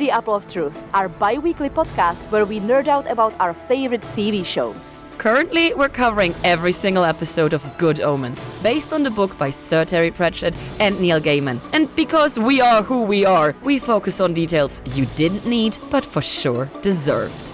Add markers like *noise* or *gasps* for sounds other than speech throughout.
The Apple of Truth, our bi weekly podcast where we nerd out about our favorite TV shows. Currently, we're covering every single episode of Good Omens, based on the book by Sir Terry Pratchett and Neil Gaiman. And because we are who we are, we focus on details you didn't need, but for sure deserved.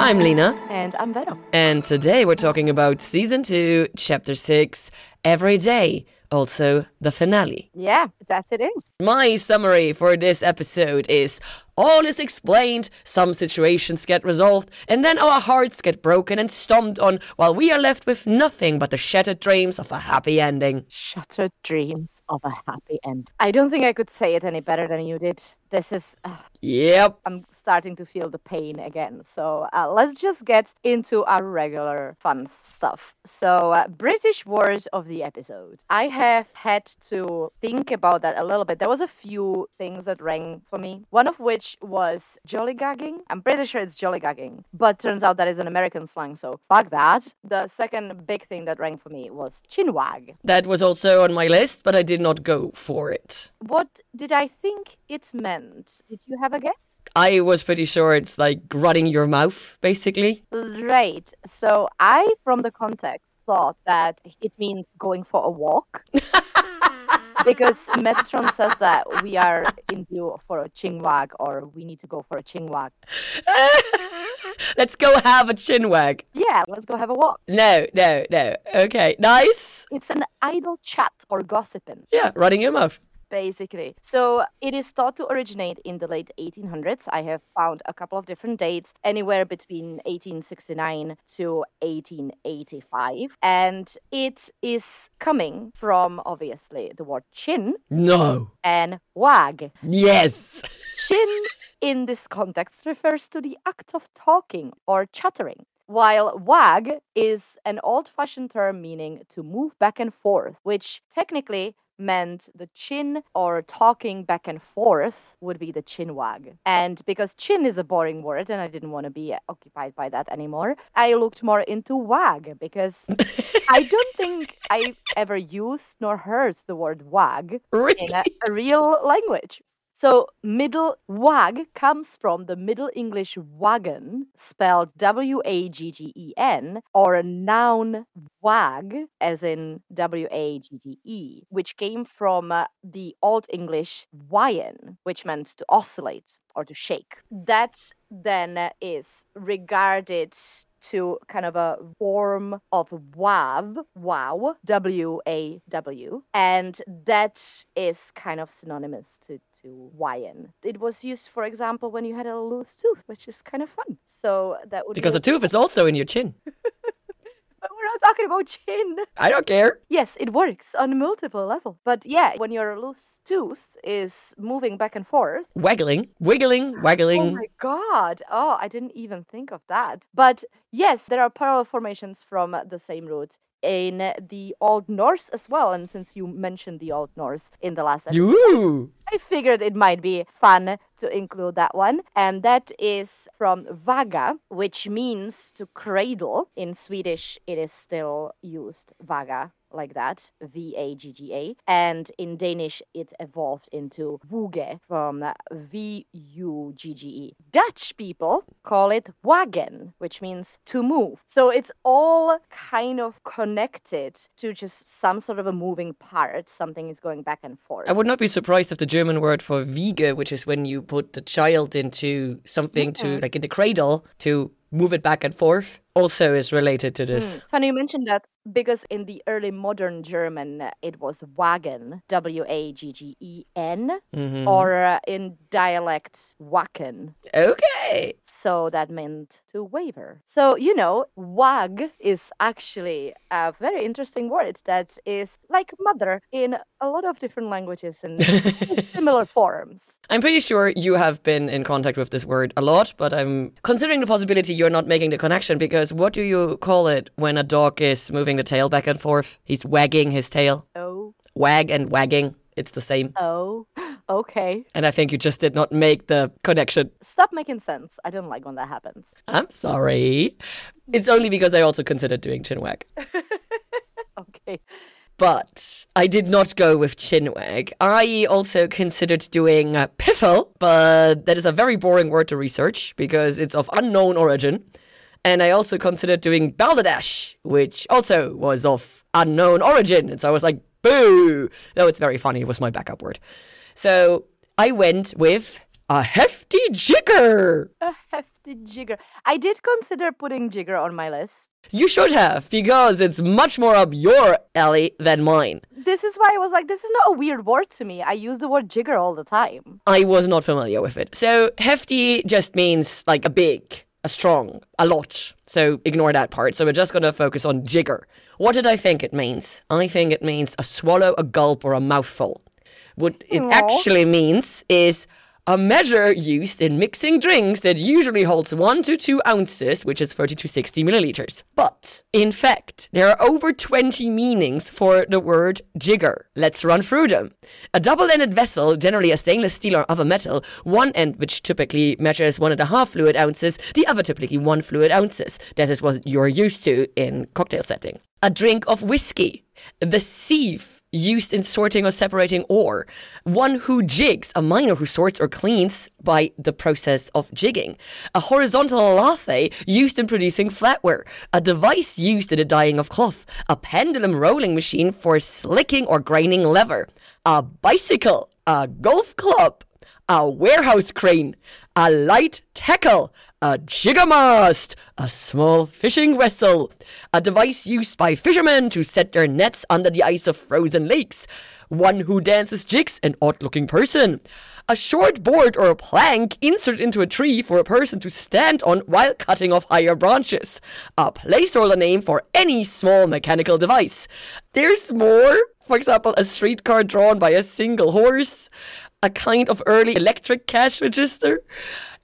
I'm Lena. And I'm Vero. And today we're talking about season 2, chapter 6, Every Day, also the finale. Yeah, that it is. My summary for this episode is all is explained, some situations get resolved, and then our hearts get broken and stomped on while we are left with nothing but the shattered dreams of a happy ending. Shattered dreams of a happy end. I don't think I could say it any better than you did. This is. Uh, Yep. I'm starting to feel the pain again. So uh, let's just get into our regular fun stuff. So, uh, British words of the episode. I have had to think about that a little bit. There was a few things that rang for me. One of which was jollygagging. I'm pretty sure it's jollygagging, but turns out that is an American slang. So fuck that. The second big thing that rang for me was chinwag. That was also on my list, but I did not go for it. What did I think it meant? Did you have a guess? I was pretty sure it's like running your mouth, basically. Right. So I, from the context, thought that it means going for a walk. *laughs* because Metatron says that we are in due for a chingwag or we need to go for a chingwag. *laughs* Let's go have a chinwag. Yeah, let's go have a walk. No, no, no. Okay, nice. It's an idle chat or gossiping. Yeah, running your mouth. Basically. So it is thought to originate in the late 1800s. I have found a couple of different dates, anywhere between 1869 to 1885. And it is coming from, obviously, the word chin No. and wag. Yes. Chin in this context refers to the act of talking or chattering. While wag is an old fashioned term meaning to move back and forth, which technically meant the chin or talking back and forth would be the chin wag. And because chin is a boring word and I didn't want to be occupied by that anymore, I looked more into wag because *laughs* I don't think I ever used nor heard the word wag Really? in a, a real language. So, middle wag comes from the Middle English waggen, spelled W A G G E N, or a noun wag, as in W A G G E, which came from uh, the Old English wayan, which meant to oscillate or to shake. That then is regarded to kind of a form of wav, wow, W A W, and that is kind of synonymous to to wayan. It was used, for example, when you had a loose tooth, which is kind of fun. So that would Because be the tooth is also in your chin. *laughs* But we're not talking about chin. I don't care. Yes, it works on multiple levels. But yeah, when your loose tooth is moving back and forth, Waggling, wiggling, waggling. Oh my god. Oh, I didn't even think of that. But yes, there are parallel formations from the same root in the Old Norse as well. And since you mentioned the Old Norse in the last episode, You. I figured it might be fun to include that one. And that is from vaga, which means to cradle. In Swedish, it is still used vagga like that, V A G G A. And in Danish, it evolved into vugge from V U G G E. Dutch people call it wagen, which means to move. So it's all kind of connected to just some sort of a moving part. Something is going back and forth. I would not be surprised if the German word for wiege, which is when you put the child into something to, like in the cradle, to move it back and forth, also is related to this. Hmm. Funny you mentioned that because in the early modern German it was waggen, W A G G E N, Mhm. or uh, in dialect wacken. Okay. So that meant to waver. So, you know, wag is actually a very interesting word that is like mother in a lot of different languages and *laughs* similar forms. I'm pretty sure you have been in contact with this word a lot, but I'm considering the possibility you're not making the connection because what do you call it when a dog is moving the tail back and forth? He's wagging his tail. Oh, Wag and wagging, it's the same. oh, *gasps* okay. And I think you just did not make the connection. Stop making sense. I don't like when that happens. I'm sorry. It's only because I also considered doing chin wag. *laughs* okay. But I did not go with chinwag. I also considered doing uh, piffle, but that is a very boring word to research because it's of unknown origin. And I also considered doing balderdash, which also was of unknown origin. And so I was like, boo. No, it's very funny. It was my backup word. So I went with a hefty jigger. A hefty jigger. I did consider putting jigger on my list. You should have, because it's much more up your alley than mine. This is why I was like, this is not a weird word to me. I use the word jigger all the time. I was not familiar with it. So hefty just means like a big, a strong, a lot. So ignore that part. So we're just going to focus on jigger. What did I think it means? I think it means a swallow, a gulp, or a mouthful. What it Aw. actually means is a measure used in mixing drinks that usually holds 1 to 2 ounces, which is 30 to 60 milliliters. But, in fact, there are over 20 meanings for the word jigger. Let's run through them. A double ended vessel, generally a stainless steel or other metal, one end which typically measures one and a half fluid ounces, the other typically one fluid ounces. That is what you're used to in cocktail setting. A drink of whiskey. The sieve used in sorting or separating ore. One who jigs, a miner who sorts or cleans by the process of jigging. A horizontal lathe used in producing flatware. A device used in the dyeing of cloth. A pendulum rolling machine for slicking or grinding leather. A bicycle. A golf club. A warehouse crane. A light tackle. A jiggermast, a small fishing vessel, a device used by fishermen to set their nets under the ice of frozen lakes, one who dances jigs, an odd looking person, a short board or a plank inserted into a tree for a person to stand on while cutting off higher branches, a placeholder name for any small mechanical device. There's more. For example, a streetcar drawn by a single horse, a kind of early electric cash register.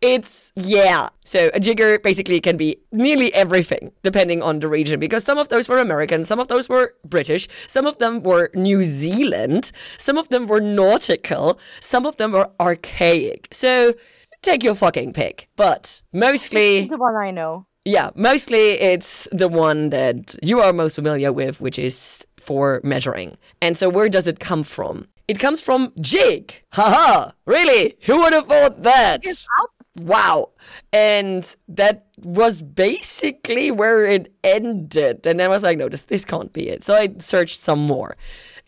It's, yeah. So a jigger basically can be nearly everything, depending on the region, because some of those were American, some of those were British, some of them were New Zealand, some of them were nautical, some of them were archaic. So take your fucking pick. But mostly, The one I know. yeah, mostly it's the one that you are most familiar with, which is for measuring. And so where does it come from? It comes from jig. Haha, really? Who would have thought that? It's up. Wow. And that was basically where it ended. And I was like, no, this, this can't be it. So I searched some more.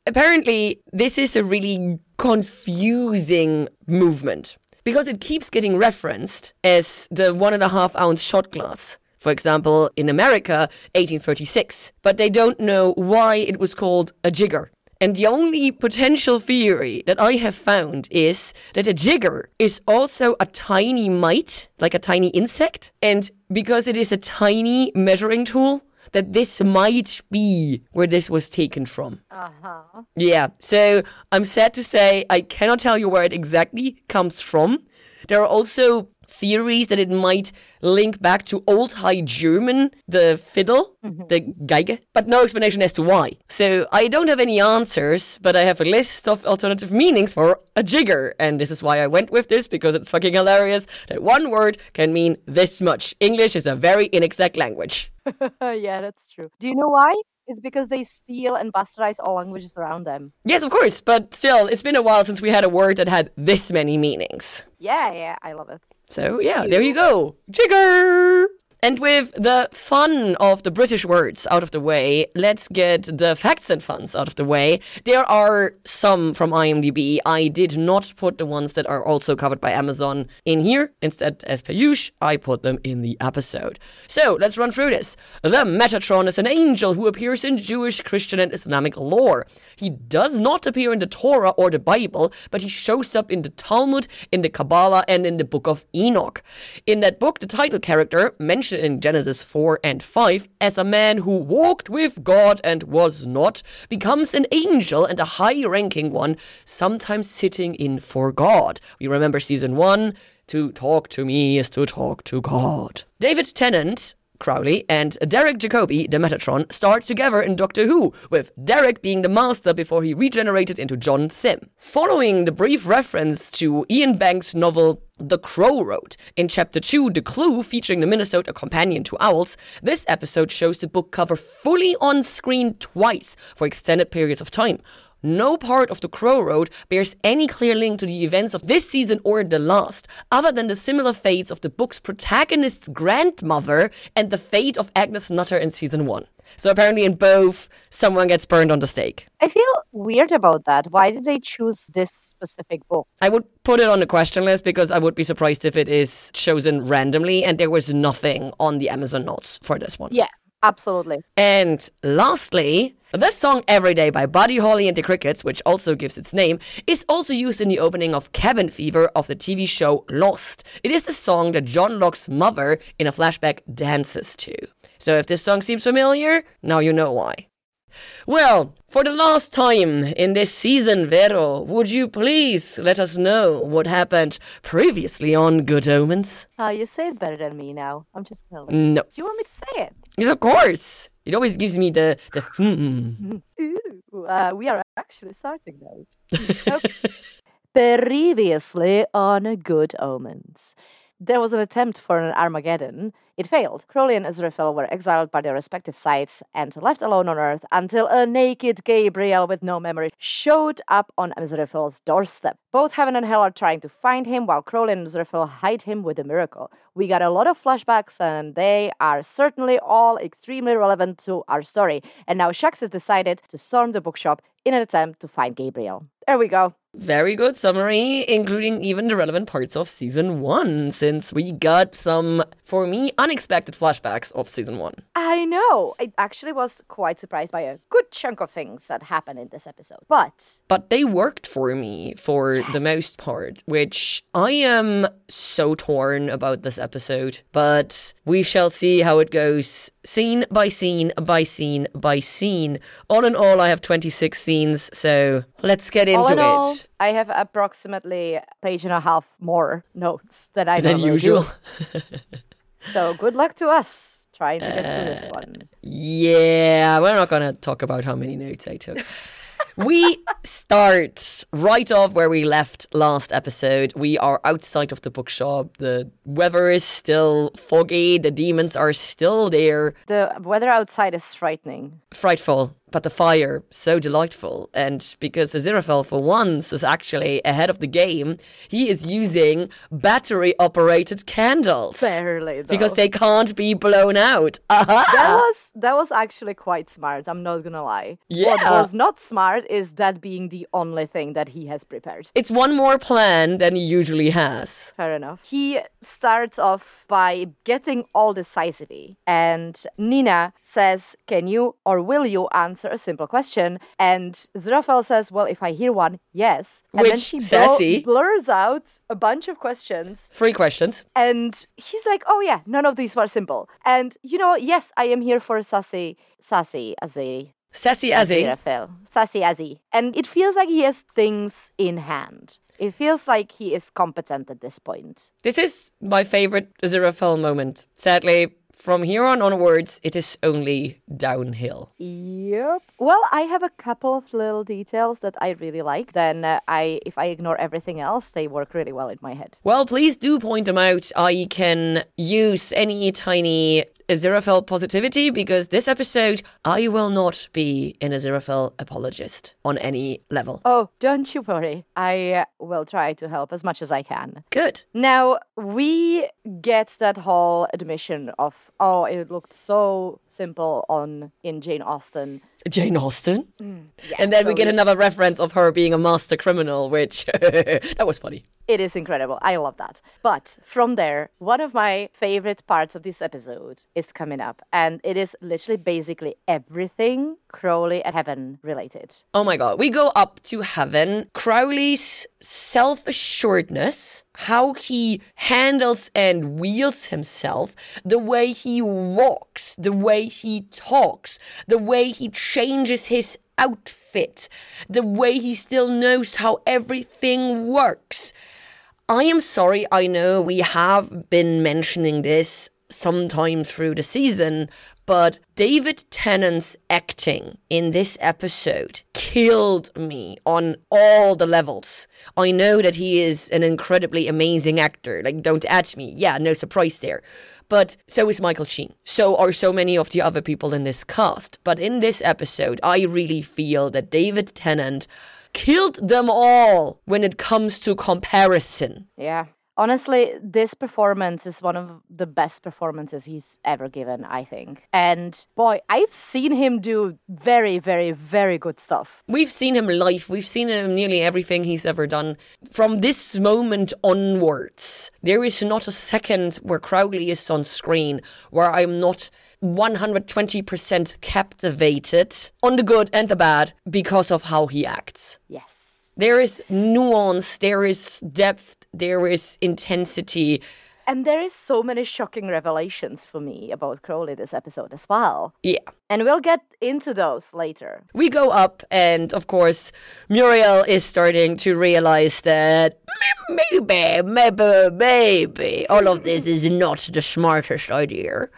Apparently, this is a really confusing movement because it keeps getting referenced as the one and a half ounce shot glass. For example, in America, 1836. But they don't know why it was called a jigger. And the only potential theory that I have found is that a jigger is also a tiny mite, like a tiny insect. And because it is a tiny measuring tool, that this might be where this was taken from. Uh huh. Yeah, so I'm sad to say I cannot tell you where it exactly comes from. There are also theories that it might link back to Old High German, the fiddle, mm-hmm. the Geige, but no explanation as to why. So I don't have any answers, but I have a list of alternative meanings for a jigger, and this is why I went with this because it's fucking hilarious that one word can mean this much. English is a very inexact language. *laughs* yeah, that's true. Do you know why? It's because they steal and bastardize all languages around them. Yes, of course, but still, it's been a while since we had a word that had this many meanings. Yeah, yeah, I love it. So, yeah, there you go. Jigger! And with the fun of the British words out of the way, let's get the facts and funs out of the way. There are some from IMDb. I did not put the ones that are also covered by Amazon in here. Instead, as per usual, I put them in the episode. So let's run through this. The Metatron is an angel who appears in Jewish, Christian, and Islamic lore. He does not appear in the Torah or the Bible, but he shows up in the Talmud, in the Kabbalah, and in the Book of Enoch. In that book, the title character, mentioned in Genesis 4 and 5 as a man who walked with God and was not, becomes an angel and a high ranking one, sometimes sitting in for God. We remember season 1 to talk to me is to talk to God. David Tennant Crowley, and Derek Jacobi, the Metatron, starred together in Doctor Who, with Derek being the Master before he regenerated into John Simm. Following the brief reference to Iain Banks' novel the Crow Road. In chapter 2, The Clue, featuring the Minnesota companion to owls, this episode shows the book cover fully on screen twice for extended periods of time. No part of the Crow Road bears any clear link to the events of this season or the last, other than the similar fates of the book's protagonist's grandmother and the fate of Agnes Nutter in season 1. So apparently in both, someone gets burned on the stake. I feel weird about that. Why did they choose this specific book? I would put it on the question list because I would be surprised if it is chosen randomly and there was nothing on the Amazon notes for this one. Yeah, absolutely. And lastly, this song Every Day by Buddy Holly and the Crickets, which also gives its name, is also used in the opening of Cabin Fever of the TV show Lost. It is the song that John Locke's mother in a flashback dances to. So if this song seems familiar, now you know why. Well, for the last time in this season, Vero, would you please let us know what happened previously on Good Omens? Uh, you say it better than me now. I'm just gonna. No. Do you want me to say it? Yes, of course. It always gives me the the hmm. Ooh, uh, we are actually starting now. *laughs* Previously on Good Omens. There was an attempt for an Armageddon. It failed. Crowley and Aziraphale were exiled by their respective sites and left alone on Earth until a naked Gabriel with no memory showed up on Aziraphale's doorstep. Both heaven and hell are trying to find him while Crowley and Aziraphale hide him with a miracle. We got a lot of flashbacks and they are certainly all extremely relevant to our story. And now Shax has decided to storm the bookshop in an attempt to find Gabriel. There we go. Very good summary, including even the relevant parts of season one, since we got some, for me, unexpected flashbacks of season one. I know. I actually was quite surprised by a good chunk of things that happened in this episode. But But they worked for me for the most part, which I am so torn about this episode. But we shall see how it goes scene by scene by scene by scene. All in all, I have 26 scenes, so let's get all into it. all, I have approximately a page and a half more notes than I Than usual. *laughs* So good luck to us trying to get through this Uh, one. Yeah, we're not gonna talk about how many notes I took. we start right off where we left last episode. We are outside of the bookshop. The weather is still foggy. The demons are still there. The weather outside is frightening. Frightful, but the fire so delightful. And because Aziraphale, for once, is actually ahead of the game, he is using battery operated candles. Barely, though. Because they can't be blown out. *laughs* Aha! that was that was actually quite smart. I'm not gonna lie. What Yeah. was not smart is that being the only thing that he has prepared. It's one more plan than he usually has. Fair enough. He starts off by getting all decisively, and Nina says, "Can you or will you answer a simple question?" And Zerafel says, "Well, if I hear one, yes." And then Which, she sassy. blurs out a bunch of questions Three questions. And he's like, "Oh yeah, none of these were simple." And you know, yes, I am here for sassy, sassy Azeri. Sassy Azzy. Raphael, sassy Azzy. And it feels like he has things in hand. It feels like he is competent at this point. This is my favorite Aziraphale moment. Sadly, from here on onwards, it is only downhill. Yep. Well, I have a couple of little details that I really like. Then uh, I, if I ignore everything else, they work really well in my head. Well, please do point them out. I can use any tiny Aziraphale positivity because this episode, I will not be an Aziraphale apologist on any level. Oh, don't you worry. I uh, will try to help as much as I can. Good. Now, we get that whole admission of, oh, it looked so simple on in Jane Austen. Jane Austen. Yeah, and then we so get another reference of her being a master criminal, which *laughs* that was funny. It is incredible. I love that. But from there, one of my favorite parts of this episode is coming up, and it is literally basically everything Crowley and Heaven related. Oh my god, we go up to heaven. Crowley's self assuredness, how he handles and wields himself, the way he walks, the way he talks, the way he changes his outfit, the way he still knows how everything works. I am sorry, I know we have been mentioning this sometime through the season, but David Tennant's acting in this episode killed me on all the levels. I know that he is an incredibly amazing actor, like, don't add me. Yeah, no surprise there. But so is Michael Sheen. So are so many of the other people in this cast. But in this episode, I really feel that David Tennant killed them all when it comes to comparison. Yeah. Honestly, this performance is one of the best performances he's ever given, I think. And boy, I've seen him do very, very, very good stuff. We've seen him live. We've seen him nearly everything he's ever done. From this moment onwards, there is not a second where Crowley is on screen where I'm not 120% captivated on the good and the bad because of how he acts. Yes. There is nuance, there is depth, there is intensity. And there is so many shocking revelations for me about Crowley this episode as well. Yeah. And we'll get into those later. We go up, and of course, Muriel is starting to realize that maybe, maybe, maybe all of this is not the smartest idea.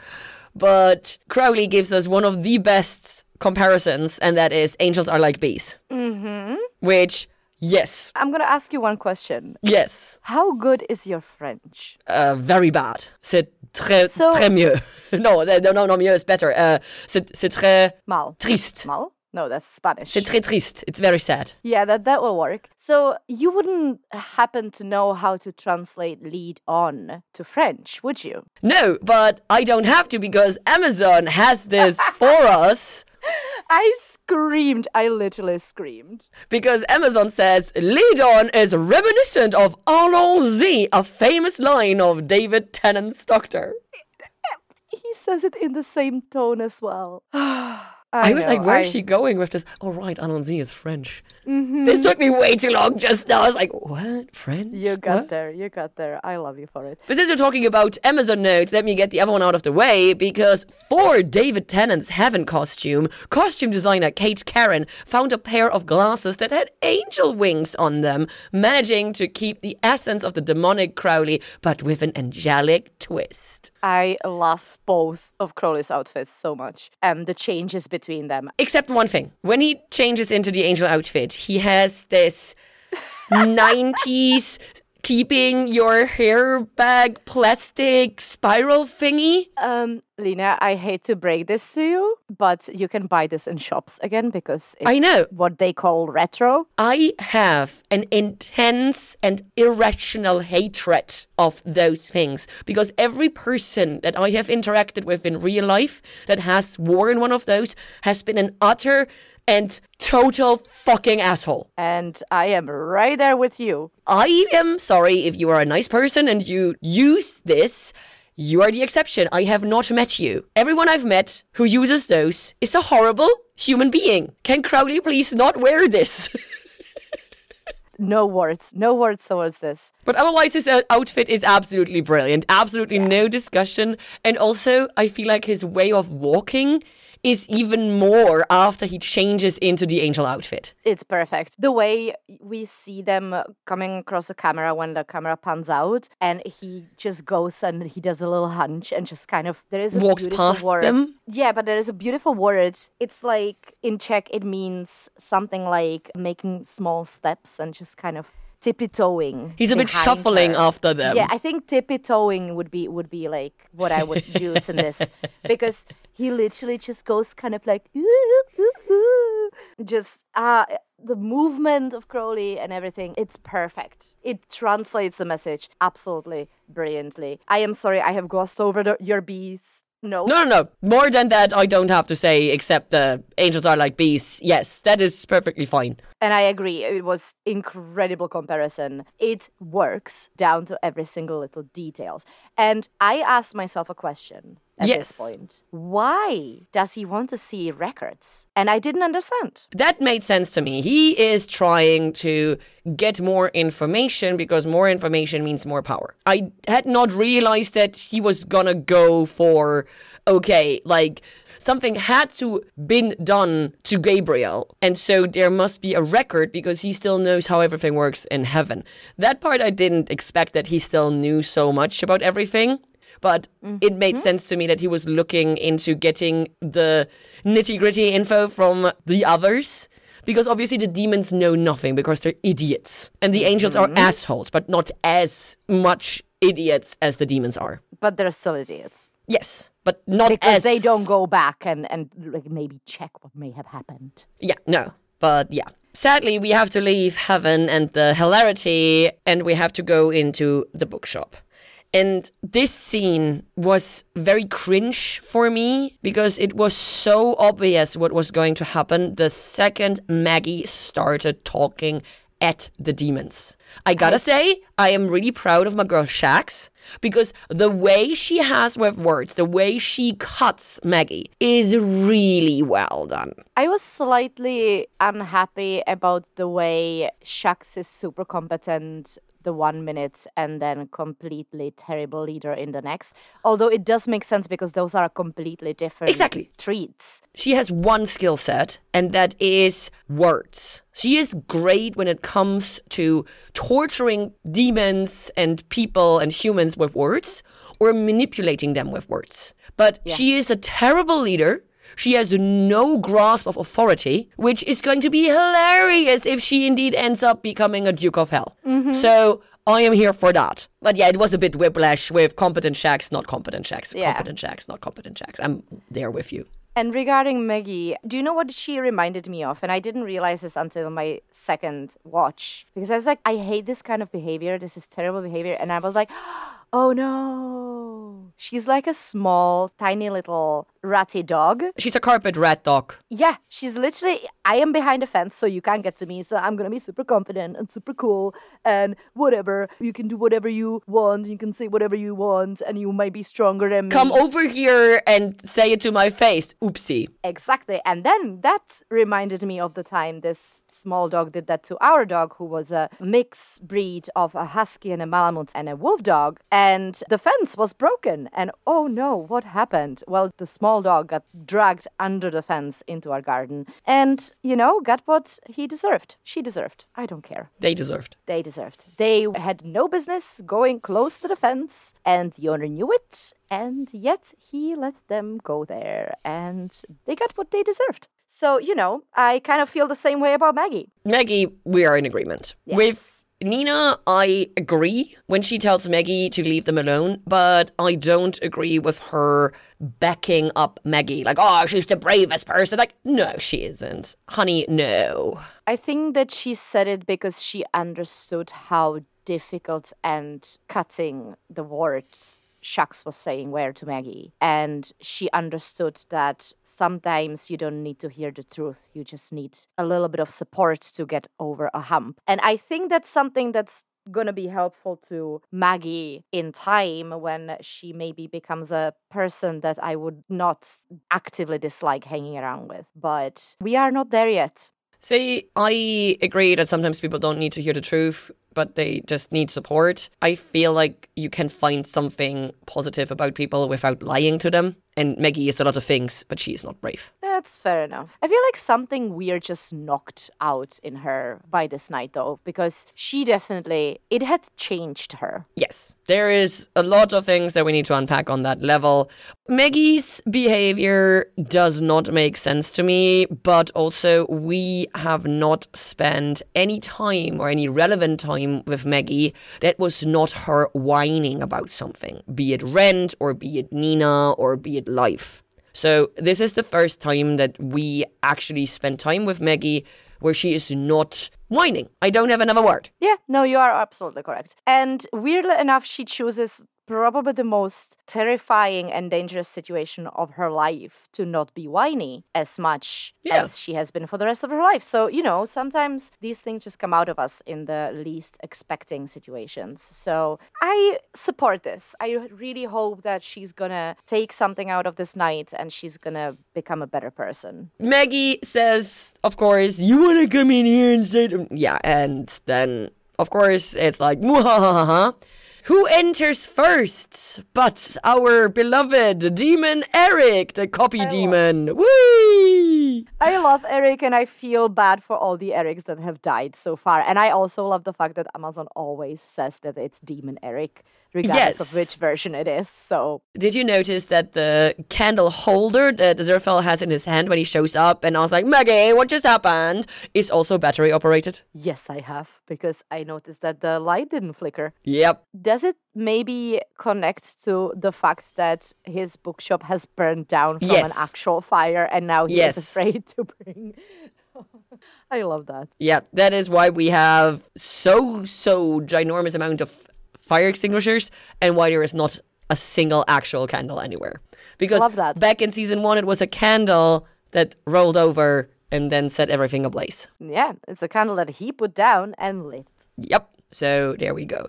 But Crowley gives us one of the best comparisons, and that is angels are like bees. Mm-hmm. Which, yes, I'm gonna ask you one question. yes, How good is your French? uh, very bad. C'est très, So- très mieux. *laughs* no, no, no, no, mieux is better. Uh, c'est, c'est très Mal. triste. Mal? No, that's Spanish. C'est très triste. It's very sad. Yeah, that that will work. So you wouldn't happen to know how to translate lead on to French, would you? No, but I don't have to because Amazon has this *laughs* for us. I screamed. I literally screamed. Because Amazon says lead on is reminiscent of Allons-y, a famous line of David Tennant's Doctor. He says it in the same tone as well. *sighs* *sighs* I, was like, where is where's she going with this? Oh, right, Allons-y is French. Mm-hmm. This took me way too long just now. I was like, what? French? You got What? there. You got there. I love you for it. But since we're talking about Amazon notes, let me get the other one out of the way because for David Tennant's heaven costume, costume designer Kate Karen found a pair of glasses that had angel wings on them, managing to keep the essence of the demonic Crowley but with an angelic twist. I love both of Crowley's outfits so much, and the changes between them. Except one thing. When he changes into the angel outfit, he has this *laughs* 90s keeping your hair bag plastic spiral thingy. Um, Lena, I hate to break this to you, but you can buy this in shops again because it's I know. what they call retro. I have an intense and irrational hatred of those things because every person that I have interacted with in real life that has worn one of those has been an utter and total fucking asshole. And I am right there with you. I am sorry if you are a nice person and you use this. You are the exception. I have not met you. Everyone I've met who uses those is a horrible human being. Can Crowley please not wear this? *laughs* No words, no words towards this. But otherwise, his uh, outfit is absolutely brilliant. Absolutely no discussion. And also, I feel like his way of walking is even more after he changes into the angel outfit. It's perfect. The way we see them coming across the camera when the camera pans out, and he just goes and he does a little hunch and just kind of there is a Walks past word. them? Yeah, but there is a beautiful word. It's like in Czech, it means something like making small steps and just kind of tippy toeing. He's a bit shuffling her. after them. Yeah, I think tippy toeing would be would be like what I would use in this *laughs* because he literally just goes kind of like ooh, ooh, ooh. just uh the movement of Crowley and everything it's perfect. It translates the message absolutely brilliantly. I am sorry I have glossed over the, your bees. No. No, no, no. More than that, I don't have to say, except the angels are like beasts. Yes, that is perfectly fine. And I agree, it was incredible comparison. It works down to every single little details. And I asked myself a question at Yes. this point. Why does he want to see records? And I didn't understand. That made sense to me. He is trying to get more information because more information means more power. I had not realized that he was gonna go for, okay, like something had to been done to Gabriel. And so there must be a record because he still knows how everything works in heaven. That part I didn't expect that he still knew so much about everything. But it made mm-hmm. sense to me that he was looking into getting the nitty gritty info from the others. Because obviously the demons know nothing because they're idiots. And the angels are mm-hmm. assholes, but not as much idiots as the demons are. But they're still idiots. Yes, but not Because as they don't go back and, and like maybe check what may have happened. Yeah, no, but yeah. Sadly, we have to leave heaven and the hilarity, and we have to go into the bookshop. And this scene was very cringe for me because it was so obvious what was going to happen the second Maggie started talking at the demons. I gotta say, I am really proud of my girl Shax because the way she has with words, the way she cuts Maggie is really well done. I was slightly unhappy about the way Shax is super competent the one minute and then completely terrible leader in the next. Although it does make sense because those are completely different Exactly. treats. She has one skill set, and that is words. She is great when it comes to torturing demons and people and humans with words or manipulating them with words. But she is a terrible leader. She has no grasp of authority, which is going to be hilarious if she indeed ends up becoming a Duke of Hell. Mm-hmm. So I am here for that. But yeah, it was a bit whiplash with competent Shax, not competent Shax, Yeah. competent Shax, not competent Shax. I'm there with you. And regarding Maggie, do you know what she reminded me of? And I didn't realize this until my second watch because I was like, I hate this kind of behavior. This is terrible behavior. And I was like, *gasps* oh no. She's like a small, tiny little ratty dog. She's a carpet rat dog. Yeah, she's literally, I am behind a fence, so you can't get to me. So I'm going to be super confident and super cool and whatever. You can do whatever you want. You can say whatever you want, and you might be stronger than me. Come over here and say it to my face. Oopsie. Exactly. And then that reminded me of the time this small dog did that to our dog, who was a mixed breed of a husky and a malamute and a wolf dog. And the fence was broken. And oh no, what happened? Well, the small dog got dragged under the fence into our garden and, you know, got what he deserved. She deserved. I don't care. They deserved. They deserved. They had no business going close to the fence, and the owner knew it, and yet he let them go there, and they got what they deserved. So, you know, I kind of feel the same way about Maggie. Maggie, we are in agreement. Yes. With Nina, I agree when she tells Maggie to leave them alone, but I don't agree with her backing up Maggie. Like, oh, she's the bravest person. Like, no, she isn't. Honey, no. I think that she said it because she understood how difficult and cutting the words Shax was saying where to Maggie. And she understood that sometimes you don't need to hear the truth. You just need a little bit of support to get over a hump. And I think that's something that's going to be helpful to Maggie in time when she maybe becomes a person that I would not actively dislike hanging around with. But we are not there yet. See, I agree that sometimes people don't need to hear the truth, but they just need support. I feel like you can find something positive about people without lying to them. And Maggie is a lot of things, but she is not brave. That's fair enough. I feel like something weird just knocked out in her by this night, though, because she definitely, it had changed her. Yes, there is a lot of things that we need to unpack on that level. Maggie's behavior does not make sense to me, but also we have not spent any time or any relevant time with Maggie that was not her whining about something, be it rent or be it Nina or be it life. So, this is the first time that we actually spend time with Maggie where she is not whining. I don't have another word. Yeah, no, you are absolutely correct. And weirdly enough, she chooses probably the most terrifying and dangerous situation of her life to not be whiny as much Yeah. as she has been for the rest of her life. So, you know, sometimes these things just come out of us in the least expecting situations. So, I support this. I really hope that she's gonna take something out of this night and she's gonna become a better person. Maggie says, of course, you want to come in here and say, yeah, and then, of course, it's like. *laughs* Who enters first but our beloved demon Eric, the copy demon? Whee! I love Eric and I feel bad for all the Erics that have died so far. And I also love the fact that Amazon always says that it's Demon Eric, regardless of which version it is. So Did you notice that the candle holder that Zerfel has in his hand when he shows up and I was like, Maggie, what just happened? Is also battery operated? yes, I have, because I noticed that the light didn't flicker. Yep. Does it maybe connect to the fact that his bookshop has burned down from an actual fire and now he Yes. is afraid to bring? *laughs* I love that. Yeah, that is why we have so so ginormous amount of fire extinguishers and why there is not a single actual candle anywhere. Because back in season 1 it was a candle that rolled over and then set everything ablaze. Yeah, it's a candle that he put down and lit. Yep. So there we go.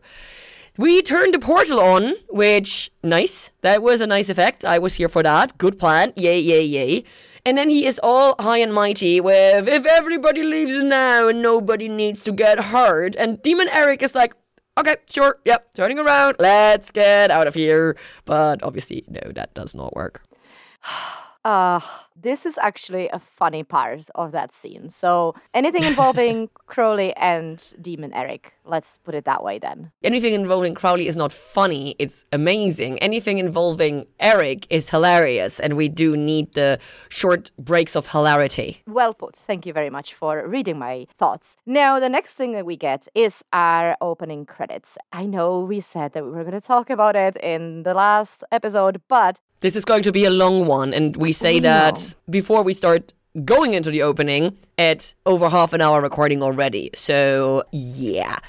We turned the portal on, which nice. That was a nice effect. I was here for that. Good plan. Yay, yay, yay. And then he is all high and mighty with if everybody leaves now and nobody needs to get hurt. And Demon Eric is like, okay, sure, yep, turning around, let's get out of here. But obviously, no, that does not work. Uh, *sighs* this is actually a funny part of that scene. So anything involving *laughs* Crowley and Demon Eric, let's put it that way then. Anything involving Crowley is not funny, it's amazing. Anything involving Eric is hilarious, and we do need the short breaks of hilarity. Well put. Thank you very much for reading my thoughts. Now, the next thing that we get is our opening credits. I know we said that we were going to talk about it in the last episode, but This is going to be a long one, and we say that before we start going into the opening at over half an hour recording already. So, yeah,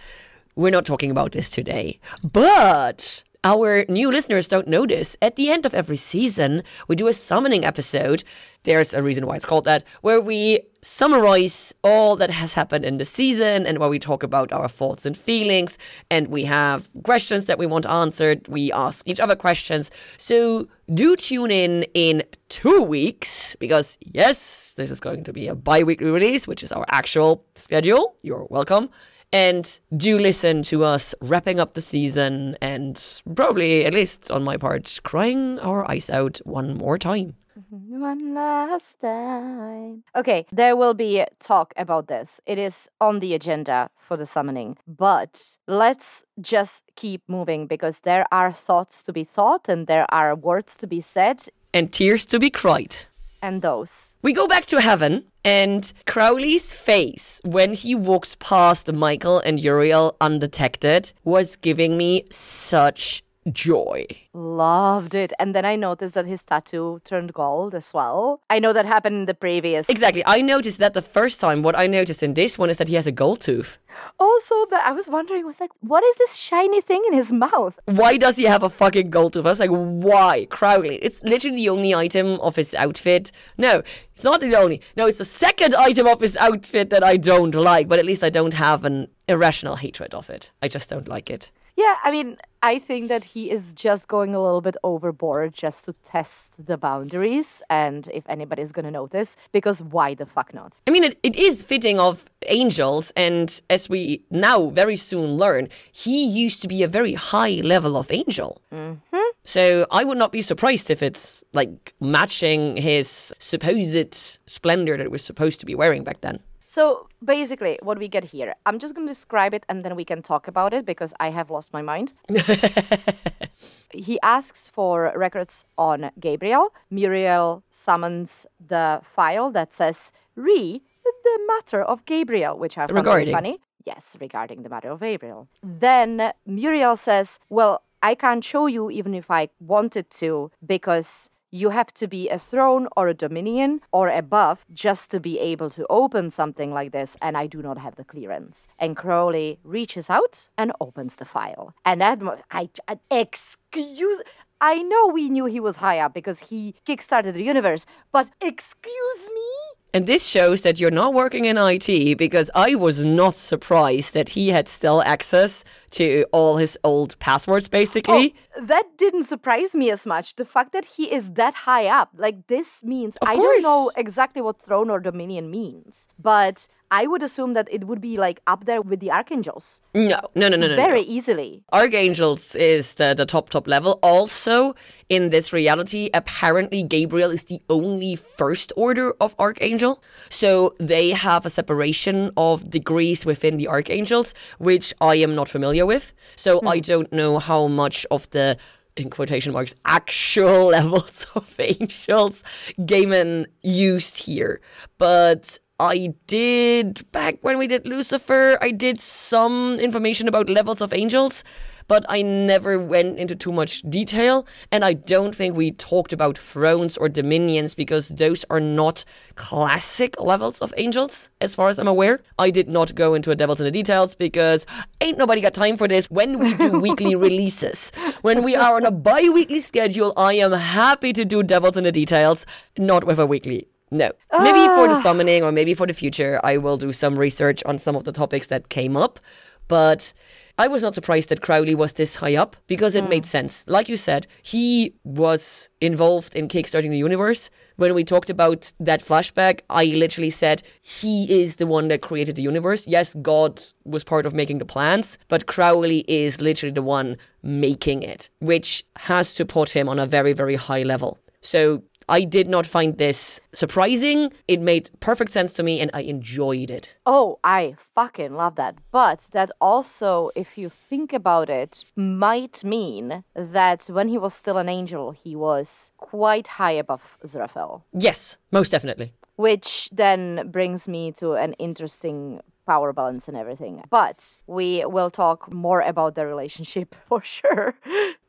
we're not talking about this today. But our new listeners don't know this. At the end of every season, we do a summoning episode. There's a reason why it's called that, where we summarize all that has happened in the season and where we talk about our thoughts and feelings. And we have questions that we want answered. We ask each other questions. So do tune in in two weeks because, yes, this is going to be a bi weekly release, which is our actual schedule. You're welcome. And do listen to us wrapping up the season and probably, at least on my part, crying our eyes out one more time. *laughs* one last time. Okay, there will be talk about this. It is on the agenda for the summoning, but let's just keep moving because there are thoughts to be thought and there are words to be said, And tears to be cried. and those. We go back to heaven, and Crowley's face when he walks past Michael and Uriel undetected was giving me such joy. Loved it. And then I noticed that his tattoo turned gold as well. I know that happened in the previous. Exactly. I noticed that the first time. What I noticed in this one is that he has a gold tooth. Also, that I was wondering, was like, what is this shiny thing in his mouth? Why does he have a fucking gold tooth? I was like, why? Crowley. It's literally the only item of his outfit. No, it's not the only. No, it's the second item of his outfit that I don't like, but at least I don't have an irrational hatred of it. I just don't like it. Yeah, I mean, I think that he is just going a little bit overboard just to test the boundaries and if anybody's gonna notice, because why the fuck not? I mean, it, it is fitting of angels, and as we now very soon learn, he used to be a very high level of angel. Mm-hmm. So I would not be surprised if it's like matching his supposed splendor that we're supposed to be wearing back then. So basically, what we get here, I'm just gonna describe it and then we can talk about it because I have lost my mind. *laughs* he asks for records on Gabriel. Muriel summons the file that says re the matter of Gabriel, which I found Regarding. funny. Yes, regarding the matter of Gabriel. Then Muriel says, Well, I can't show you even if I wanted to because you have to be a throne or a dominion or above just to be able to open something like this, and I do not have the clearance. And Crowley reaches out and opens the file. And that, I, I excuse. I know we knew he was high up because he kickstarted the universe, but excuse me? And this shows that you're not working in IT because I was not surprised that he had still access to all his old passwords, basically. Oh, that didn't surprise me as much. The fact that he is that high up, like this means I don't know exactly what throne or dominion means, but I would assume that it would be like up there with the archangels No, no, no, no, no. very no. easily. Archangels is the, the top, top level. Also, in this reality, apparently Gabriel is the only first order of Archangel. So they have a separation of degrees within the Archangels, which I am not familiar with. So hmm. I don't know how much of the in quotation marks, actual *laughs* levels of angels Gaiman used here. But I did, back when we did Lucifer, I did some information about levels of angels, but I never went into too much detail. And I don't think we talked about thrones or dominions because those are not classic levels of angels, as far as I'm aware. I did not go into a devils in the details because ain't nobody got time for this when we do *laughs* weekly releases. When we are on a bi weekly schedule, I am happy to do devils in the details, not with a weekly no. Maybe for the ah. summoning or maybe for the future, I will do some research on some of the topics that came up. But I was not surprised that Crowley was this high up because it hmm. made sense. Like you said, he was involved in kickstarting the universe. When we talked about that flashback, I literally said he is the one that created the universe. Yes, God was part of making the plans, but Crowley is literally the one making it, which has to put him on a very, very high level. So I did not find this surprising. It made perfect sense to me and I enjoyed it. Oh, I fucking love that. But that also, if you think about it, might mean that when he was still an angel, he was quite high above Aziraphale. Yes, most definitely. Which then brings me to an interesting power balance and everything. But we will talk more about their relationship *laughs* for sure.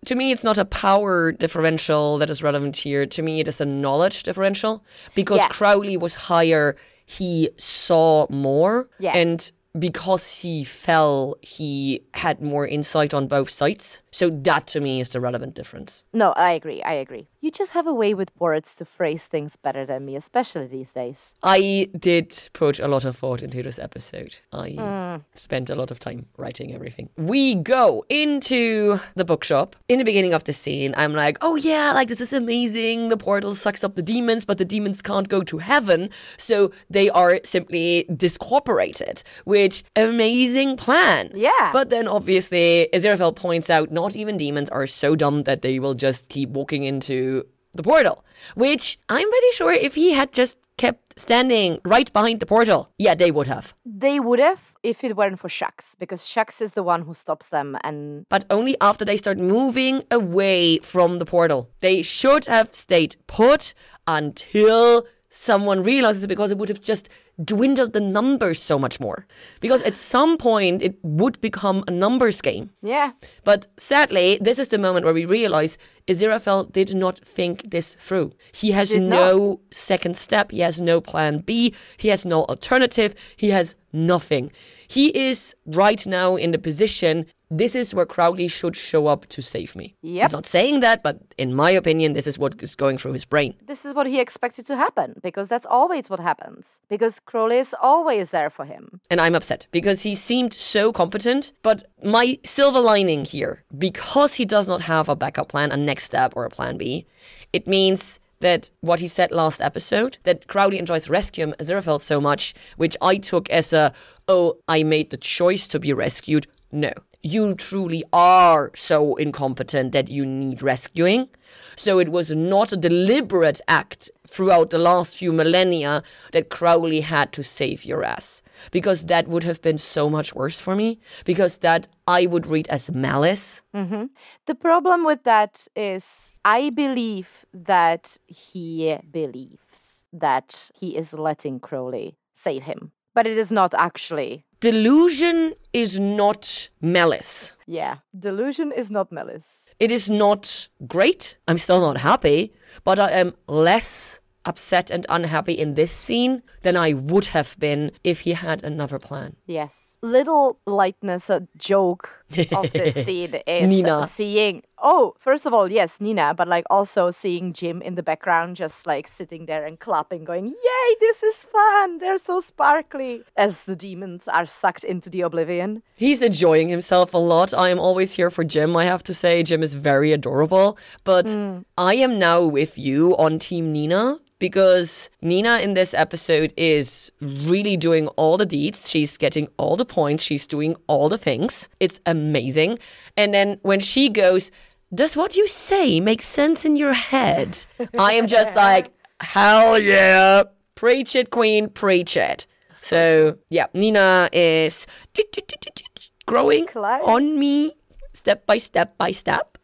To me, it's not a power differential that is relevant here. To me, it is a knowledge differential because Yeah. Crowley was higher, he saw more. Yeah. And because he fell, he had more insight on both sides. So that to me is the relevant difference. No, I agree. I agree. You just have a way with words to phrase things better than me, especially these days. I did put a lot of thought into this episode. I mm. spent a lot of time writing everything. We go into the bookshop. In the beginning of the scene, I'm like, oh yeah, like this is amazing. The portal sucks up the demons, but the demons can't go to heaven. So they are simply discorporated, which amazing plan. Yeah. But then obviously, Aziraphale points out not even demons are so dumb that they will just keep walking into the portal. Which I'm pretty sure if he had just kept standing right behind the portal, yeah, they would have. They would have if it weren't for Shax, because Shax is the one who stops them and But only after they start moving away from the portal. They should have stayed put until someone realizes it because it would have just dwindled the numbers so much more. Because at some point it would become a numbers game. yeah. But sadly, this is the moment where we realize Aziraphale did not think this through. He has Did no second step. He has no plan B. He has no alternative. He has nothing. He is right now in the position. This is where Crowley should show up to save me. Yep. He's not saying that, but in my opinion, this is what is going through his brain. This is what he expected to happen, because that's always what happens. Because Crowley is always there for him. And I'm upset because he seemed so competent. But my silver lining here, because he does not have a backup plan, a next step, or a plan B, it means that what he said last episode, that Crowley enjoys rescuing Aziraphale so much, which I took as a, oh, I made the choice to be rescued. No. You truly are so incompetent that you need rescuing. So it was not a deliberate act throughout the last few millennia that Crowley had to save your ass. Because that would have been so much worse for me. Because that I would read as malice. Mm-hmm. The problem with that is, I believe that he believes that he is letting Crowley save him, but it is not actually. Delusion is not malice. Yeah, delusion is not malice. It is not great. I'm still not happy, but I am less upset and unhappy in this scene than I would have been if he had another plan. Yes. Little lightness, a joke of this *laughs* scene is Nina. seeing. Oh, first of all, yes, Nina, but like also seeing Jim in the background, just like sitting there and clapping, going, Yay, this is fun. They're so sparkly. As the demons are sucked into the oblivion. He's enjoying himself a lot. I am always here for Jim, I have to say. Jim is very adorable. But mm. I am now with you on Team Nina. Because Nina in this episode is really doing all the deeds. She's getting all the points. She's doing all the things. It's amazing. And then when she goes, Does what you say make sense in your head? *laughs* I am just like, Hell yeah. Preach it, queen, preach it. So, yeah, Nina is growing on me step by step by step.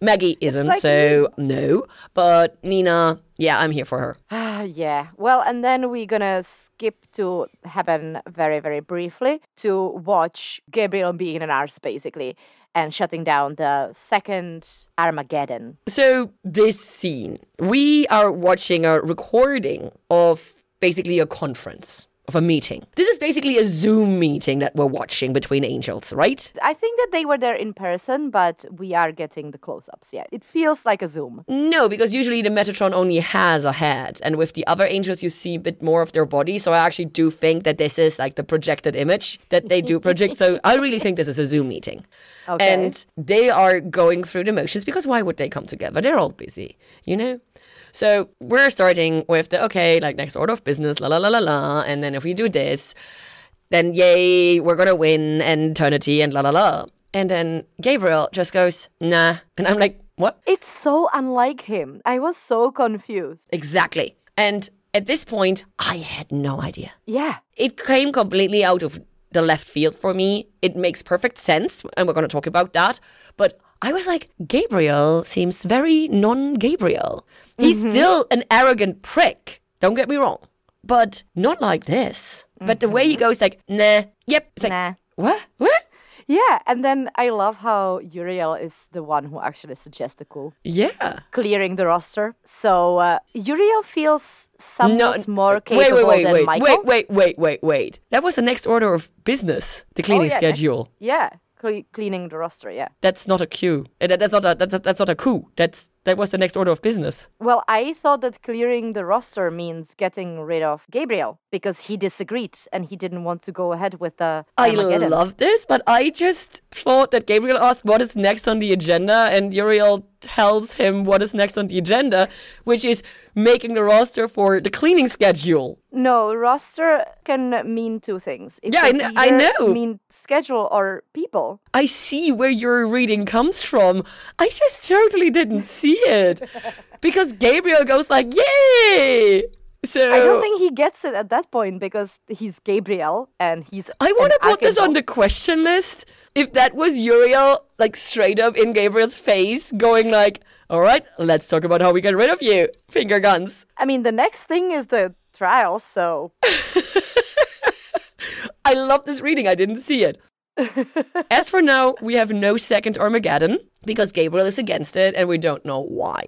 Maggie isn't, like so no. But Nina, yeah, I'm here for her. Ah, *sighs* yeah. Well, and then we're gonna skip to heaven very, very briefly to watch Gabriel being an arse, basically, and shutting down the second Armageddon. So, this scene, we are watching a recording of basically a conference. Of a meeting. This is basically a Zoom meeting that we're watching between angels, right? I think that they were there in person, but we are getting the close ups. Yeah, it feels like a Zoom. No, because usually the Metatron only has a head, and with the other angels, you see a bit more of their body. So I actually do think that this is like the projected image that they do project. so *laughs* I really think this is a Zoom meeting. Okay. And they are going through the motions because why would they come together? They're all busy, you know? So we're starting with the okay, like next order of business, la la la la la. And then if we do this, then yay, we're gonna win and eternity and la la la. And then Gabriel just goes, nah. And I'm like, what? It's so unlike him. I was so confused. Exactly. And at this point, I had no idea. Yeah. It came completely out of the left field for me. It makes perfect sense, and we're going to talk about that. But I was like, Gabriel seems very non Gabriel. He's still an arrogant prick. Don't get me wrong. But not like this. But the way he goes, like, nah, yep. It's like, Nah. what? What? Yeah, and then I love how Uriel is the one who actually suggests the coup, Yeah. clearing the roster. So uh, Uriel feels somewhat more wait, capable wait, wait, than wait, Michael. wait, wait, wait, wait, wait. That was the next order of business. The Oh, cleaning yeah, next- schedule. Yeah, cle- cleaning the roster. Yeah. That's not a. Uh, that- That's not a that's, that's not a coup. That's that was the next order of business. Well, I thought that clearing the roster means getting rid of Gabriel because he disagreed and he didn't want to go ahead with the. I love this, but I just thought that Gabriel asked what is next on the agenda, and Uriel tells him what is next on the agenda, which is making the roster for the cleaning schedule. No, roster can mean two things. It Yeah, I can kn- I know. Mean schedule or people. I see where your reading comes from. I just totally didn't see it. *laughs* Because Gabriel goes like, yay! So I don't think he gets it at that point because he's Gabriel and he's. I want to put this on the question list. If that was Uriel, like straight up in Gabriel's face, going like, "All right, let's talk about how we get rid of you." Finger guns. I mean, the next thing is the trial, so *laughs* I love this reading. I didn't see it. *laughs* As for now, we have no second Armageddon because Gabriel is against it and we don't know why.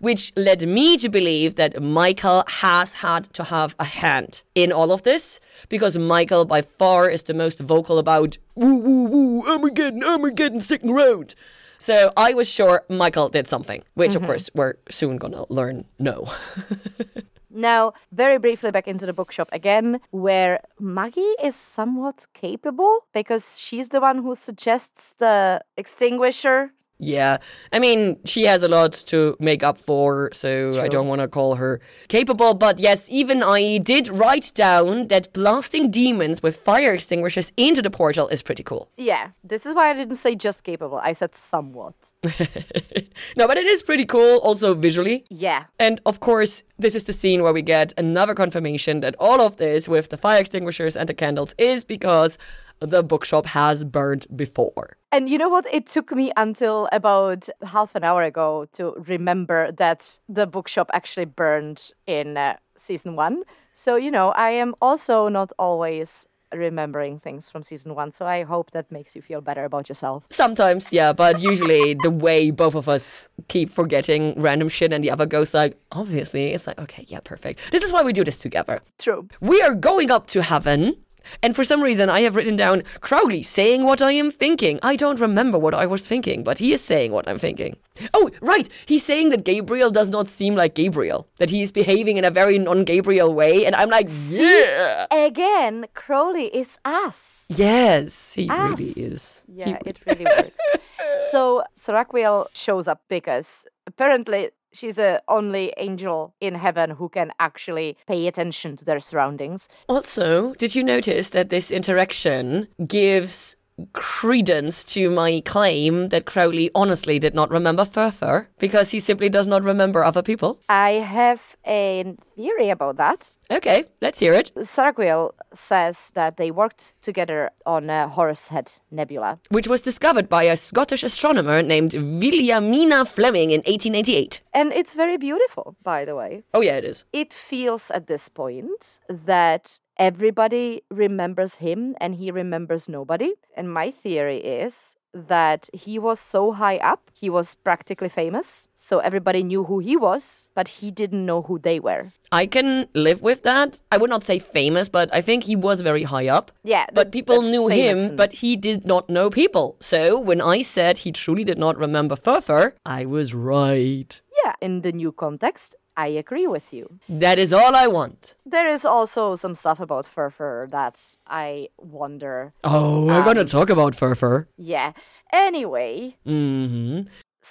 Which led me to believe that Michael has had to have a hand in all of this because Michael, by far, is the most vocal about woo woo woo, Armageddon, Armageddon, second round. So I was sure Michael did something, which of mm-hmm. course we're soon gonna learn no. *laughs* Now, very briefly back into the bookshop again, where Maggie is somewhat capable because she's the one who suggests the extinguisher. Yeah, I mean, she has a lot to make up for, so I don't want to call her capable. But yes, even I did write down that blasting demons with fire extinguishers into the portal is pretty cool. Yeah, this is why I didn't say just capable, I said somewhat. *laughs* no, but it is pretty cool, also visually. Yeah. And of course, this is the scene where we get another confirmation that all of this with the fire extinguishers and the candles is because the bookshop has burned before. And you know what? It took me until about half an hour ago to remember that the bookshop actually burned in uh, season one. So, you know, I am also not always remembering things from season one. So I hope that makes you feel better about yourself. Sometimes, yeah, but usually the way both of us keep forgetting random shit and the other goes like, obviously, it's like, okay, yeah, perfect. This is why we do this together. True. We are going up to heaven. And for some reason, I have written down Crowley saying what I am thinking. I don't remember what I was thinking, but he is saying what I'm thinking. Oh, right. He's saying that Gabriel does not seem like Gabriel, that he is behaving in a very non Gabriel way. And I'm like, yeah. Again, Crowley is us. Yes, he Us. really is. He Yeah, it really works. *laughs* So Saraqael shows up because apparently she's the only angel in heaven who can actually pay attention to their surroundings. Also, did you notice that this interaction gives credence to my claim that Crowley honestly did not remember Furfur because he simply does not remember other people? I have a theory about that. Okay, let's hear it. Saraqael says that they worked together on a Horsehead Nebula. Which was discovered by a Scottish astronomer named Williamina Fleming in 1888. And it's very beautiful, by the way. Oh, yeah, it is. It feels at this point that everybody remembers him and he remembers nobody. And my theory is that he was so high up, he was practically famous. So everybody knew who he was, but he didn't know who they were. I can live with that. I would not say famous, but I think he was very high up. Yeah. But people knew him, but he did not know people. So when I said he truly did not remember Furfur, I was right. yeah, in the new context, I agree with you. That is all I want. There is also some stuff about Furfur that I wonder. Oh, we're gonna talk about Furfur. Yeah. Anyway, Mm-hmm.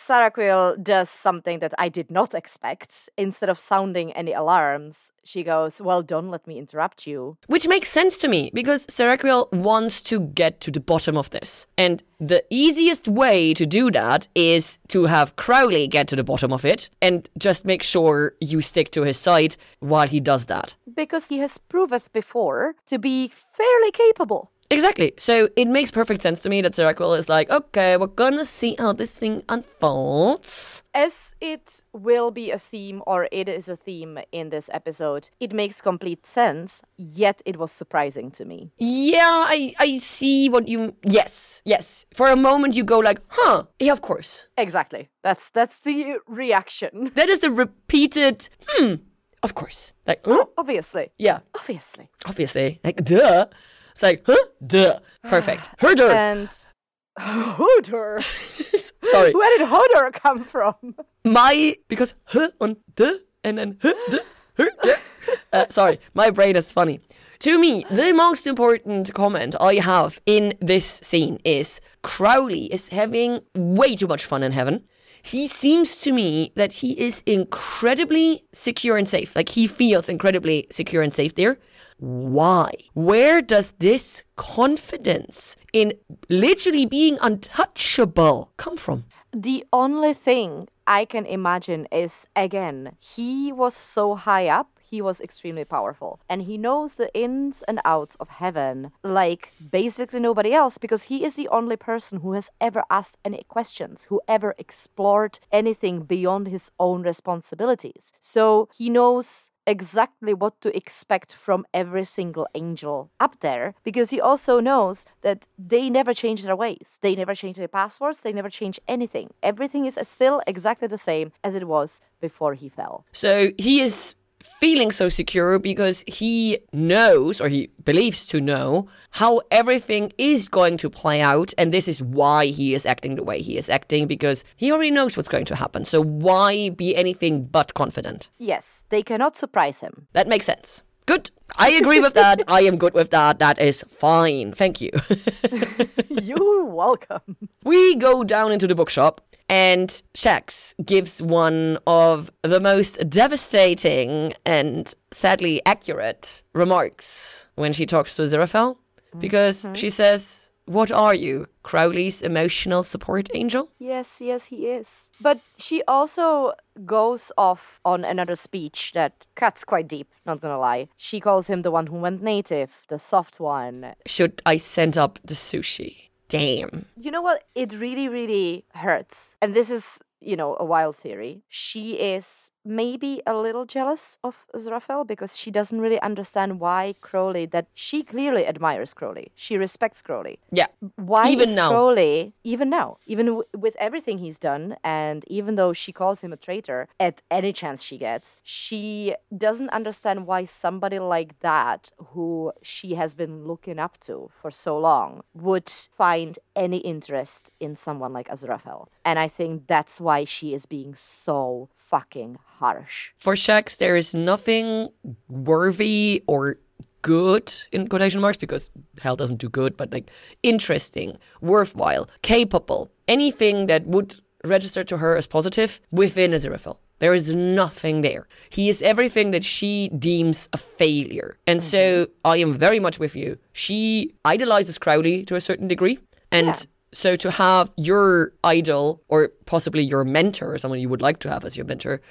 Saraqael does something that I did not expect. Instead of sounding any alarms, she goes, Well, don't let me interrupt you. Which makes sense to me because Saraqael wants to get to the bottom of this. And the easiest way to do that is to have Crowley get to the bottom of it and just make sure you stick to his side while he does that. Because he has proved before to be fairly capable. Exactly. So it makes perfect sense to me that Saraqael is like, okay, we're gonna see how this thing unfolds. As it will be a theme, or it is a theme in this episode, it makes complete sense, yet it was surprising to me. Yeah, I, I see what you. Yes, yes. For a moment, you go like, huh, yeah, of course. Exactly. That's that's the reaction. *laughs* That is the repeated, hmm, of course. Like, huh? Obviously. Yeah, Obviously. obviously. Like, duh. It's like, huh? Duh. Perfect. *sighs* Herder. And Hodor. *laughs* Sorry. Where did Hodor come from? My, because huh and duh, and then huh, duh, huh, duh. *laughs* Uh, sorry, my brain is funny. To me, the most important comment I have in this scene is Crowley is having way too much fun in heaven. He seems to me that he is incredibly secure and safe. Like he feels incredibly secure and safe there. Why? Where does this confidence in literally being untouchable come from? The only thing I can imagine is again, he was so high up, he was extremely powerful. And he knows the ins and outs of heaven like basically nobody else because he is the only person who has ever asked any questions, who ever explored anything beyond his own responsibilities. So he knows exactly what to expect from every single angel up there because he also knows that they never change their ways. They never change their passwords, they never change anything. Everything is still exactly the same as it was before he fell. So he is feeling so secure because he knows or he believes to know how everything is going to play out and this is why he is acting the way he is acting because he already knows what's going to happen. So why be anything but confident? Yes, they cannot surprise him. that makes sense good. I agree with that. I am good with that. That is fine. Thank you. *laughs* You're welcome. We go down into the bookshop, and Shax gives one of the most devastating and sadly accurate remarks when she talks to Aziraphale. Because she mm-hmm. says, What are you? Crowley's emotional support angel? Yes, yes, he is. But she also goes off on another speech that cuts quite deep, not gonna lie. She calls him the one who went native, the soft one. Should I send up the sushi? Damn. You know what? It really, really hurts. And this is, you know, a wild theory. She is maybe a little jealous of Aziraphale because she doesn't really understand why Crowley, that she clearly admires Crowley. She respects Crowley. Yeah. Why Even is now. Crowley, even now, even w- with everything he's done, and even though she calls him a traitor at any chance she gets, she doesn't understand why somebody like that, who she has been looking up to for so long, would find any interest in someone like Aziraphale. And I think that's why she is being so fucking harsh. For Shax, there is nothing worthy or good in quotation marks because hell doesn't do good, but like interesting, worthwhile, capable, anything that would register to her as positive within Aziraphale. There is nothing there. He is everything that she deems a failure. And so mm-hmm. I am very much with you. She idolizes Crowley to a certain degree. And Yeah. So to have your idol or possibly your mentor, someone you would like to have as your mentor,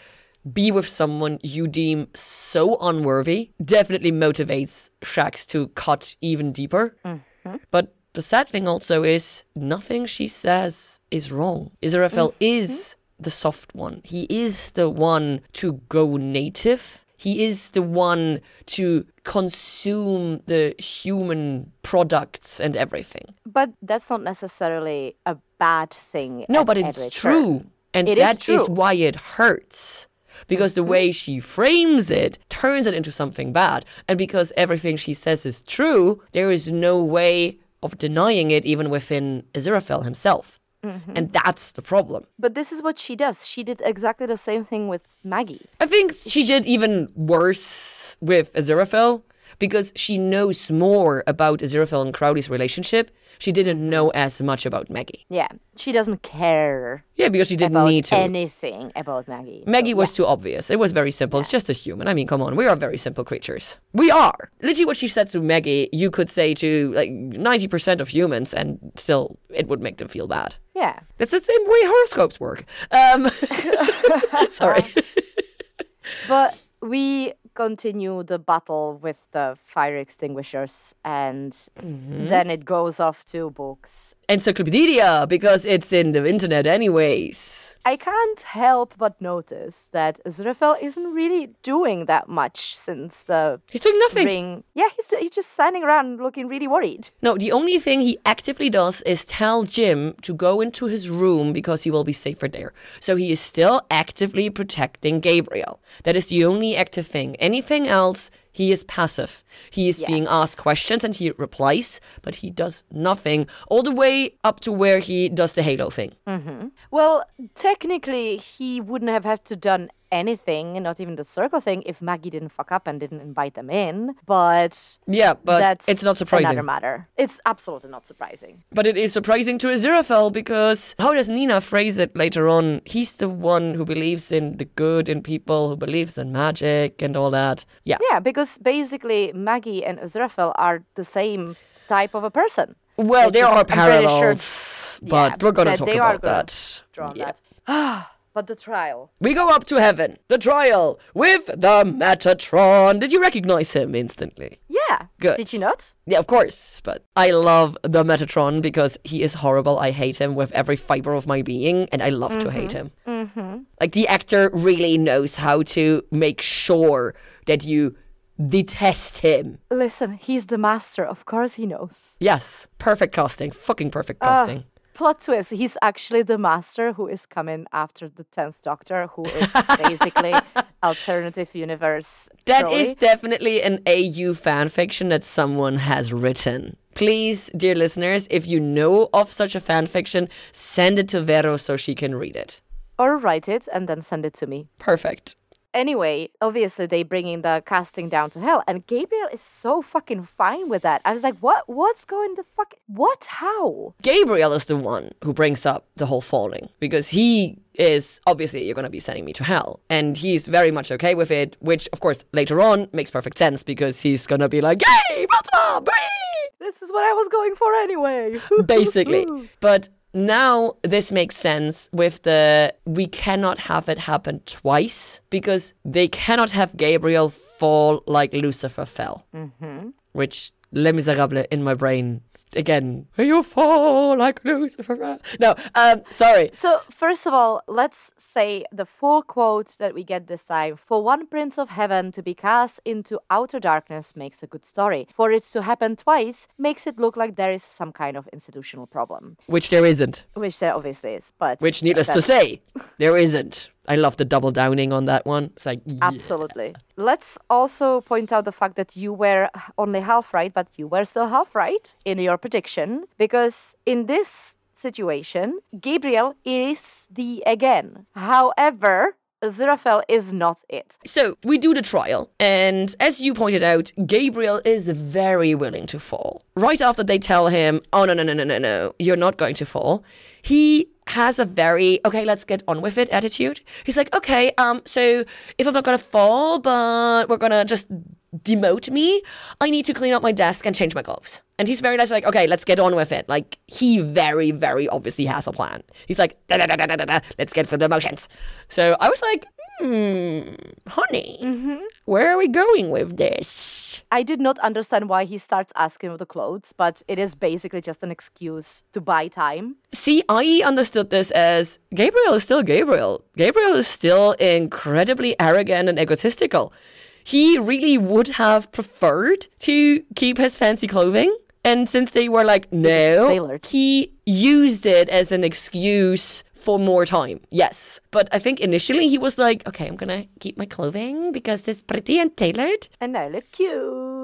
be with someone you deem so unworthy definitely motivates Shax to cut even deeper. Mm-hmm. But the sad thing also is nothing she says is wrong. Aziraphale mm-hmm. is the soft one. He is the one to go native. He is the one to consume the human products and everything. But that's not necessarily a bad thing. No, at but it's turn. true. And It is that is true. why it hurts. Because the mm-hmm. way she frames it turns it into something bad. And because everything she says is true, there is no way of denying it even within Aziraphale himself. Mm-hmm. And that's the problem. But this is what she does. She did exactly the same thing with Maggie. I think she did even worse with Aziraphale because she knows more about Aziraphale and Crowley's relationship. She didn't know as much about Maggie. Yeah, she doesn't care Yeah, because she didn't need to. anything about Maggie. So, Maggie was too obvious. It was very simple. It's just a human. I mean, come on, we are very simple creatures. We are. Literally, what she said to Maggie, you could say to like ninety percent of humans, and still, it would make them feel bad. yeah. That's the same way horoscopes work. Um, *laughs* sorry. *laughs* But we continue the battle with the fire extinguishers, and Mm-hmm. then it goes off to books. Encyclopedia, because it's in the internet, anyways. I can't help but notice that Aziraphale isn't really doing that much since the He's doing nothing. ring. Yeah, he's, he's just standing around looking really worried. No, the only thing he actively does is tell Jim to go into his room because he will be safer there. So he is still actively protecting Gabriel. That is the only active thing. Anything else, he is passive. He is Yeah. being asked questions and he replies, but he does nothing all the way up to where he does the halo thing. Mm-hmm. Well, technically, he wouldn't have had to done anything, not even the circle thing, if Maggie didn't fuck up and didn't invite them in. But Yeah, but that's it's not surprising. Another matter. It's absolutely not surprising. But it is surprising to Aziraphale because how does Nina phrase it later on? He's the one who believes in the good in people, who believes in magic and all that. Yeah. Yeah, because basically Maggie and Aziraphale are the same type of a person. Well, there are I'm sure- parallels, but Yeah, we're gonna talk about that. Draw on Yeah. that. *sighs* Ah, but the trial. We go up to heaven, the trial with the Metatron. Did you recognize him instantly? Yeah. Good. Did you not? Yeah, of course. But I love the Metatron because he is horrible. I hate him with every fiber of my being, and I love to hate him. Mm-hmm. Like the actor really knows how to make sure that you detest him. Listen, he's the master. Of course he knows. Yes, perfect casting, fucking perfect casting. Plot twist. He's actually the master who is coming after the 10th Doctor, who is basically *laughs* alternative universe. That Crowley. is definitely an AU fan fiction that someone has written. Please, dear listeners, if you know of such a fan fiction, send it to Vero so she can read it. Or write it and then send it to me. Perfect. Anyway, obviously they bringing the casting down to hell, and Gabriel is so fucking fine with that. I was like, what? What's going to fuck? What? How? Gabriel is the one who brings up the whole falling because he is obviously you're going to be sending me to hell and he's very much okay with it which of course later on makes perfect sense because he's going to be like yay Baltimore, bree!" This is what I was going for anyway. *laughs* basically but now this makes sense with the we cannot have it happen twice because they cannot have Gabriel fall like Lucifer fell. Mm-hmm. Which Les Miserables in my brain again you fall like Lucifer? No um sorry. So, first of all, let's say the full quote that we get this time. For one prince of heaven to be cast into outer darkness makes a good story. For it to happen twice makes it look like there is some kind of institutional problem, which there isn't. Which there obviously is. But which needless to say there isn't I love the double downing on that one it's like yeah. Absolutely. Let's also point out the fact that you were only half right, but you were still half right in your prediction because in this situation, Gabriel is the again. However, Aziraphale is not it. So we do the trial, and as you pointed out, Gabriel is very willing to fall. Right after they tell him, "Oh no no no no no no, you're not going to fall," he has a very okay, let's get on with it attitude. He's like, okay, um, so if I'm not gonna fall, but we're gonna just demote me, I need to clean up my desk and change my gloves. And he's very nice, like, okay, let's get on with it. Like, he very, very obviously has a plan. He's like, da, da, da, da, da, da, let's get through the motions. So I was like, hmm, honey, where are we going with this? I did not understand why he starts asking for the clothes, but it is basically just an excuse to buy time. See, I understood this as Gabriel is still Gabriel. Gabriel is still incredibly arrogant and egotistical. He really would have preferred to keep his fancy clothing. And since they were like, no, he used it as an excuse for more time. Yes. But I think initially he was like, okay, I'm going to keep my clothing because it's pretty and tailored. And I look cute.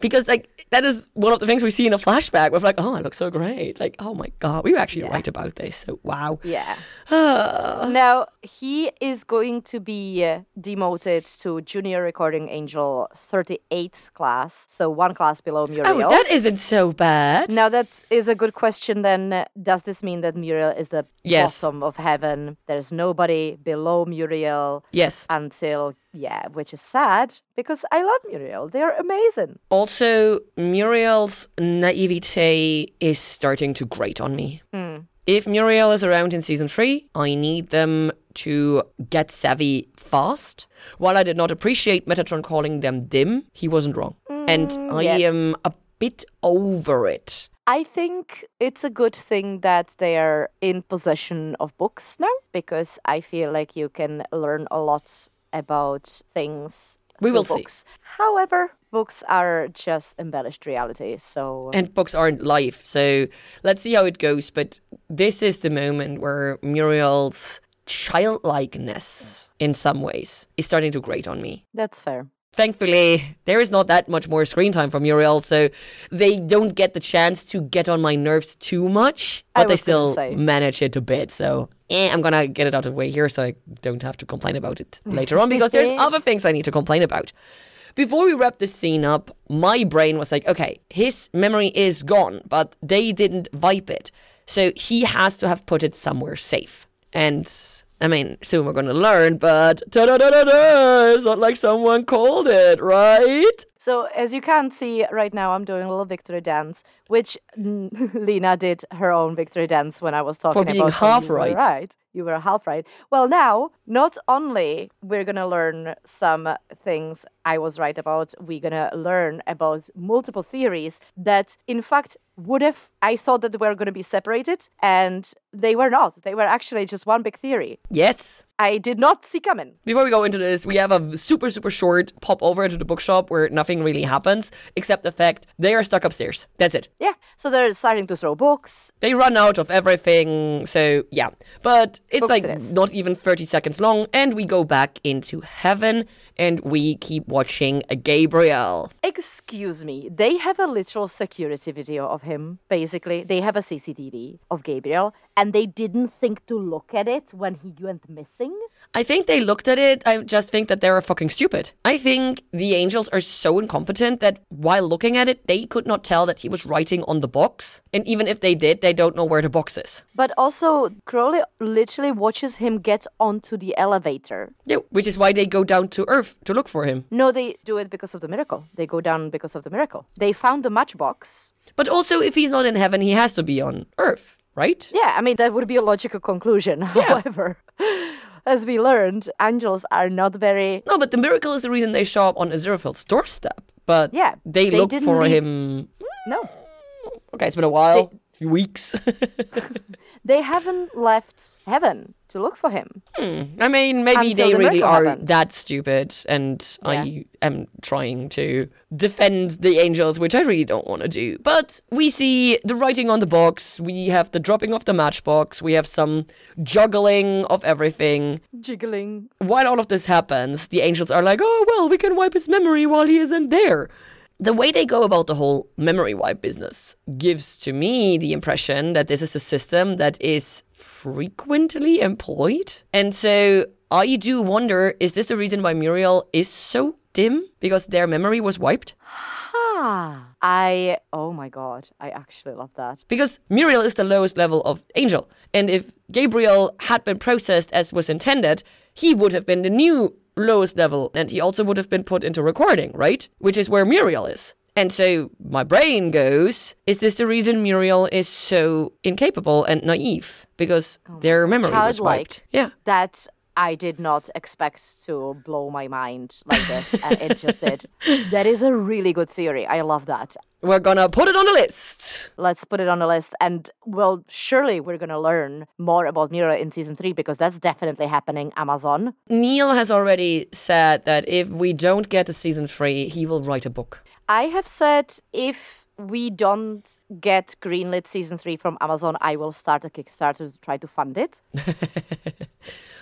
Because, like, that is one of the things we see in a flashback with, like, oh, I look so great. Like, oh my God, we were actually Yeah. right about this. So, wow. Yeah. *sighs* Ah. Now, he is going to be uh, demoted to Junior Recording Angel 38th class, so one class below Muriel. Oh, that isn't so bad. Now that is a good question. Then, does this mean that Muriel is the Yes. bottom of heaven? There's nobody below Muriel Yes. until yeah, which is sad because I love Muriel. They're amazing. Also, Muriel's naivete is starting to grate on me. Hmm. If Muriel is around in season three, I need them to get savvy fast. While I did not appreciate Metatron calling them dim, he wasn't wrong. Hmm, and I yeah. am a bit over it. I think it's a good thing that they are in possession of books now because I feel like you can learn a lot about things. We will see. However, books are just embellished reality. So um, And books aren't live, so let's see how it goes. But this is the moment where Muriel's childlikeness, in some ways, is starting to grate on me. that's fair. Thankfully, there is not that much more screen time from Muriel, so they don't get the chance to get on my nerves too much, but they still manage it a bit. So, eh, I'm gonna get it out of the way here so I don't have to complain about it later on because there's *laughs* other things I need to complain about. Before we wrap this scene up, my brain was like, okay, his memory is gone, but they didn't wipe it. So he has to have put it somewhere safe. And I mean, soon we're gonna learn, but it's not like someone called it, right? So as you can see right now, I'm doing a little victory dance, which Lena *laughs* did her own victory dance when I was talking For being about half you were right. Right, you were half right. Well, now not only we're gonna learn some things I was right about, we're gonna learn about multiple theories that, in fact, would have I thought that they were gonna be separated, and they were not. They were actually just one big theory. Yes. I did not see coming. Before we go into this, we have a super, super short pop over to the bookshop where nothing really happens except the fact they are stuck upstairs. That's it. Yeah, so they're starting to throw books. They run out of everything, so yeah. But it's Books like it not even 30 seconds long, and we go back into heaven and we keep watching Gabriel. Excuse me, they have a literal security video of him, basically. They have a CCTV of Gabriel, and they didn't think to look at it when he went missing. I think they looked at it. I just think that they're fucking stupid. I think the angels are so incompetent that while looking at it, they could not tell that he was writing on the box. And even if they did, they don't know where the box is. But also, Crowley literally watches him get onto the elevator. Yeah, which is why they go down to Earth to look for him. No, they do it because of the miracle. They go down because of the miracle. They found the matchbox. But also, if he's not in heaven, he has to be on Earth, right? Yeah, I mean, that would be a logical conclusion. *laughs* However, as we learned, angels are not very No, but the miracle is the reason they show up on Aziraphale's doorstep. But Yeah, they, they look for leave- him. no. Okay, it's been a while, few weeks. *laughs* They haven't left heaven to look for him. Hmm. I mean, maybe Until they the really are happened. that stupid, and I am trying to defend the angels, which I really don't want to do. But we see the writing on the box, we have the dropping of the matchbox, we have some juggling of everything. Jiggling. While all of this happens, the angels are like, oh, well, we can wipe his memory while he isn't there. The way they go about the whole memory wipe business gives to me the impression that this is a system that is frequently employed. And so I do wonder is this the reason why Muriel is so dim? Because their memory was wiped? Ah, I, oh my god, I actually love that. Because Muriel is the lowest level of angel. And if Gabriel had been processed as was intended, he would have been the new lowest level. And he also would have been put into recording, right? Which is where Muriel is. And so my brain goes, is this the reason Muriel is so incapable and naive? Because their memory was wiped. Yeah. That I did not expect to blow my mind like this, and it just did. That is a really good theory. I love that. We're gonna put it on the list. Let's put it on the list, and well, surely we're gonna learn more about Mira in season three because that's definitely happening. Amazon. Neil has already said that if we don't get to season three, he will write a book. I have said if we don't get greenlit season three from Amazon, I will start a Kickstarter to try to fund it.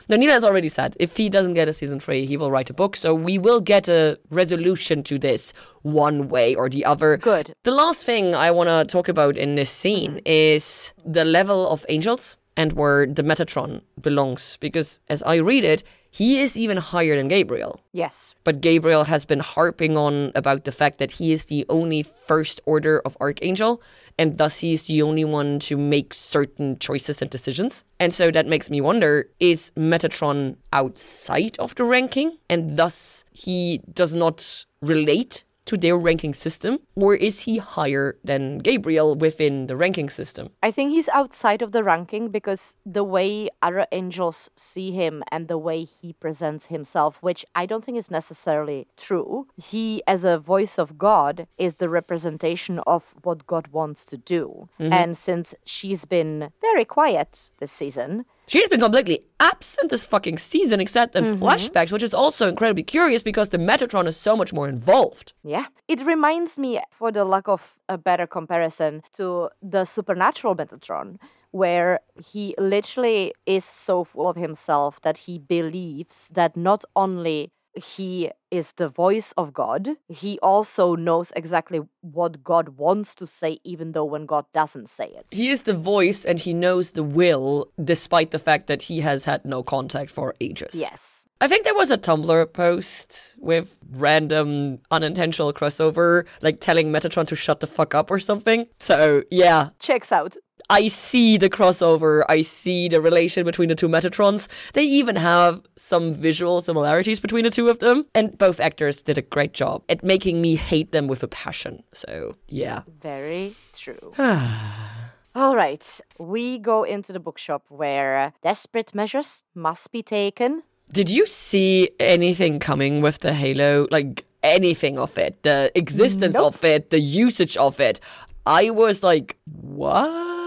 No, Neil has already said if he doesn't get a season three, he will write a book. So we will get a resolution to this one way or the other. Good. The last thing I want to talk about in this scene mm-hmm. is the level of angels and where the Metatron belongs. Because as I read it, he is even higher than Gabriel. Yes. But Gabriel has been harping on about the fact that he is the only first order of Archangel, and thus he is the only one to make certain choices and decisions. And so that makes me wonder is Metatron outside of the ranking, and thus he does not relate to their ranking system, or is he higher than Gabriel within the ranking system? I think he's outside of the ranking because the way other angels see him and the way he presents himself, which I don't think is necessarily true, he, as a voice of God, is the representation of what God wants to do. Mm-hmm. And since she's been very quiet this season, She's been completely absent this fucking season, except in mm-hmm. flashbacks, which is also incredibly curious because the Metatron is so much more involved. Yeah. It reminds me, for the lack of a better comparison, to the supernatural Metatron, where he literally is so full of himself that he believes that not only he is the voice of God, he also knows exactly what God wants to say, even though when God doesn't say it. He is the voice and he knows the will, despite the fact that he has had no contact for ages. Yes. I think there was a Tumblr post with random unintentional crossover, like telling Metatron to shut the fuck up or something. So, yeah, Checks out. I see the crossover. I see the relation between the two Metatrons. They even have some visual similarities between the two of them. And both actors did a great job at making me hate them with a passion. So, yeah. Very true. *sighs* All right. We go into the bookshop where desperate measures must be taken. Did you see anything coming with the Halo? Like anything of it? The existence Nope. of it, the usage of it? I was like, what?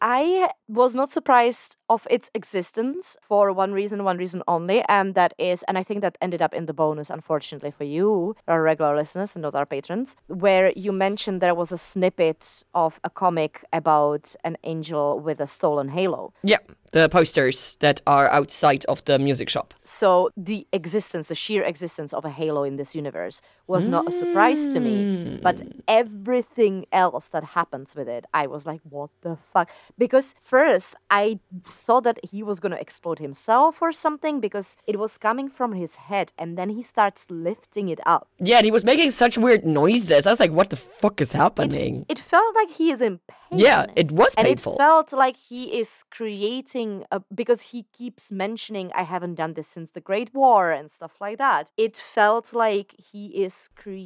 I was not surprised of its existence for one reason, one reason only, and that is, and I think that ended up in the bonus, unfortunately for you, our regular listeners and not our patrons, where you mentioned there was a snippet of a comic about an angel with a stolen halo. Yeah, the posters that are outside of the music shop. So the existence, the sheer existence of a halo in this universe was not a surprise to me, but hmm. everything else that happens with it, I was like, what the fuck? Because first I thought that he was going to explode himself or something because it was coming from his head and then he starts lifting it up. Yeah, and he was making such weird noises. I was like, what the fuck is happening? It felt like he is in pain. yeah, it was and painful. it felt like he is creating a, because he keeps mentioning i haven't done this since the great war and stuff like that it felt like he is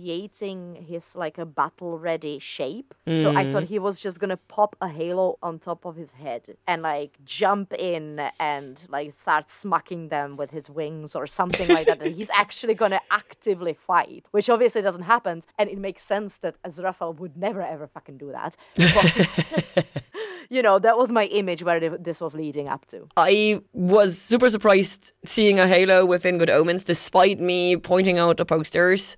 creating his like a battle ready shape so i Mm. thought he was just gonna pop a halo on top of his head and like jump in and like start smacking them with his wings or something like that and he's *laughs* actually gonna actively fight which obviously doesn't happen and it makes sense that Aziraphale would never ever fucking do that but *laughs* you know, that was my image where this was leading up to. I was super surprised seeing a Halo within Good Omens, despite me pointing out the posters.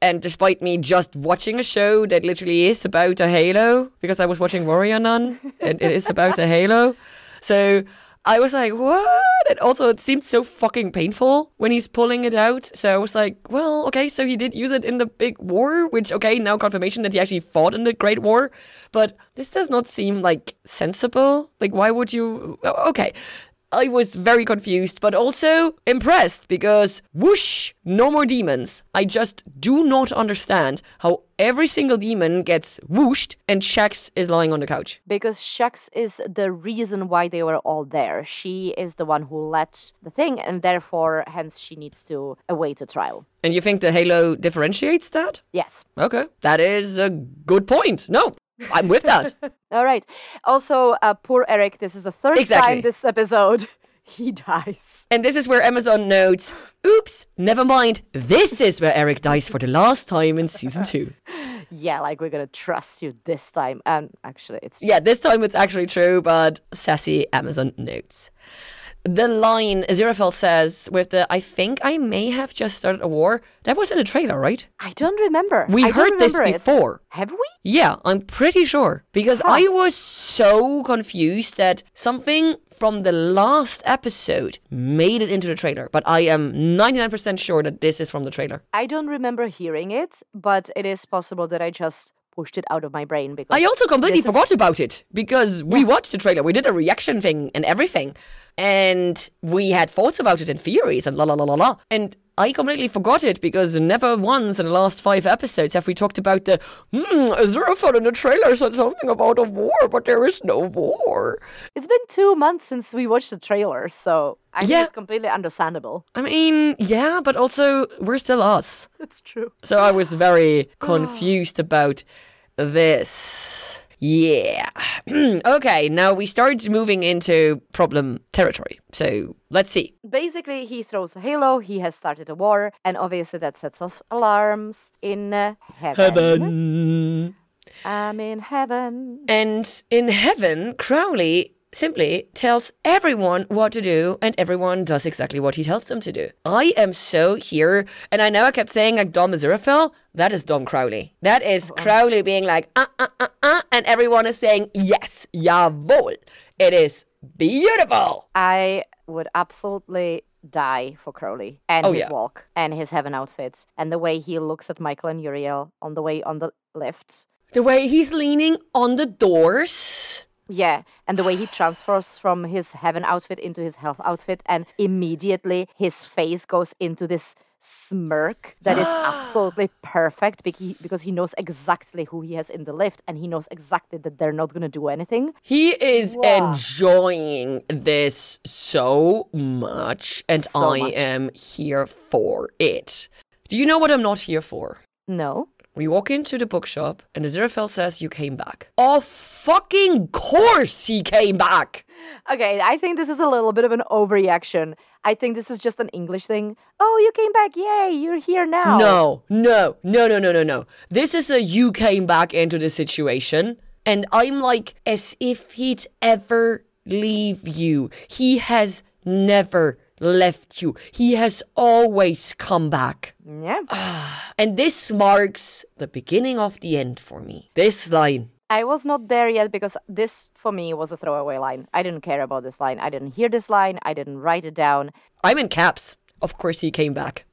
And despite me just watching a show that literally is about a Halo, because I was watching Warrior Nun, and it is about a Halo. *laughs* So I was like, what? And also, it seemed so fucking painful when he's pulling it out. So I was like, well, okay, so he did use it in the big war, which, okay, now confirmation that he actually fought in the Great War. But this does not seem like sensible. Like, why would you? Okay. I was very confused, but also impressed because whoosh, no more demons. I just do not understand how every single demon gets whooshed and Shax is lying on the couch. Because Shax is the reason why they were all there. She is the one who led the thing, and therefore, hence, she needs to await a trial. And you think the halo differentiates that? Yes. Okay, that is a good point. No, I'm with that. *laughs* All right. Also, uh, poor Eric. This is the third Exactly. time this episode *laughs* he dies. and this is where Amazon notes, oops, never mind. This is where Eric dies for the last time in season two. *laughs* Yeah, like we're gonna trust you this time. And actually, it's Yeah, this time it's actually true, but sassy Amazon notes. The line Aziraphale says with the I think I may have just started a war, that was in the trailer, right? I don't remember. We I heard this remember it. before. Have we? Yeah, I'm pretty sure. Because Huh. I was so confused that something from the last episode made it into the trailer. But I am 99% sure that this is from the trailer. I don't remember hearing it, but it is possible that I just pushed it out of my brain because I also completely this is- forgot about it because we watched the trailer. We did a reaction thing and everything. And we had thoughts about it and theories and la la la la la. And I completely forgot it because never once in the last five episodes have we talked about the hmm, Aziraphale in the trailer said something about a war, but there is no war. It's been two months since we watched the trailer, so I think Yeah. it's completely understandable. I mean, yeah, but also we're still us. *laughs* It's true. So I was very *sighs* confused about this. Yeah. *clears throat* okay, now we start moving into problem territory. So let's see. Basically, he throws a halo, he has started a war, and obviously that sets off alarms in uh, heaven. Heaven. I'm in heaven. And in heaven, Crowley simply tells everyone what to do, and everyone does exactly what he tells them to do. I am so here, and I know I kept saying like Dom Aziraphale. That is Dom Crowley. That is Crowley being like, uh, uh, uh, uh, and everyone is saying, yes, jawohl. It is beautiful. I would absolutely die for Crowley and Oh, his yeah. walk and his heaven outfits and the way he looks at Michael and Uriel on the way on the lift. The way he's leaning on the doors. Yeah, and the way he transfers from his heaven outfit into his health outfit, and immediately his face goes into this smirk that is *gasps* absolutely perfect because he knows exactly who he has in the lift, and he knows exactly that they're not gonna do anything. He is Wow. enjoying this so much, and So I much. am here for it. Do you know what I'm not here for? No, We walk into the bookshop, and the Aziraphale says, You came back. Of fucking course he came back! okay, I think this is a little bit of an overreaction. I think this is just an English thing. Oh, you came back! Yay, you're here now. No, no, no, no, no, no, no. This is a you came back into the situation, and I'm like, as if he'd ever leave you. He has never left you. He has always come back. Yeah. Ah, and this marks the beginning of the end for me. This line. I was not there yet because this for me was a throwaway line. I didn't care about this line. I didn't hear this line. I didn't write it down. I'm in caps. Of course he came back.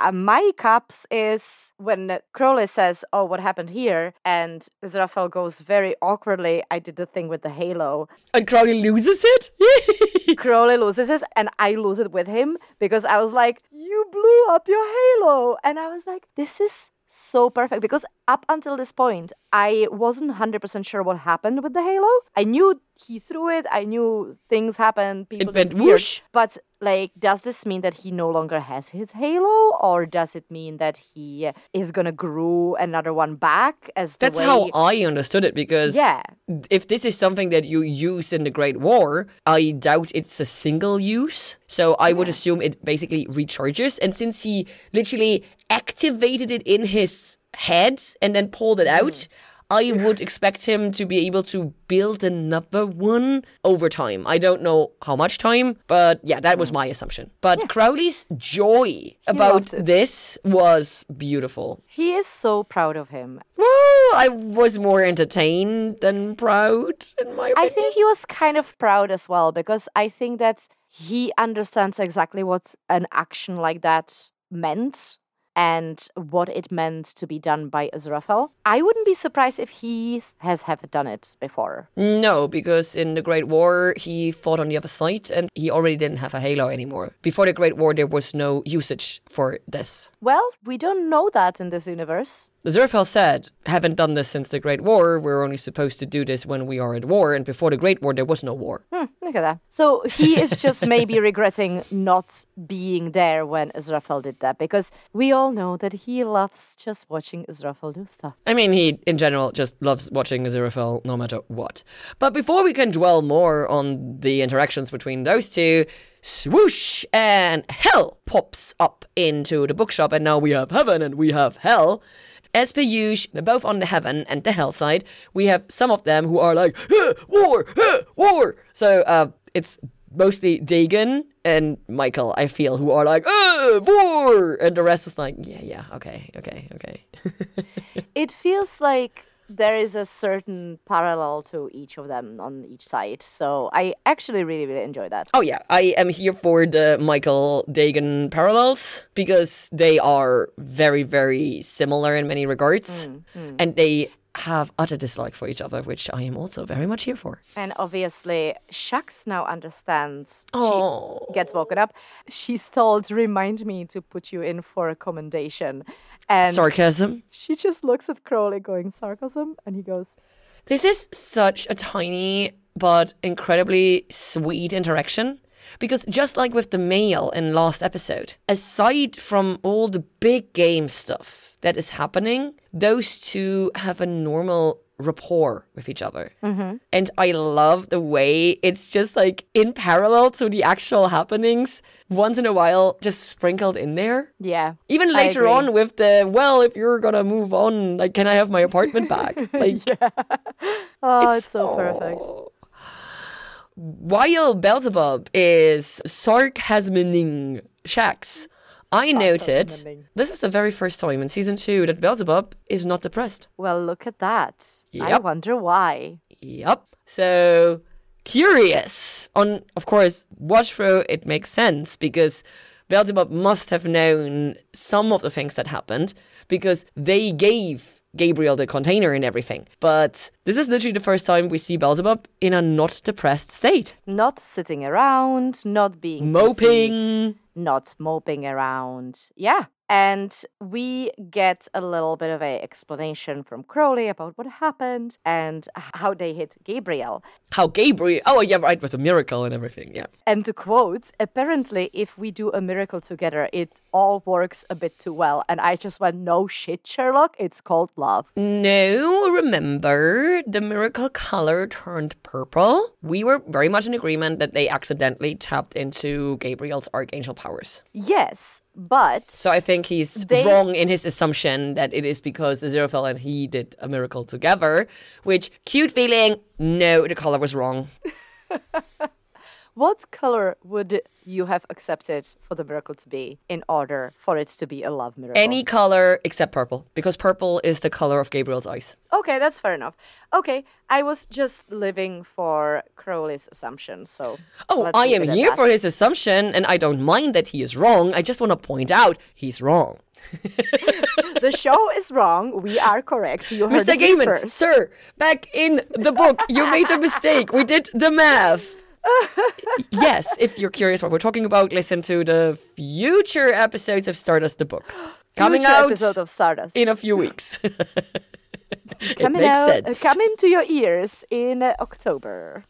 Uh, my caps is when Crowley says, "Oh, what happened here?" and Aziraphale goes very awkwardly. I did the thing with the halo. And Crowley loses it? *laughs* Crowley loses it, and I lose it with him because I was like, "You blew up your halo," and I was like, "This is." So perfect because up until this point, I wasn't 100% sure what happened with the halo. I knew he threw it, I knew things happened, people went whoosh. But like, does this mean that he no longer has his halo, or does it mean that he is gonna grow another one back as the That's way? how I understood it because Yeah. if this is something that you use in the Great War, I doubt it's a single use. So I would assume it basically recharges. And since he literally activated it in his head and then pulled it out, mm. I would *sighs* expect him to be able to build another one over time. I don't know how much time, but yeah, that was my assumption. But Crowley's joy about this was beautiful. he is so proud of him. Well, I was more entertained than proud, in my opinion. I think he was kind of proud as well because I think that he understands exactly what an action like that meant and what it meant to be done by Aziraphale. I wouldn't be surprised if he has have done it before. No, because in the Great War, he fought on the other side and he already didn't have a halo anymore. Before the Great War, there was no usage for this. Well, we don't know that in this universe. Aziraphale said, haven't done this since the Great War. We're only supposed to do this when we are at war. And before the Great War, there was no war. Hmm, look at that. So he is just maybe *laughs* regretting not being there when Aziraphale did that because we all know that he loves just watching Aziraphale do stuff. I mean, he in general just loves watching Aziraphale no matter what. But before we can dwell more on the interactions between those two, swoosh and hell pops up into the bookshop, and now we have heaven and we have hell. As per usual, both on the heaven and the hell side, we have some of them who are like, "Huh, war, war. So uh, it's mostly Dagon and Michael, I feel, who are like, war. And the rest is like, yeah, yeah, okay, okay, okay. *laughs* It feels like there is a certain parallel to each of them on each side. So I actually really, really enjoy that. Oh yeah, I am here for the Michael Dagon parallels because they are very, very similar in many regards, mm, mm. and they have utter dislike for each other, which I am also very much here for. And obviously, Shax now understands. Oh. She gets woken up. She's told, remind me to put you in for a commendation. And Sarcasm. she just looks at Crowley going, sarcasm? And he goes, This is such a tiny but incredibly sweet interaction. Because just like with the male in last episode, aside from all the big game stuff that is happening, those two have a normal rapport with each other. Mm-hmm. And I love the way it's just like in parallel to the actual happenings, once in a while, just sprinkled in there. yeah. Even later on with the, well, if you're gonna move on, like, can I have my apartment back? *laughs* Like, *laughs* Oh, it's, so perfect. While Beelzebub is sarcasming Shax, I noted this is the very first time in season two that Beelzebub is not depressed. Well, look at that. I wonder why. Yep. So curious. On of course, watch through it makes sense because Beelzebub must have known some of the things that happened because they gave Gabriel the container and everything. But this is literally the first time we see Beelzebub in a not depressed state. Not sitting around, not being busy, Moping. not moping around. Yeah. And we get a little bit of a explanation from Crowley about what happened and how they hit Gabriel. How Gabriel Oh yeah, right, with a miracle and everything, yeah. And to quote, apparently, if we do a miracle together, it all works a bit too well. And I just went, no shit, Sherlock. It's called love. No, remember the miracle color turned purple? We were very much in agreement that they accidentally tapped into Gabriel's archangel powers. Yes, but So I think he's They- wrong in his assumption that it is because Aziraphale and he did a miracle together, which cute feeling. No, the color was wrong. *laughs* what color would you have accepted for the miracle to be in order for it to be a love miracle? Any color except purple, because purple is the color of Gabriel's eyes. Okay, that's fair enough. Okay, I was just living for Crowley's assumption, so. Oh, I am here that. for his assumption, and I don't mind that he is wrong. I just want to point out he's wrong. *laughs* The show is wrong. We are correct. You heard Mr. Gaiman, first. sir, back in the book, you made a mistake. We did the math. *laughs* yes, if you're curious what we're talking about, listen to the future episodes of Stardust the book. Coming Future out episode of Stardust. in a few weeks. *laughs* coming out, sense. coming to your ears in October.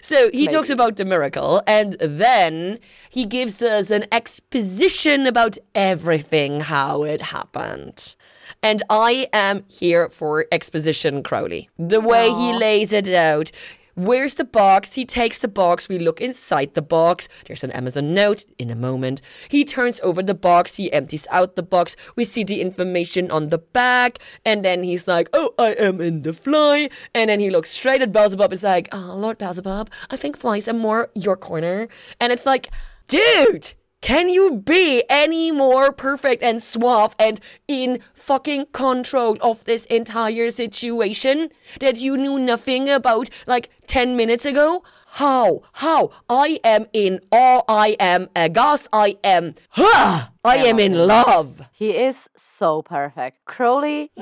So he talks about the miracle, and then he gives us an exposition about everything, how it happened. And I am here for exposition, Crowley. The way he lays it out. Where's the box? He takes the box. We look inside the box. There's an Amazon note in a moment. He turns over the box. He empties out the box. We see the information on the back. And then he's like, Oh, I am in the fly. And then he looks straight at Beelzebub. It's like, Oh, Lord Beelzebub, I think flies are more your corner. And it's like, Dude, Can you be any more perfect and suave and in fucking control of this entire situation that you knew nothing about like 10 minutes ago? How? How? I am in awe. I am aghast. I am. I am in love. He is so perfect. Crowley,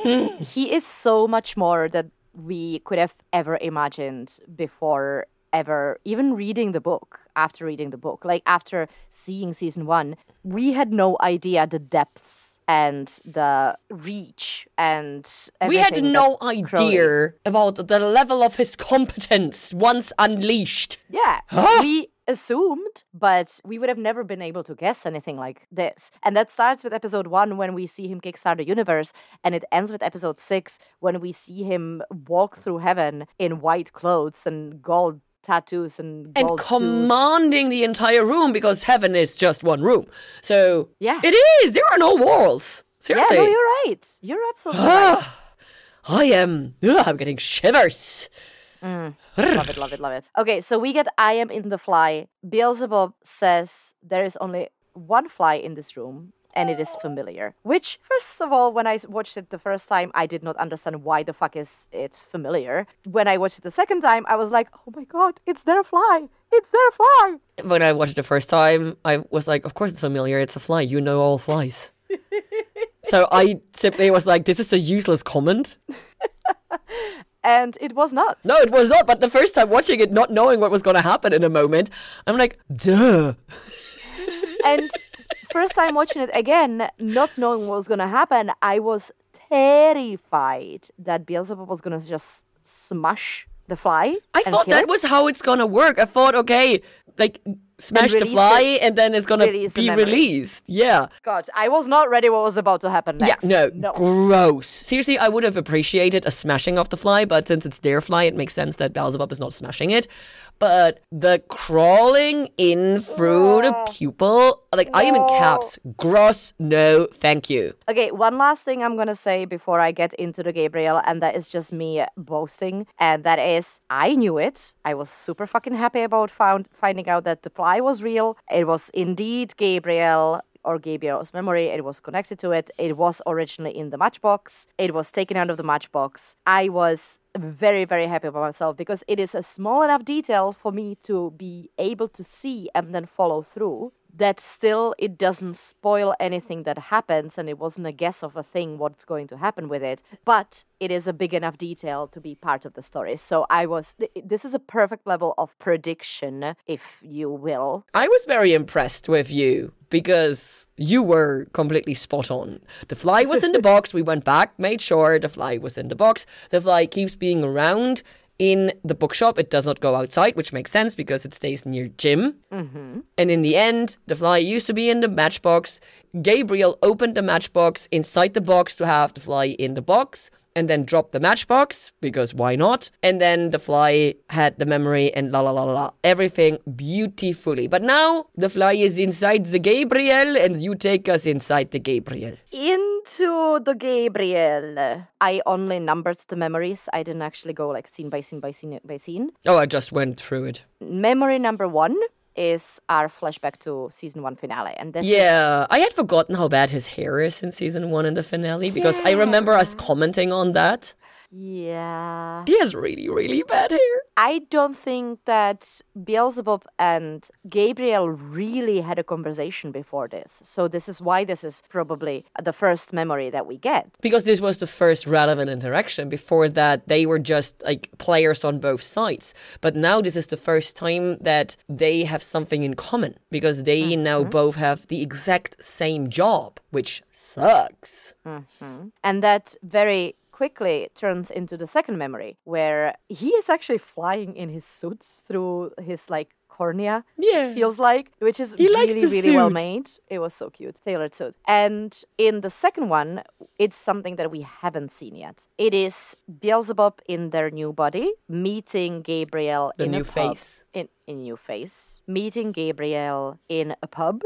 he is so much more that we could have ever imagined before ever even reading the book after reading the book like after seeing season 1 we had no idea the depths and the reach and We had no Crowley- idea about the level of his competence once unleashed. Yeah, *laughs* we assumed, but we would have never been able to guess anything like this. And that starts with episode one when we see him kickstart the universe, and it ends with episode six when we see him walk through heaven in white clothes and gold tattoos and and gold shoes. commanding the entire room because heaven is just one room. So Yeah. it is. There are no walls. Yeah, Seriously. no, you're right. You're absolutely right. Ah, I am. Ugh, I'm getting shivers. Mm. love it, love it, love it. Okay, so we get I am in the fly. Beelzebub says there is only one fly in this room. And it is oh. familiar. Which, first of all, when I watched it the first time, I did not understand why the fuck is it familiar. When I watched it the second time, I was like, "Oh my god, it's their fly! It's their fly!" When I watched it the first time, I was like, of course it's familiar. It's a fly. You know all flies. *laughs* so I simply was like, this is a useless comment. And it was not. No, it was not. But the first time watching it, not knowing what was going to happen in a moment, I'm like, duh. And *laughs* first time watching it again, not knowing what was gonna happen, I was terrified that Beelzebub was gonna just smash the fly. I thought that it. was how it's gonna work. I thought, okay, like smash the fly it. and then it's gonna be released. Yeah. God, I was not ready what was about to happen next. Yeah, no, no. gross. Seriously, I would have appreciated a smashing of the fly, but since it's their fly, it makes sense that Beelzebub is not smashing it. But the crawling in through the pupil, like I am in caps. Oh. Gross, no, thank you. Okay, one last thing I'm gonna say before I get into the Gabriel, and that is just me boasting, and that is I knew it. I was super fucking happy about found finding out that the fly was real. It was indeed Gabriel or Gabriel's memory. It was connected to it. It was originally in the matchbox. It was taken out of the matchbox. I was very, very happy about myself because it is a small enough detail for me to be able to see and then follow through that still it doesn't spoil anything that happens and it wasn't a guess of a thing what's going to happen with it but it is a big enough detail to be part of the story so i was th- this is a perfect level of prediction if you will I was very impressed with you because you were completely spot on. The fly was in the box. We went back, made sure the fly was in the box. The fly keeps being around in the bookshop. It does not go outside, which makes sense because it stays near Jim. Mm-hmm. And in the end, the fly used to be in the matchbox. Gabriel opened the matchbox inside the box to have the fly in the box and then dropped the matchbox because why not? And then the fly had the memory and la la la la, la everything beautifully. But now the fly is inside the Gabriel and you take us inside the Gabriel. into the gabriel i only numbered the memories i didn't actually go like scene by scene by scene by scene Oh, I just went through it. memory number one is our flashback to season one finale and this is Yeah, I had forgotten how bad his hair is in season one in the finale because I remember us commenting on that. Yeah He has really, really bad hair. I don't think that Beelzebub and Gabriel really had a conversation before this. So this is why this is probably the first memory that we get. Because this was the first relevant interaction. Before that, they were just like players on both sides. But now this is the first time that they have something in common because they now mm-hmm. both have the exact same job, which sucks. Mm-hmm. And that very quickly turns into the second memory where he is actually flying in his suits through his like cornea Yeah. feels like which is He really really well made. It was so cute. Tailored suit. And in the second one it's something that we haven't seen yet. It is beelzebub in their new body meeting gabriel The in new a pub, face. in in new face. Meeting gabriel in a pub.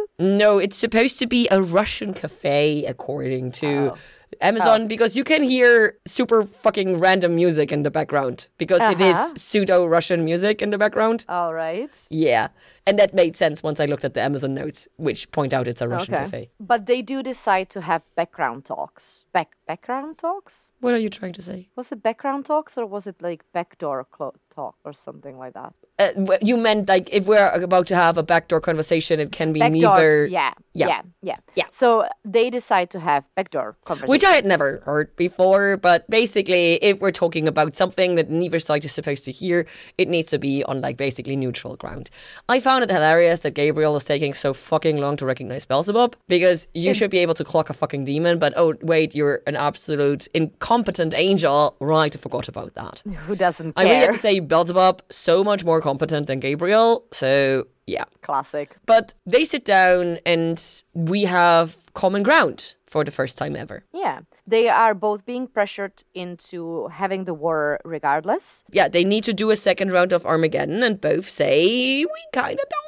No, it's supposed to be a Russian cafe, according to oh. Amazon because you can hear super fucking random music in the background because it Uh-huh. is pseudo Russian music in the background. All right. Yeah. And that made sense once I looked at the Amazon notes, which point out it's a Russian cafe. But they do decide to have background talks. Back background talks? What are you trying to say? Was it background talks or was it like backdoor clo- talk or something like that? Uh, you meant like if we're about to have a backdoor conversation, it can be Backdoor. neither. Yeah, Yeah. yeah. Yeah. Yeah. So they decide to have backdoor conversation, Which I had never heard before, but basically, if we're talking about something that neither side is supposed to hear, it needs to be on like basically neutral ground. I found it hilarious that Gabriel is taking so fucking long to recognize Beelzebub because you hmm. should be able to clock a fucking demon, but oh wait, you're an absolute incompetent angel. Right, I forgot about that. Who doesn't I care? really have to say Beelzebub so much more competent than Gabriel. So yeah. Classic. But they sit down and we have common ground for the first time ever. Yeah. They are both being pressured into having the war regardless. Yeah, they need to do a second round of Armageddon and both say we kind of don't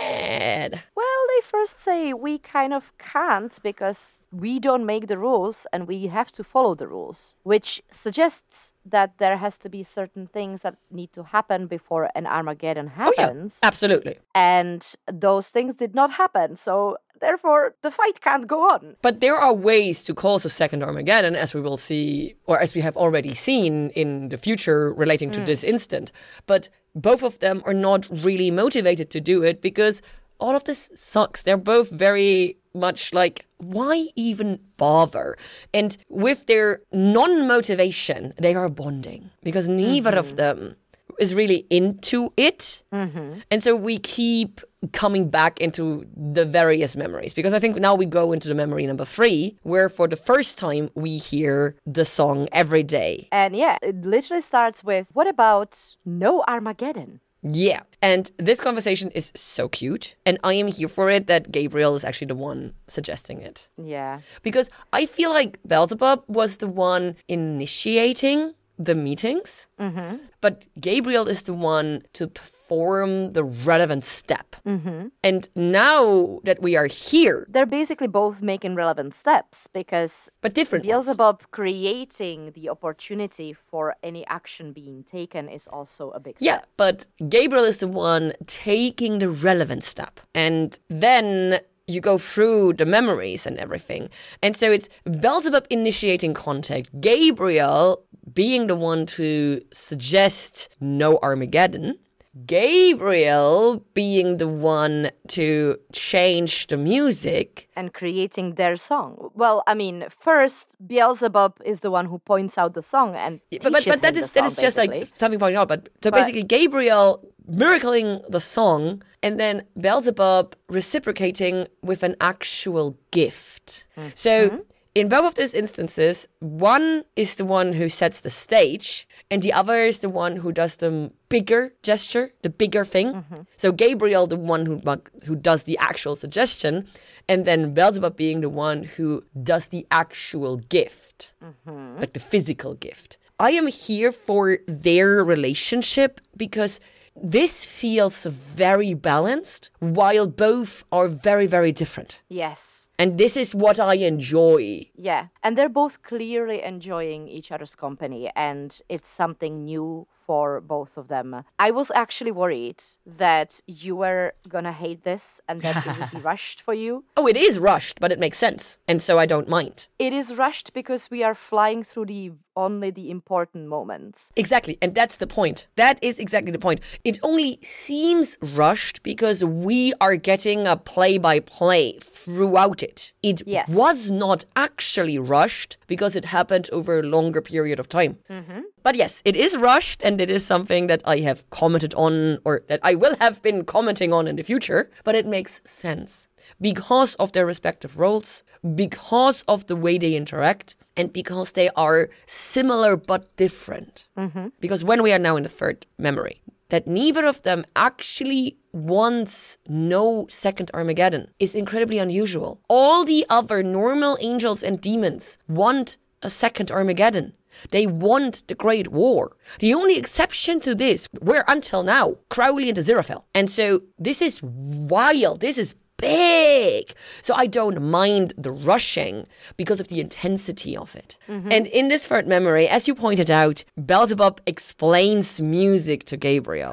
Well, they first say we kind of can't because we don't make the rules and we have to follow the rules, which suggests that there has to be certain things that need to happen before an Armageddon happens. Oh yeah, happens. absolutely. And those things did not happen. So therefore the fight can't go on. But there are ways to cause a second Armageddon, as we will see, or as we have already seen in the future relating to mm. this instant. But both of them are not really motivated to do it because all of this sucks. They're both very much like, why even bother? And with their non motivation, they are bonding because neither of mm-hmm. them is really into it. Mm-hmm. And so we keep coming back into the various memories because I think now we go into the memory number three, where for the first time we hear the song every day. And yeah, it literally starts with what about no Armageddon? Yeah. And this conversation is so cute. And I am here for it that Gabriel is actually the one suggesting it. Yeah. Because I feel like Beelzebub was the one initiating the meetings, mm-hmm. but Gabriel is the one to perform the relevant step. Mm-hmm. And now that we are here, They're basically both making relevant steps because but different ones. Beelzebub creating the opportunity for any action being taken is also a big Yeah, step. but Gabriel is the one taking the relevant step. And then you go through the memories and everything. And so it's Beelzebub initiating contact, Gabriel being the one to suggest no Armageddon. Gabriel being the one to change the music. And creating their song. Well, I mean, first Beelzebub is the one who points out the song and But, but, teaches but that is that song, is just like basically. something pointing out. But so But- basically, Gabriel miracling the song, and then Beelzebub reciprocating with an actual gift. Mm-hmm. So in both of those instances, one is the one who sets the stage, and the other is the one who does the bigger gesture, the bigger thing. Mm-hmm. So Gabriel, the one who who does the actual suggestion, and then Beelzebub being the one who does the actual gift Mm-hmm. like the physical gift. I am here for their relationship because this feels very balanced while both are very, very different. Yes. And this is what I enjoy. Yeah. And they're both clearly enjoying each other's company, and it's something new for both of them. I was actually worried that you were gonna hate this and that it would be *laughs* rushed for you. Oh, it is rushed, but it makes sense. And so I don't mind. It is rushed because we are flying through the only the important moments. Exactly. And that's the point. That is exactly the point. It only seems rushed because we are getting a play by play throughout it. It Yes. was not actually rushed because it happened over a longer period of time. Mm-hmm. But yes, it is rushed and it is something that I have commented on or that I will have been commenting on in the future, but it makes sense because of their respective roles, because of the way they interact, and because they are similar but different. Mm-hmm. Because when we are now in the third memory, that neither of them actually wants no second Armageddon is incredibly unusual. All the other normal angels and demons want a second Armageddon. They want the Great War. The only exception to this were until now Crowley and Aziraphale. And so this is wild. This is big. So I don't mind the rushing because of the intensity of it. Mm-hmm. And in this third memory, as you pointed out, Beelzebub explains music to Gabriel.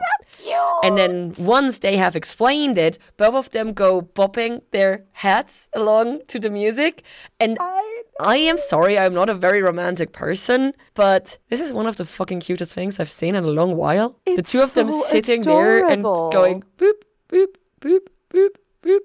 And then once they have explained it, both of them go bopping their heads along to the music. And I am sorry, I'm not a very romantic person, but this is one of the fucking cutest things I've seen in a long while. the two of them so sitting there and going boop, boop, boop, boop, boop.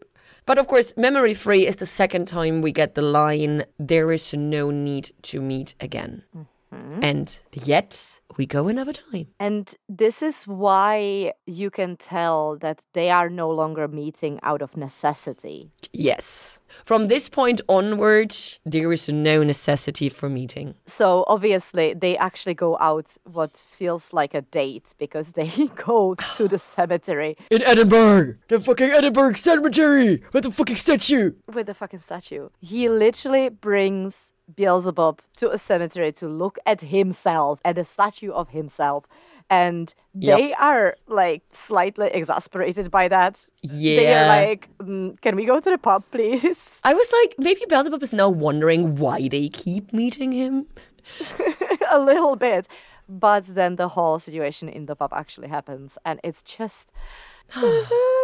But of course, memory free is the second time we get the line, there is no need to meet again. Mm-hmm. And yet, we go another time. And this is why you can tell that they are no longer meeting out of necessity. Yes. From this point onward, there is no necessity for meeting. So obviously, they actually go out what feels like a date because they *laughs* go to the cemetery *sighs* In Edinburgh! The fucking Edinburgh Cemetery! With the fucking statue! with the fucking statue. He literally brings Beelzebub to a cemetery to look at himself, at a statue of himself. And Yep. they are like slightly exasperated by that. Yeah. They are like, "Mm, can we go to the pub, please? *laughs* I was like, maybe Beelzebub is now wondering why they keep meeting him. *laughs* a little bit. But then the whole situation in the pub actually happens. And it's just. *sighs* *sighs* *sighs*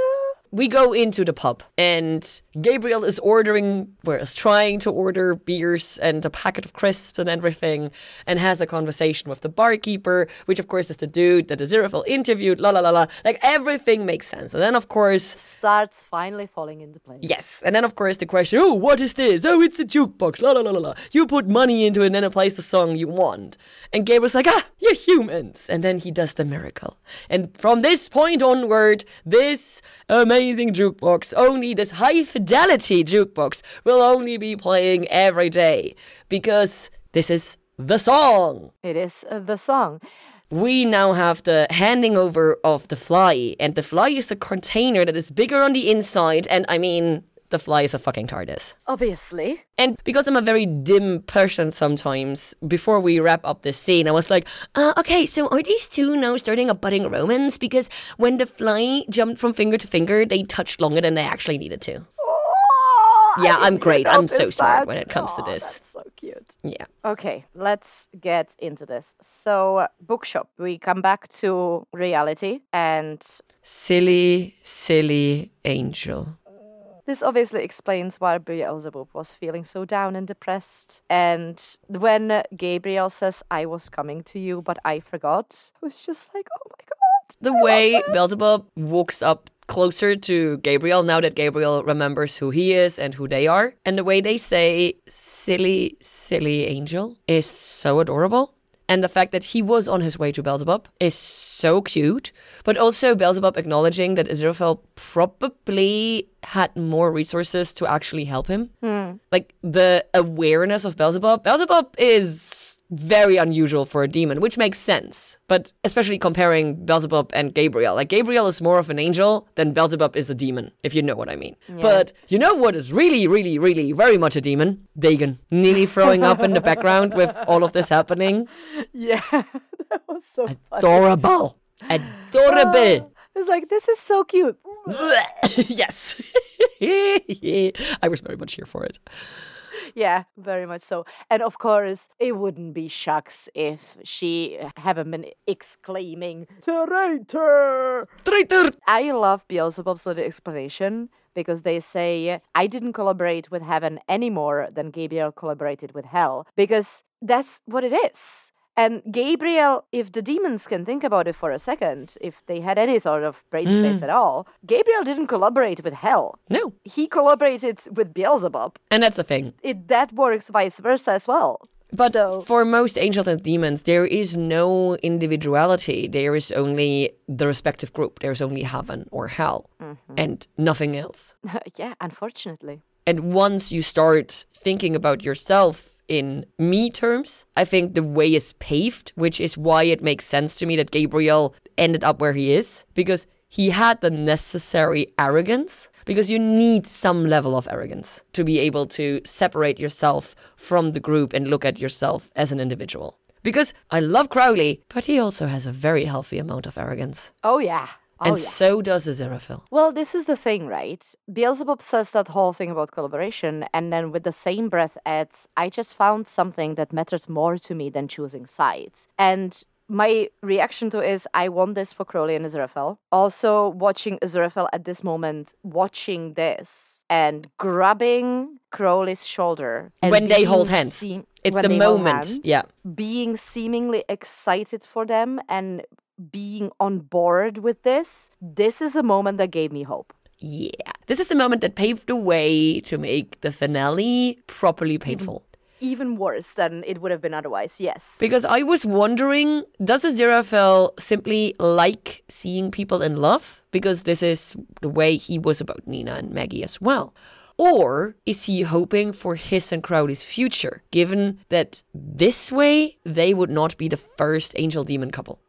We go into the pub, and Gabriel is ordering, well, is trying to order beers and a packet of crisps and everything, and has a conversation with the barkeeper, which of course is the dude that Aziraphale interviewed, la la la la. Like everything makes sense. And then, of course, starts finally falling into place. Yes, and then of course the question, oh, what is this? Oh, it's a jukebox, la la la la la. You put money into it and then it plays the song you want. And Gabriel's like, ah, you're humans. And then he does the miracle. And from this point onward, this amazing jukebox, only this high fidelity jukebox, will only be playing every day. Because this is the song. It is the song. We now have the handing over of the fly, and the fly is a container that is bigger on the inside, and I mean, the fly is a fucking TARDIS. Obviously. And because I'm a very dim person sometimes, before we wrap up this scene, I was like, uh, okay, so are these two now starting a budding romance? Because when the fly jumped from finger to finger, they touched longer than they actually needed to. Yeah, I'm *laughs* great. I'm so smart that. when it comes to this. That's so cute. Yeah. Okay, let's get into this. So, uh, bookshop. We come back to reality, and Silly, silly angel. This obviously explains why Beelzebub was feeling so down and depressed. And when Gabriel says, "I was coming to you, but I forgot," I was just like, "Oh my god!" The way Beelzebub walks up closer to Gabriel now that Gabriel remembers who he is and who they are, and the way they say silly, silly angel is so adorable. And the fact that he was on his way to Beelzebub is so cute. But also Beelzebub acknowledging that Aziraphale probably had more resources to actually help him. Hmm. Like the awareness of Beelzebub. Beelzebub is very unusual for a demon, which makes sense. But especially comparing Beelzebub and Gabriel. Like Gabriel is more of an angel than Beelzebub is a demon, if you know what I mean. But you know what is really, really, really very much a demon? Dagon. Nearly throwing up in the background with all of this happening. *laughs* Yeah, *laughs* that was so funny. Adorable. Adorable. Oh, it's like this is so cute. *laughs* yes. I was very much here for it. Yeah, very much so. And of course, it wouldn't be Shax if she uh, haven't been exclaiming, Traitor! Traitor. I love Beelzebub's little explanation because they say, I didn't collaborate with heaven any more than Gabriel collaborated with hell. Because that's what it is. And Gabriel, if the demons can think about it for a second, if they had any sort of brain hmm. space at all, Gabriel didn't collaborate with hell. No. He collaborated with Beelzebub. And that's the thing. It, that works vice versa as well. But So- for most angels and demons, there is no individuality. There is only the respective group. There's only heaven or hell mm-hmm. and nothing else. *laughs* yeah, unfortunately. And once you start thinking about yourself in me terms, I think the way is paved, which is why it makes sense to me that Gabriel ended up where he is because he had the necessary arrogance. Because you need some level of arrogance to be able to separate yourself from the group and look at yourself as an individual. Because I love Crowley, but he also has a very healthy amount of arrogance. Oh, yeah. Oh, and yeah. so does Aziraphale. Well, this is the thing, right? Beelzebub says that whole thing about collaboration, and then with the same breath adds, I just found something that mattered more to me than choosing sides. And my reaction to is I want this for Crowley and Aziraphale. Also, watching Aziraphale at this moment, watching this and grabbing Crowley's shoulder. When they hold hands. seem- It's the moment. Yeah. being seemingly excited for them and being on board with this, this is a moment that gave me hope. Yeah. This is the moment that paved the way to make the finale properly painful. Even worse than it would have been otherwise, yes. Because I was wondering, does Aziraphale simply like seeing people in love? Because this is the way he was about Nina and Maggie as well. Or is he hoping for his and Crowley's future, given that this way they would not be the first angel demon couple?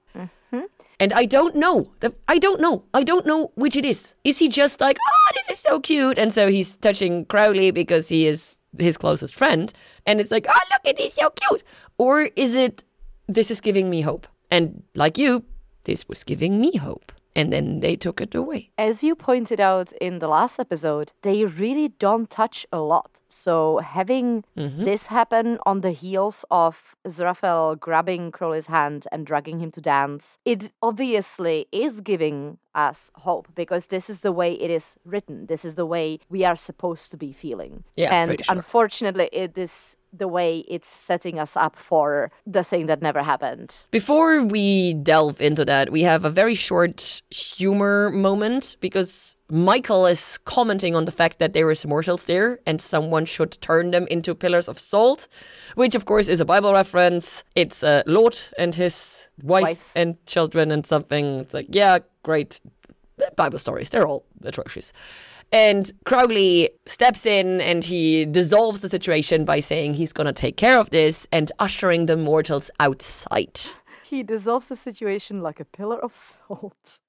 And I don't know. I don't know. I don't know which it is. Is he just like, oh, this is so cute? And so he's touching Crowley because he is his closest friend. And it's like, oh, look at this, so cute. Or is it, this is giving me hope? And like you, this was giving me hope. And then they took it away. As you pointed out in the last episode, they really don't touch a lot. So having mm-hmm. this happen on the heels of Aziraphale grabbing Crowley's hand and dragging him to dance, it obviously is giving us hope because this is the way it is written. This is the way we are supposed to be feeling. Yeah, and pretty sure. unfortunately, it is the way it's setting us up for the thing that never happened. Before we delve into that, we have a very short humor moment because Michael is commenting on the fact that there is mortals there and someone should turn them into pillars of salt, which of course is a Bible reference. It's uh, Lot and his wife Wives. and children and something. It's like, yeah, great. Bible stories, they're all atrocious. And Crowley steps in and he dissolves the situation by saying he's going to take care of this and ushering the mortals outside. He dissolves the situation like a pillar of salt.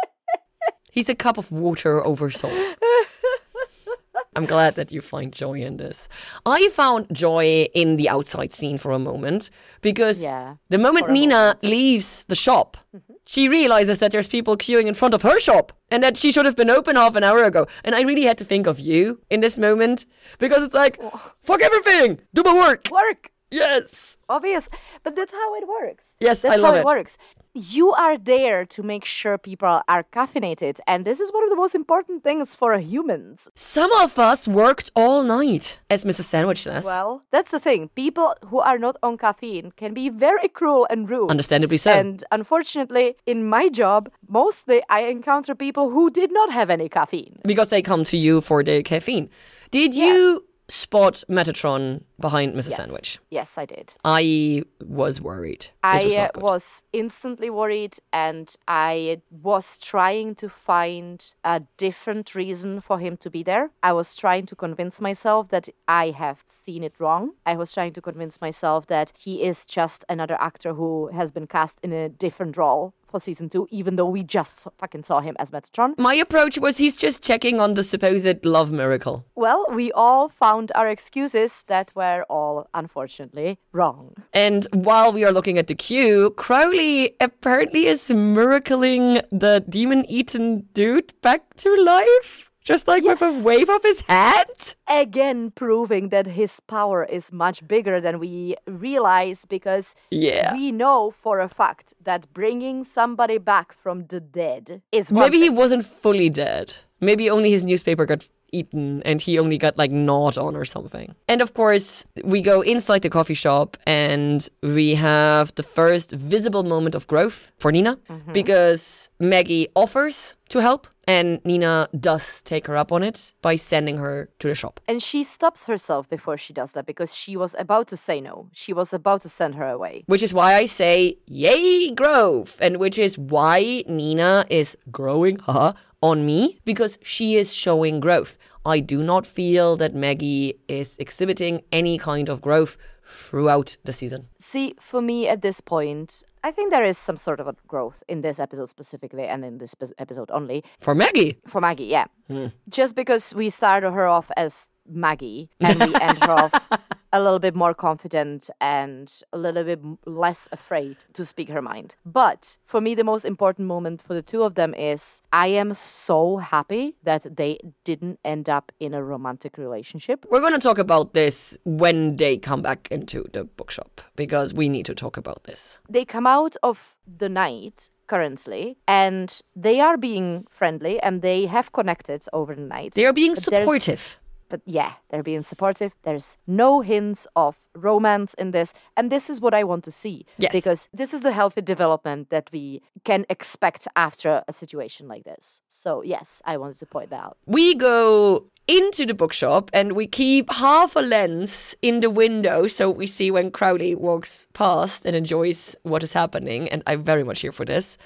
*laughs* He's a cup of water over salt. *laughs* I'm glad that you find joy in this. I found joy in the outside scene for a moment because Yeah, the moment Nina moment. Mm-hmm. leaves the shop, she realizes that there's people queuing in front of her shop and that she should have been open half an hour ago. And I really had to think of you in this moment because it's like, oh. fuck everything, do my work. Work! Yes. Obvious. But that's how it works. Yes, That's I love how it. works. You are there to make sure people are caffeinated, and this is one of the most important things for humans. Some of us worked all night, as Mrs. Sandwich says. Well, that's the thing. People who are not on caffeine can be very cruel and rude. Understandably so. And unfortunately, in my job, mostly I encounter people who did not have any caffeine. because they come to you for the caffeine. Did you spot Metatron behind Mrs. Yes. Sandwich? Yes, I did. I was worried. I was uh, was instantly worried, and I was trying to find a different reason for him to be there. I was trying to convince myself that I have seen it wrong. I was trying to convince myself that he is just another actor who has been cast in a different role for season two, even though we just fucking saw him as Metatron. My approach was he's just checking on the supposed love miracle. Well, we all found our excuses that were all, unfortunately, wrong. And while we are looking at the queue, Crowley apparently is miracling the demon eaten dude back to life. Just like with a wave of his hand. Again, proving that his power is much bigger than we realize because Yeah. we know for a fact that bringing somebody back from the dead is Maybe he wasn't fully dead. Maybe only his newspaper got eaten and he only got like gnawed on or something. And of course, we go inside the coffee shop and we have the first visible moment of growth for Nina mm-hmm. because Maggie offers to help and Nina does take her up on it by sending her to the shop. And she stops herself before she does that because she was about to say no. She was about to send her away. Which is why I say, yay, growth. And which is why Nina is growing haha, on me because she is showing growth. I do not feel that Maggie is exhibiting any kind of growth throughout the season. See, for me at this point, I think there is some sort of a growth in this episode specifically and in this episode only. For Maggie, For Maggie, yeah. Hmm. Just because we started her off as Maggie and we end her off *laughs* a little bit more confident and a little bit less afraid to speak her mind. But for me, the most important moment for the two of them is I am so happy that they didn't end up in a romantic relationship. We're going to talk about this when they come back into the bookshop because we need to talk about this. They come out of the night currently and they are being friendly and they have connected over the night. They are being supportive. But yeah, they're being supportive. There's no hints of romance in this. And this is what I want to see. Yes. Because this is the healthy development that we can expect after a situation like this. So, yes, I wanted to point that out. We go into the bookshop and we keep half a lens in the window so we see when Crowley walks past and enjoys what is happening. And I'm very much here for this.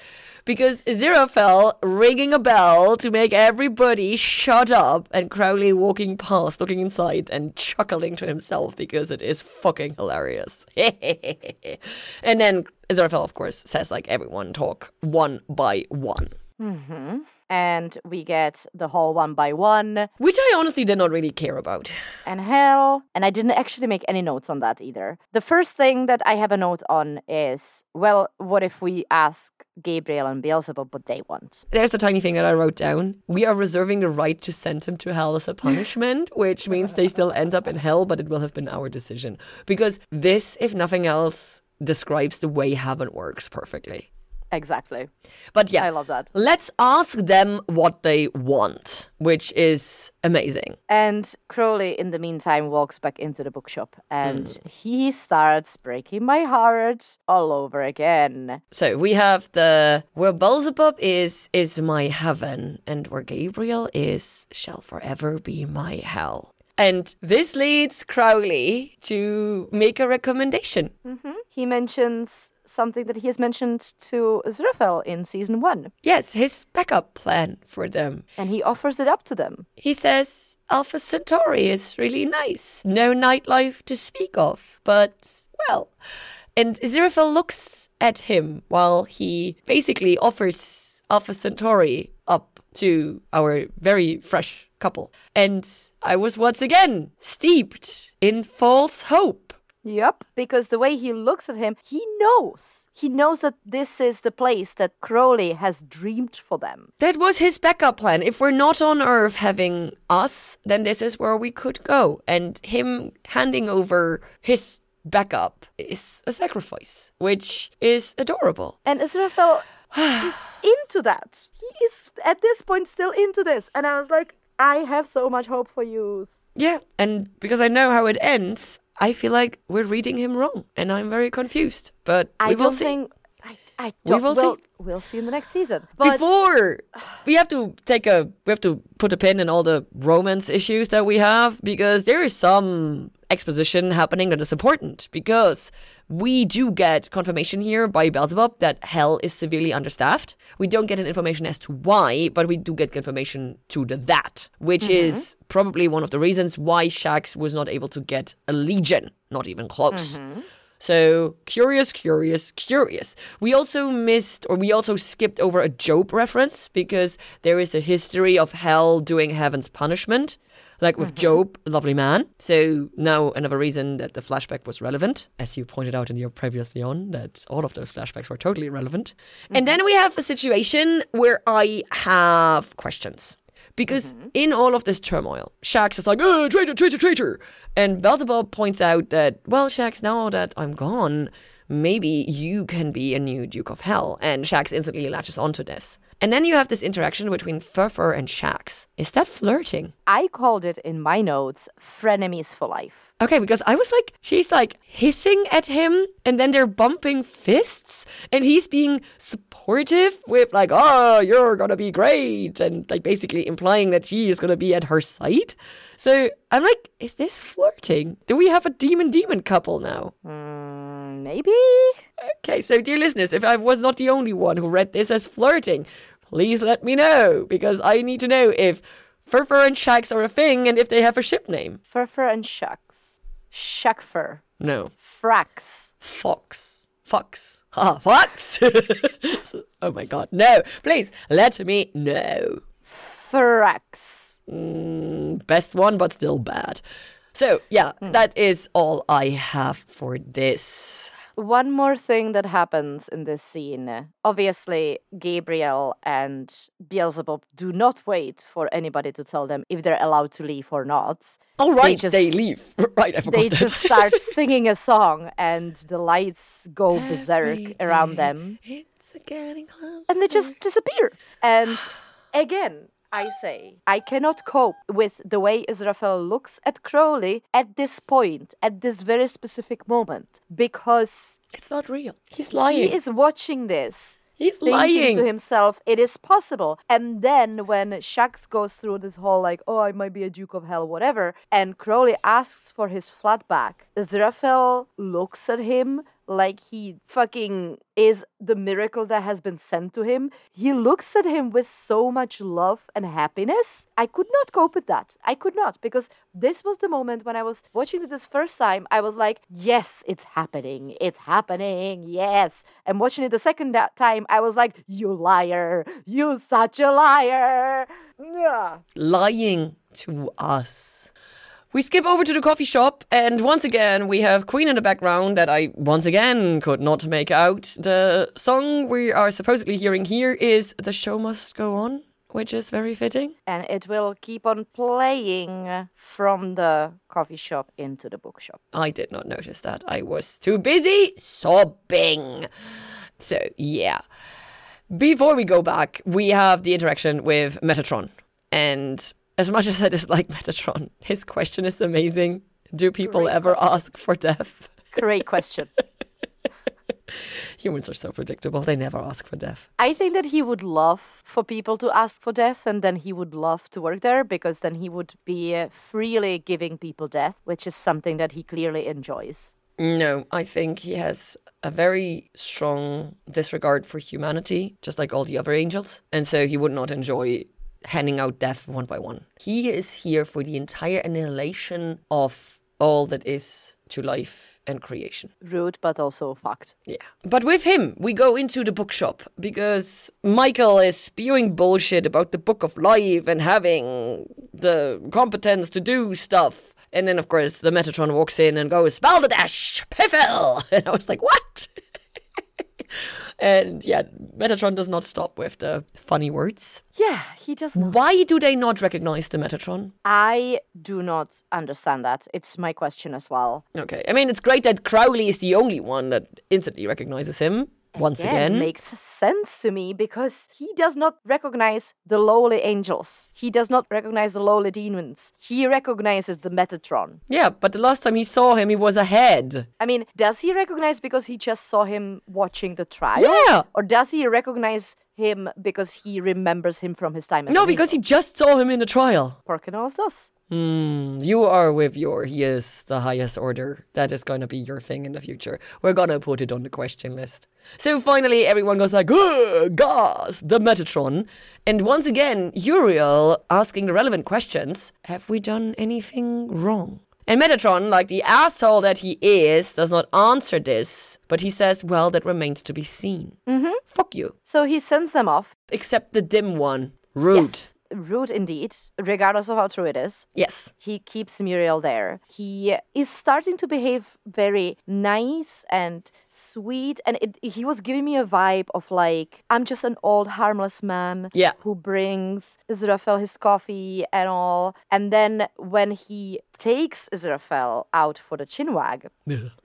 Because Aziraphale ringing a bell to make everybody shut up, and Crowley walking past, looking inside, and chuckling to himself because it is fucking hilarious. *laughs* and then Aziraphale, of course, says, like, everyone talk one by one. Mm-hmm. And we get the whole one by one Which I honestly did not really care about. and hell. And I didn't actually make any notes on that either. The first thing that I have a note on is well, what if we ask Gabriel and Beelzebub what they want? There's a tiny thing that I wrote down. We are reserving the right to send him to hell as a punishment, *laughs* which means they still end up in hell, but it will have been our decision. Because this, if nothing else, describes the way heaven works perfectly. Exactly. But yeah, I love that. let's ask them what they want, which is amazing. And Crowley, in the meantime, walks back into the bookshop and hmm. he starts breaking my heart all over again. So we have the where Beelzebub is is my heaven, and where Gabriel is shall forever be my hell. And this leads Crowley to make a recommendation. Mm-hmm. He mentions something that he has mentioned to Aziraphale in season one, Yes, his backup plan for them. and he offers it up to them. He says Alpha Centauri is really nice. No nightlife to speak of, but well. And Aziraphale looks at him while he basically offers Alpha Centauri up to our very fresh couple. And I was once again steeped in false hope. Yep, because the way he looks at him, he knows. He knows that this is the place that Crowley has dreamed for them. That was his backup plan. If we're not on Earth having us, then this is where we could go. And him handing over his backup is a sacrifice, which is adorable. And Aziraphale is *sighs* into that. He is at this point still into this. And I was like, I have so much hope for you. Yeah, and because I know how it ends, I feel like we're reading him wrong, and I'm very confused. But we I will don't see. think. I, don't, will see. we'll, we'll see in the next season. But Before we have to take a, we have to put a pin in all the romance issues that we have because there is some exposition happening that is important because we do get confirmation here by Beelzebub that hell is severely understaffed. We don't get an information as to why, but we do get confirmation to the that, which mm-hmm. is probably one of the reasons why Shax was not able to get a legion, not even close. Mm-hmm. So curious, curious, curious. We also missed, or we also skipped over a Job reference because there is a history of hell doing heaven's punishment, like with mm-hmm. Job, lovely man. So now another reason that the flashback was relevant, as you pointed out in your previously on, that all of those flashbacks were totally relevant. And mm-hmm. then we have a situation where I have questions. Because mm-hmm. in all of this turmoil, Shax is like, oh, traitor, traitor, traitor. And Beelzebub points out that, well, Shax, now that I'm gone, maybe you can be a new Duke of Hell. And Shax instantly latches onto this. And then you have this interaction between Furfur and Shax. Is that flirting? I called it in my notes frenemies for life. Okay, because I was like, she's like hissing at him, and then they're bumping fists, and he's being supportive with, like, oh, you're gonna be great, and like basically implying that she is gonna be at her side. So I'm like, is this flirting? Do we have a demon demon couple now? Mm, maybe? Okay, so dear listeners, if I was not the only one who read this as flirting, please let me know, because I need to know if Furfur and Shax are a thing and if they have a ship name. Furfur and Shax. Shuckfur. No. Frax. Fox. Fox. Ha, *laughs* Fox. *laughs* oh my god. No. Please let me know. Frax. Mm, best one, but still bad. So, yeah, that is all I have for this. One more thing that happens in this scene. Obviously, Gabriel and Beelzebub do not wait for anybody to tell them if they're allowed to leave or not. Oh, they right, just- they leave. *laughs* Right, I forgot They that. just start *laughs* singing a song and the lights go berserk around them It's getting close. and they just disappear. And *sighs* again, I say, I cannot cope with the way Aziraphale looks at Crowley at this point, at this very specific moment, because It's not real. He's lying. he is watching this. He's Thinking lying. to himself, it is possible. And then when Shax goes through this whole like, oh, I might be a Duke of Hell, whatever, and Crowley asks for his flat back, Aziraphale looks at him like he fucking is the miracle that has been sent to him. He looks at him with so much love and happiness. I could not cope with that. I could not because this was the moment when I was watching it this first time. I was like, yes, it's happening. It's happening. Yes. And watching it the second da- time, I was like, you liar. You such a liar. Yeah. lying to us. We skip over to the coffee shop, and once again, we have Queen in the background that I once again could not make out. The song we are supposedly hearing here is The Show Must Go On, which is very fitting. And it will keep on playing from the coffee shop into the bookshop. I did not notice that. I was too busy sobbing. So, yeah. Before we go back, we have the interaction with Metatron. And as much as I dislike Metatron, his question is amazing. Do people Great ever ask for death? Great question. *laughs* Humans are so predictable. They never ask for death. I think that he would love for people to ask for death, and then he would love to work there because then he would be uh, freely giving people death, which is something that he clearly enjoys. No, I think he has a very strong disregard for humanity, just like all the other angels. And so he would not enjoy handing out death one by one. He is here for the entire annihilation of all that is to life and creation. Rude, but also fact. Yeah. But with him, we go into the bookshop because Michael is spewing bullshit about the book of life and having the competence to do stuff. And then, of course, the Metatron walks in and goes, Balderdash, Piffle! *laughs* And I was like, what? *laughs* and yeah, Metatron does not stop with the funny words. Yeah, he does not. Why do they not recognize the Metatron? I do not understand that. It's my question as well. Okay. I mean, it's great that Crowley is the only one that instantly recognizes him. Once again. makes sense to me because he does not recognize the lowly angels. He does not recognize the lowly demons. He recognizes the Metatron. Yeah, but the last time he saw him, he was ahead. I mean, does he recognize because he just saw him watching the trial? Yeah. Or does he recognize him because he remembers him from his time as No, because he just saw him in the trial. Porcinos does. Hmm, you are with your he is the highest order. That is going to be your thing in the future. We're going to put it on the question list. So finally, everyone goes like, "Ugh, gasp, the Metatron. And once again, Uriel asking the relevant questions Have we done anything wrong? And Metatron, like the asshole that he is, does not answer this, but he says, Well, that remains to be seen. Mm-hmm. Fuck you. So he sends them off. Except the dim one. Rude. Yes. Rude indeed, regardless of how true it is. yes. He keeps Muriel there. He is starting to behave very nice and sweet. And it, he was giving me a vibe of like, I'm just an old, harmless man Yeah. who brings Aziraphale his coffee and all. And then when he takes Aziraphale out for the chinwag,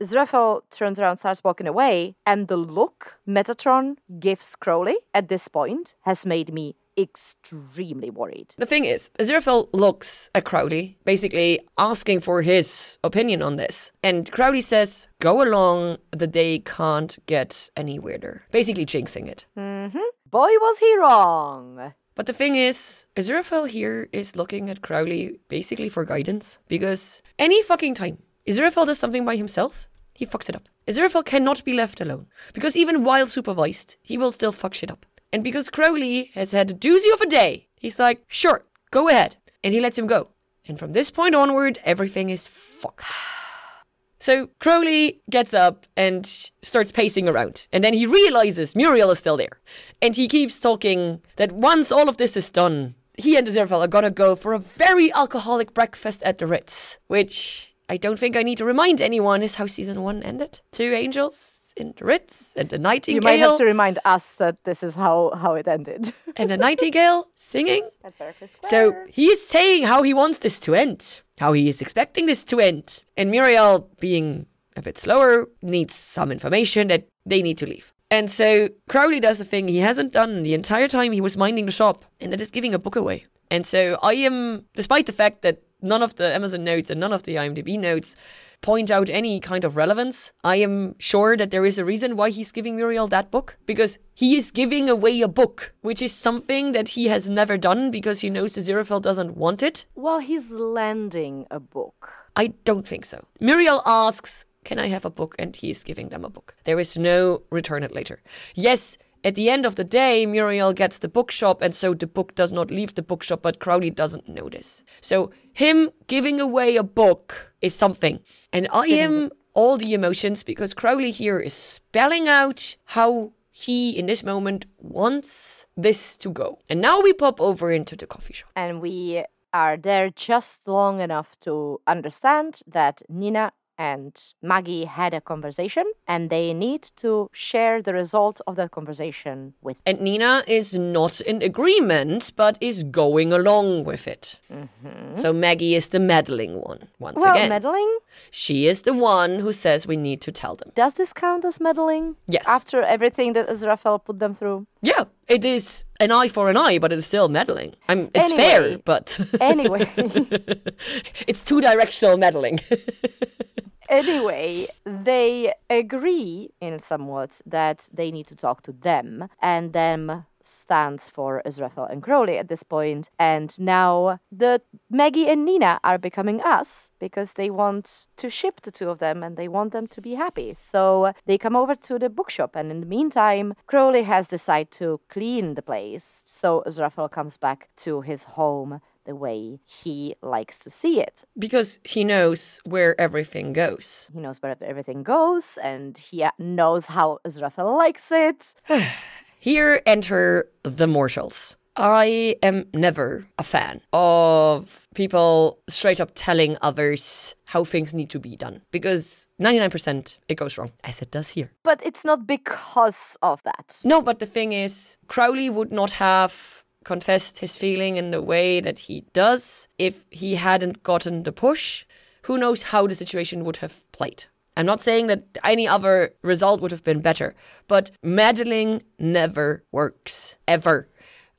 Aziraphale turns around, starts walking away. And the look Metatron gives Crowley at this point has made me extremely worried. The thing is, Aziraphale looks at Crowley, basically asking for his opinion on this. And Crowley says, go along, the day can't get any weirder. Basically jinxing it. Mm-hmm. Boy, was he wrong. But the thing is, Aziraphale here is looking at Crowley basically for guidance. Because any fucking time Aziraphale does something by himself, he fucks it up. Aziraphale cannot be left alone. Because even while supervised, he will still fuck shit up. And because Crowley has had a doozy of a day, he's like, sure, go ahead. And he lets him go. And from this point onward, everything is fucked. *sighs* So Crowley gets up and starts pacing around. And then he realizes Muriel is still there. And he keeps talking that once all of this is done, he and Aziraphale are gonna go for a very alcoholic breakfast at the Ritz, which I don't think I need to remind anyone is how season one ended. Two angels in the Ritz and a nightingale. You might have to remind us that this is how, how it ended. *laughs* and a nightingale singing. So he's saying how he wants this to end, how he is expecting this to end. And Muriel, being a bit slower, needs some information that they need to leave. And so Crowley does a thing he hasn't done the entire time he was minding the shop, and that is giving a book away. And so I am, despite the fact that none of the Amazon notes and none of the IMDb notes point out any kind of relevance, I am sure that there is a reason why he's giving Muriel that book. Because he is giving away a book, which is something that he has never done because he knows the doesn't want it. Well, he's lending a book. I don't think so. Muriel asks, Can I have a book? And he is giving them a book. There is no return it later. Yes, at the end of the day, Muriel gets the bookshop, and so the book does not leave the bookshop, but Crowley doesn't notice. So, him giving away a book is something. And I am all the emotions because Crowley here is spelling out how he, in this moment, wants this to go. And now we pop over into the coffee shop. And we are there just long enough to understand that Nina and Maggie had a conversation and they need to share the result of that conversation with And Nina is not in agreement, but is going along with it. Mm-hmm. So Maggie is the meddling one, once well again. meddling she is the one who says we need to tell them. does this count as meddling Yes. after everything that Aziraphale put them through Yeah, it is an eye for an eye, but it's still meddling. I'm, it's fair, but *laughs* anyway *laughs* it's two directional meddling. *laughs* anyway they agree in somewhat that they need to talk to them and them stands for Aziraphale and Crowley at this point. And now the Maggie and Nina are becoming us because they want to ship the two of them and they want them to be happy. So they come over to the bookshop and in the meantime Crowley has decided to clean the place. So Aziraphale comes back to his home the way he likes to see it because he knows where everything goes. he knows where everything goes and he knows how Aziraphale likes it. *sighs* Here enter the mortals. I am never a fan of people straight up telling others how things need to be done because 99% it goes wrong, as it does here. But it's not because of that. No, but the thing is, Crowley would not have confessed his feeling in the way that he does if he hadn't gotten the push. Who knows how the situation would have played? I'm not saying that any other result would have been better, but meddling never works, ever.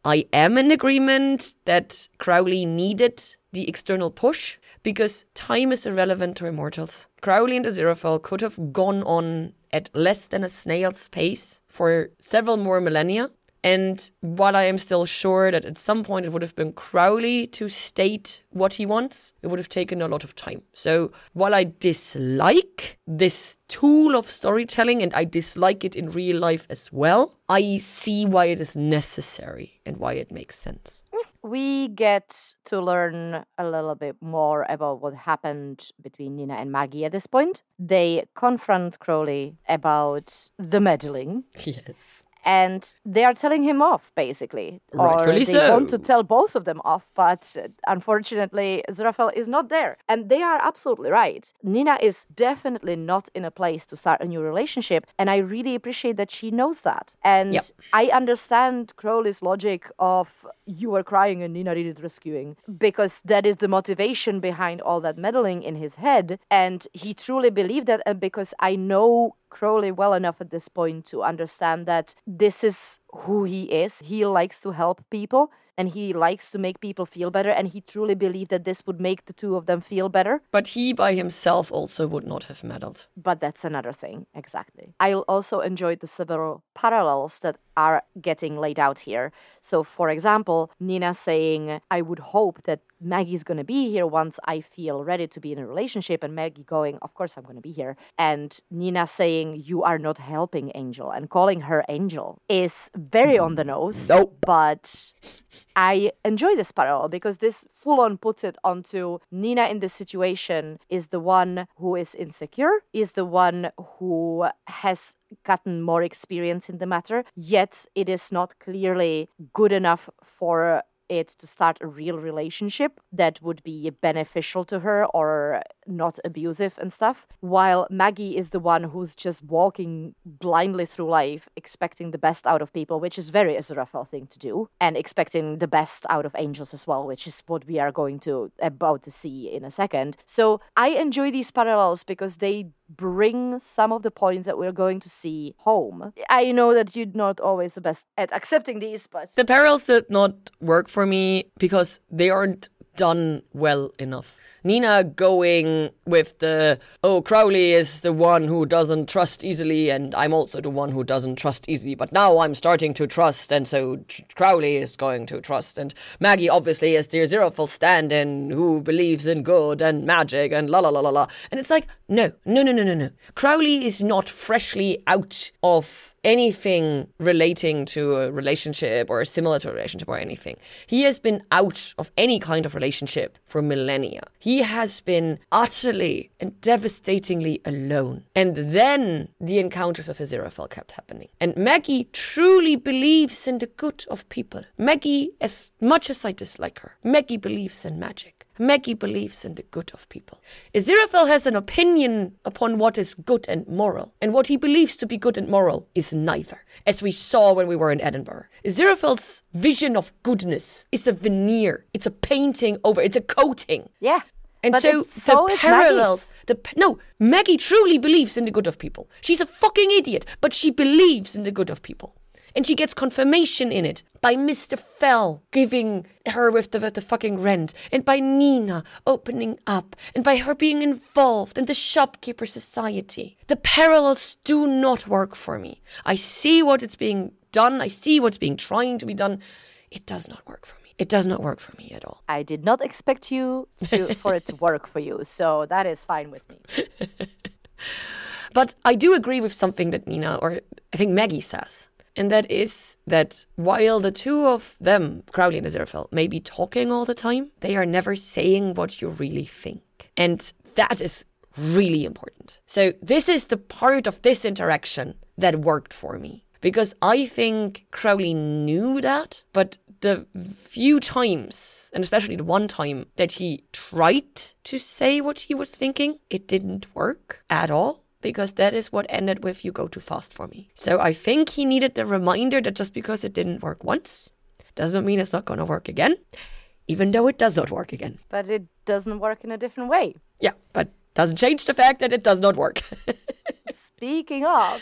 I am in agreement that Crowley needed the external push because time is irrelevant to immortals. Crowley and Aziraphale could have gone on at less than a snail's pace for several more millennia. And while I am still sure that at some point it would have been Crowley to state what he wants, it would have taken a lot of time. So while I dislike this tool of storytelling and I dislike it in real life as well, I see why it is necessary and why it makes sense. We get to learn a little bit more about what happened between Nina and Maggie at this point. They confront Crowley about the meddling. *laughs* Yes. And they are telling him off basically. Or Rightfully they want to tell both of them off but unfortunately Aziraphale is not there. And they are absolutely right. Nina is definitely not in a place to start a new relationship and i really appreciate that she knows that. And Yep. i understand crowley's logic of you were crying and nina needed rescuing. Because that is the motivation behind all that meddling in his head. And he truly believed that. And because i know Crowley well enough at this point to understand that this is who he is. He likes to help people and he likes to make people feel better. And he truly believed that this would make the two of them feel better. But he by himself also would not have meddled. But that's another thing, exactly. I also enjoyed the several parallels that are getting laid out here. So, for example, Nina saying, I would hope that Maggie's gonna be here once I feel ready to be in a relationship, and Maggie going, Of course, I'm gonna be here. And Nina saying, You are not helping Angel, and calling her Angel is very on the nose. Nope. But I enjoy this parallel because this full on puts it onto Nina in this situation is the one who is insecure, is the one who has gotten more experience in the matter, yet it is not clearly good enough for it to start a real relationship that would be beneficial to her or not abusive and stuff. While Maggie is the one who's just walking blindly through life, expecting the best out of people, which is very Aziraphale thing to do, and expecting the best out of angels as well, which is what we are going to about to see in a second. So I enjoy these parallels because they bring some of the points that we're going to see home. I know that you're not always the best at accepting these, but The parallels did not work for me because they aren't done well enough. Nina going with the, oh, Crowley is the one who doesn't trust easily, and I'm also the one who doesn't trust easily, but now I'm starting to trust, and so Crowley is going to trust. And Maggie obviously is the Aziraphale stand in who believes in good and magic and la la la la la. And it's like, no, no, no, no, no, no. Crowley is not freshly out of anything relating to a relationship or similar to a relationship or anything. He has been out of any kind of relationship for millennia. He has been utterly and devastatingly alone. And then the encounters of Aziraphale kept happening. And Maggie truly believes in the good of people. Maggie, as much as I dislike her, Maggie believes in magic. Maggie believes in the good of people. Aziraphale has an opinion upon what is good and moral, and what he believes to be good and moral is neither, as we saw when we were in Edinburgh. Aziraphale's vision of goodness is a veneer, it's a painting over, it's a coating. yeah. And But so the so is parallels, the no, Maggie truly believes in the good of people. She's a fucking idiot, but she believes in the good of people, and she gets confirmation in it by Mister Fell giving her with the with the fucking rent, and by Nina opening up, and by her being involved in the shopkeeper society. The parallels do not work for me. I see what it's being done. I see what's being trying to be done. It does not work for me. It does not work for me at all. I did not expect you to for it to work for you, so that is fine with me. *laughs* But I do agree with something that Nina, or I think Maggie says. And that is that while the two of them, Crowley and Aziraphale, may be talking all the time, they are never saying what you really think. And that is really important. So this is the part of this interaction that worked for me. Because I think Crowley knew that, but the few times, and especially the one time that he tried to say what he was thinking, it didn't work at all because that is what ended with you go too fast for me. So I think he needed the reminder that just because it didn't work once doesn't mean it's not going to work again, even though it does not work again. But it doesn't work in a different way. Yeah, but doesn't change the fact that it does not work. *laughs* Speaking of,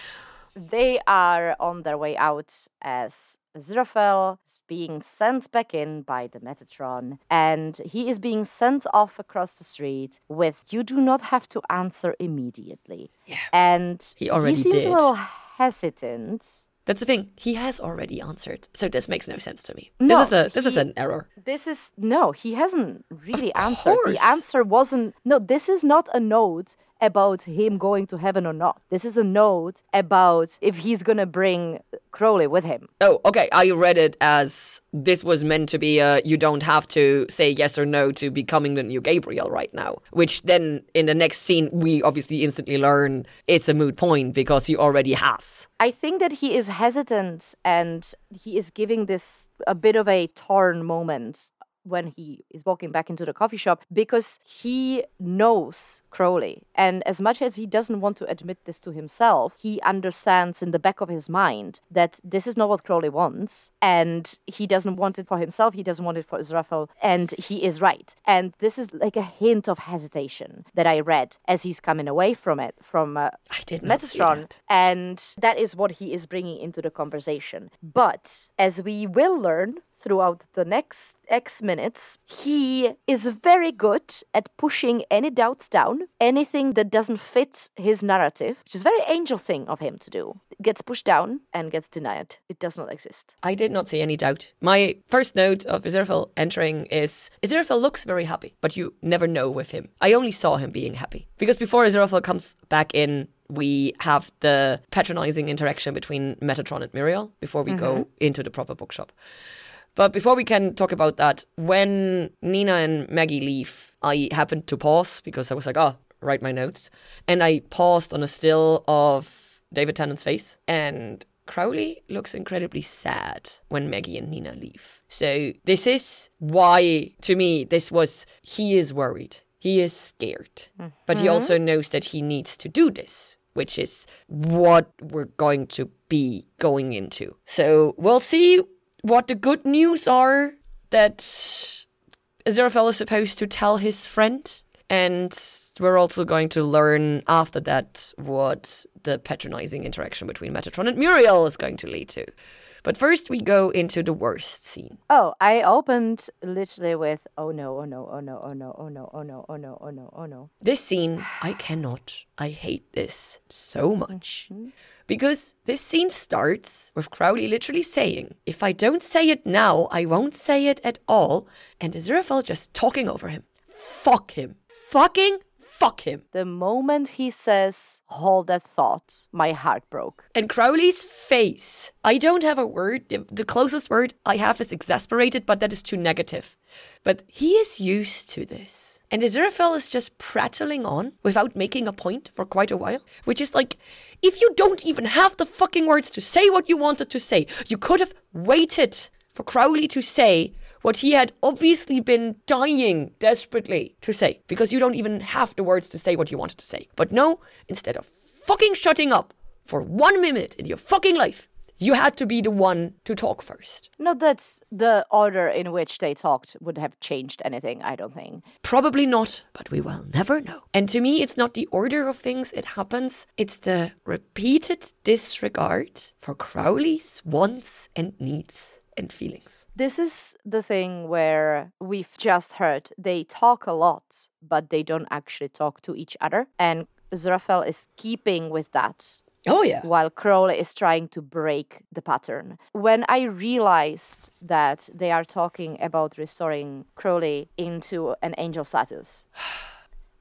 they are on their way out as Aziraphale is being sent back in by the Metatron, and he is being sent off across the street with "You do not have to answer immediately." Yeah. and He already he seems did. a little hesitant. That's the thing. He has already answered, so this makes no sense to me. No, this is a this is an error. This is no, he hasn't really answered. course. The answer wasn't no, this is not a note about him going to heaven or not. This is a note about if he's gonna bring Crowley with him. Oh, okay. I read it as this was meant to be a you don't have to say yes or no to becoming the new Gabriel right now. Which then in the next scene we obviously instantly learn it's a moot point because he already has. I think that he is hesitant and he is giving this a bit of a torn moment when he is walking back into the coffee shop because he knows Crowley. And as much as he doesn't want to admit this to himself, he understands in the back of his mind that this is not what Crowley wants. And he doesn't want it for himself, he doesn't want it for Aziraphale. And he is right. And this is like a hint of hesitation that I read as he's coming away from it, from uh, I did Metatron, that. and that is what he is bringing into the conversation. But as we will learn throughout the next X minutes, he is very good at pushing any doubts down, anything that doesn't fit his narrative, which is a very angel thing of him to do, gets pushed down and gets denied. It does not exist. I did not see any doubt. My first note of Aziraphale entering is Aziraphale looks very happy, but you never know with him. I only saw him being happy. Because before Aziraphale comes back in, we have the patronizing interaction between Metatron and Muriel before we go mm-hmm. into the proper bookshop. But before we can talk about that, when Nina and Maggie leave, I happened to pause because I was like, oh, write my notes. And I paused on a still of David Tennant's face. And Crowley looks incredibly sad when Maggie and Nina leave. So this is why, to me, this was he is worried. He is scared. But he mm-hmm. also knows that he needs to do this, which is what we're going to be going into. So we'll see what the good news are that Aziraphale is supposed to tell his friend. And we're also going to learn after that what the patronizing interaction between Metatron and Muriel is going to lead to. But first, we go into the worst scene. Oh, I opened literally with oh no, oh no, oh no, oh no, oh no, oh no, oh no, oh no, oh no. This scene, I cannot. I hate this so much. Mm-hmm. Because this scene starts with Crowley literally saying, If I don't say it now, I won't say it at all. And Aziraphale just talking over him. Fuck him. Fucking fuck him. The moment he says, hold that thought, my heart broke. And Crowley's face. I don't have a word. The, closest word I have is exasperated, but that is too negative. But he is used to this. And Aziraphale is just prattling on without making a point for quite a while, which is like, if you don't even have the fucking words to say what you wanted to say, you could have waited for Crowley to say what he had obviously been dying desperately to say, because you don't even have the words to say what you wanted to say. But no, instead of fucking shutting up for one minute in your fucking life, you had to be the one to talk first. Not that the order in which they talked would have changed anything, I don't think. Probably not, but we will never know. And to me, it's not the order of things it happens, it's the repeated disregard for Crowley's wants and needs and feelings. This is the thing where we've just heard they talk a lot, but they don't actually talk to each other. And Aziraphale is keeping with that Oh, yeah. while Crowley is trying to break the pattern. When I realized that they are talking about restoring Crowley into an angel status,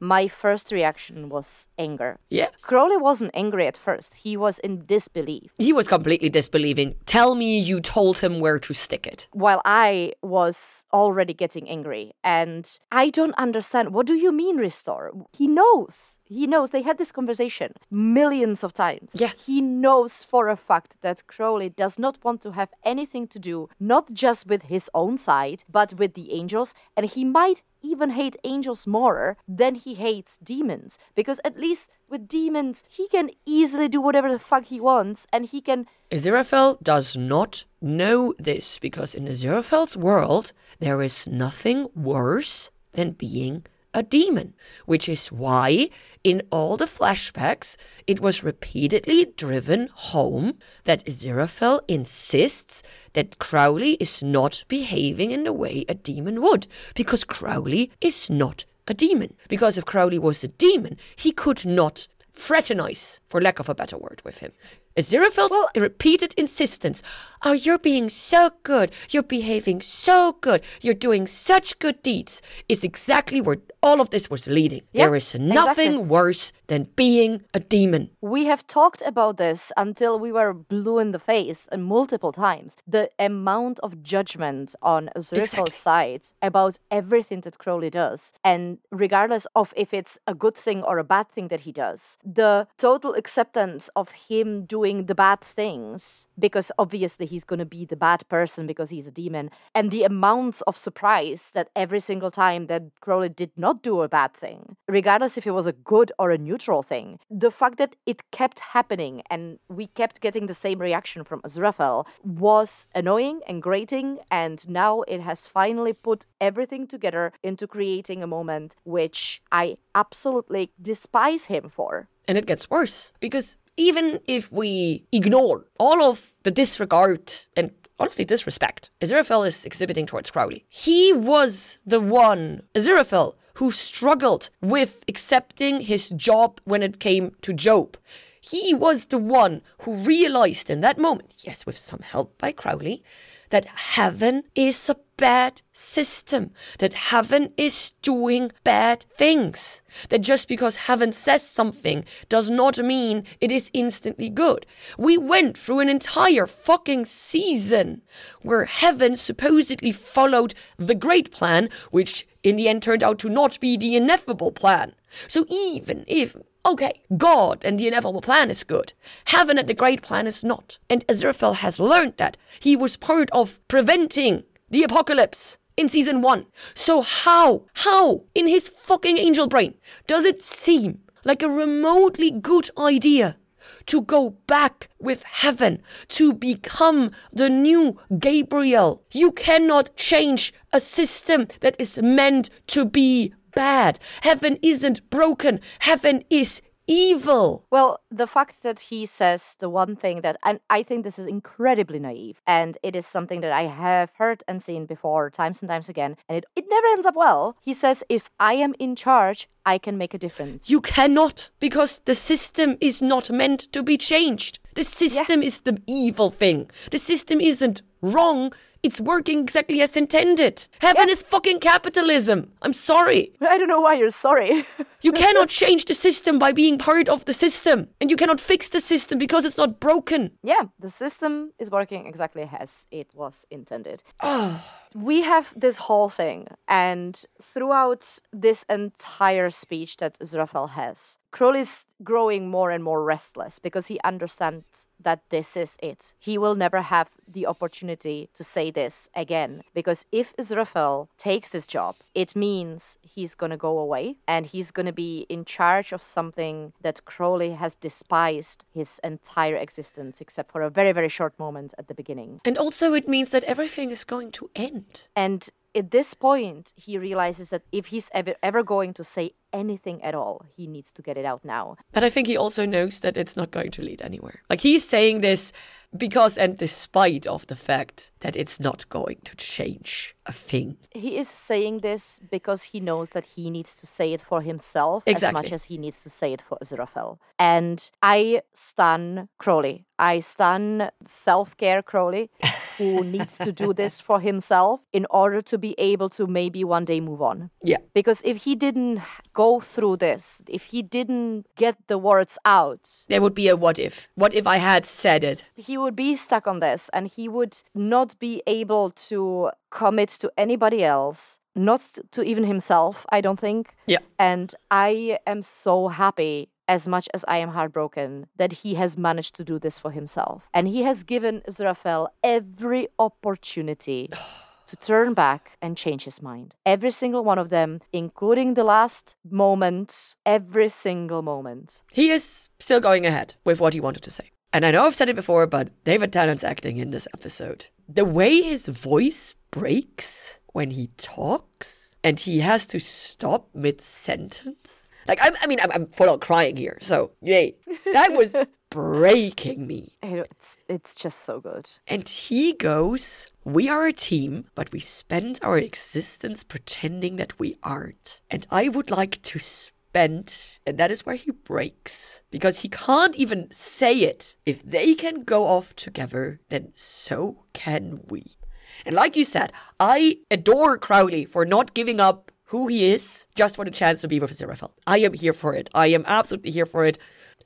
my first reaction was anger. Yeah. Crowley wasn't angry at first, he was in disbelief. He was completely disbelieving. Tell me you told him where to stick it. While I was already getting angry, and I don't understand. What do you mean restore? He knows. He knows. They had this conversation millions of times. Yes. He knows for a fact that Crowley does not want to have anything to do, not just with his own side, but with the angels, and he might even hate angels more than he hates demons. Because at least with demons, he can easily do whatever the fuck he wants, and he can Aziraphale does not know this because in Aziraphale's world, there is nothing worse than being a demon, which is why in all the flashbacks it was repeatedly driven home that Aziraphale insists that Crowley is not behaving in the way a demon would, because Crowley is not a demon. Because if Crowley was a demon, he could not fraternize, for lack of a better word, with him. Aziraphale's Well- repeated insistence, oh, you're being so good, you're behaving so good, you're doing such good deeds, is exactly where all of this was leading. Yeah, there is nothing exactly. worse than being a demon. We have talked about this until we were blue in the face and multiple times. The amount of judgment on Aziraphale's Exactly. side about everything that Crowley does, and regardless of if it's a good thing or a bad thing that he does, the total acceptance of him doing the bad things, because obviously he's going to be the bad person because he's a demon, and the amounts of surprise that every single time that Crowley did not do a bad thing, regardless if it was a good or a neutral thing, the fact that it kept happening and we kept getting the same reaction from Aziraphale was annoying and grating, and now it has finally put everything together into creating a moment which I absolutely despise him for. And it gets worse because even if we ignore all of the disregard and honestly disrespect Aziraphale is exhibiting towards Crowley, he was the one, Aziraphale, who struggled with accepting his job when it came to Job. He was the one who realized in that moment, yes, with some help by Crowley, that heaven is a bad system, that heaven is doing bad things, that just because heaven says something does not mean it is instantly good. We went through an entire fucking season where heaven supposedly followed the great plan, which in the end turned out to not be the ineffable plan. So even if, okay, God and the inevitable plan is good, heaven and the great plan is not, and Aziraphale has learned that, he was part of preventing the apocalypse in season one. So how, how, in his fucking angel brain, does it seem like a remotely good idea to go back with heaven, to become the new Gabriel. You cannot change a system that is meant to be bad. Heaven isn't broken, heaven is evil. Well, the fact that he says the one thing that, and I think this is incredibly naive, and it is something that I have heard and seen before times and times again, and it, it never ends up well. He says, if I am in charge, I can make a difference. You cannot, because the system is not meant to be changed. The system yeah. is the evil thing. The system isn't wrong. It's working exactly as intended. Heaven yeah. is fucking capitalism. I'm sorry. *laughs* I don't know why you're sorry. *laughs* you cannot change the system by being part of the system. And you cannot fix the system because it's not broken. Yeah, the system is working exactly as it was intended. Oh. We have this whole thing, and throughout this entire speech that Aziraphale has, Crowley's growing more and more restless because he understands that this is it. He will never have the opportunity to say this again because if Aziraphale takes this job, it means he's going to go away and he's going to be in charge of something that Crowley has despised his entire existence except for a very very short moment at the beginning. And also it means that everything is going to end. And at this point, he realizes that if he's ever, ever going to say anything at all, he needs to get it out now. But I think he also knows that it's not going to lead anywhere. Like he's saying this because and despite of the fact that it's not going to change a thing. He is saying this because he knows that he needs to say it for himself exactly. as much as he needs to say it for Aziraphale. And I stun Crowley. I stun self-care Crowley *laughs* who needs to do this for himself in order to be able to maybe one day move on. Yeah. Because if he didn't go through this, if he didn't get the words out, there would be a what if. What if I had said it? He would be stuck on this and he would not be able to commit to anybody else not to even himself i don't think yeah and i am so happy as much as I am heartbroken that he has managed to do this for himself. And he has given Aziraphale every opportunity *sighs* to turn back and change his mind. Every single one of them, including the last moment, every single moment. He is still going ahead with what he wanted to say. And I know I've said it before, but David Tennant's acting in this episode, the way his voice breaks when he talks and he has to stop mid sentence like, I'm, i mean, I'm, I'm full out crying here. So, yay. That was *laughs* breaking me. It's, it's just so good. And he goes, We are a team, but we spend our existence pretending that we aren't. And I would like to spend, and that is where he breaks. Because he can't even say it. If they can go off together, then so can we. And like you said, I adore Crowley for not giving up who he is just for the chance to be with Aziraphale. I am here for it. I am absolutely here for it.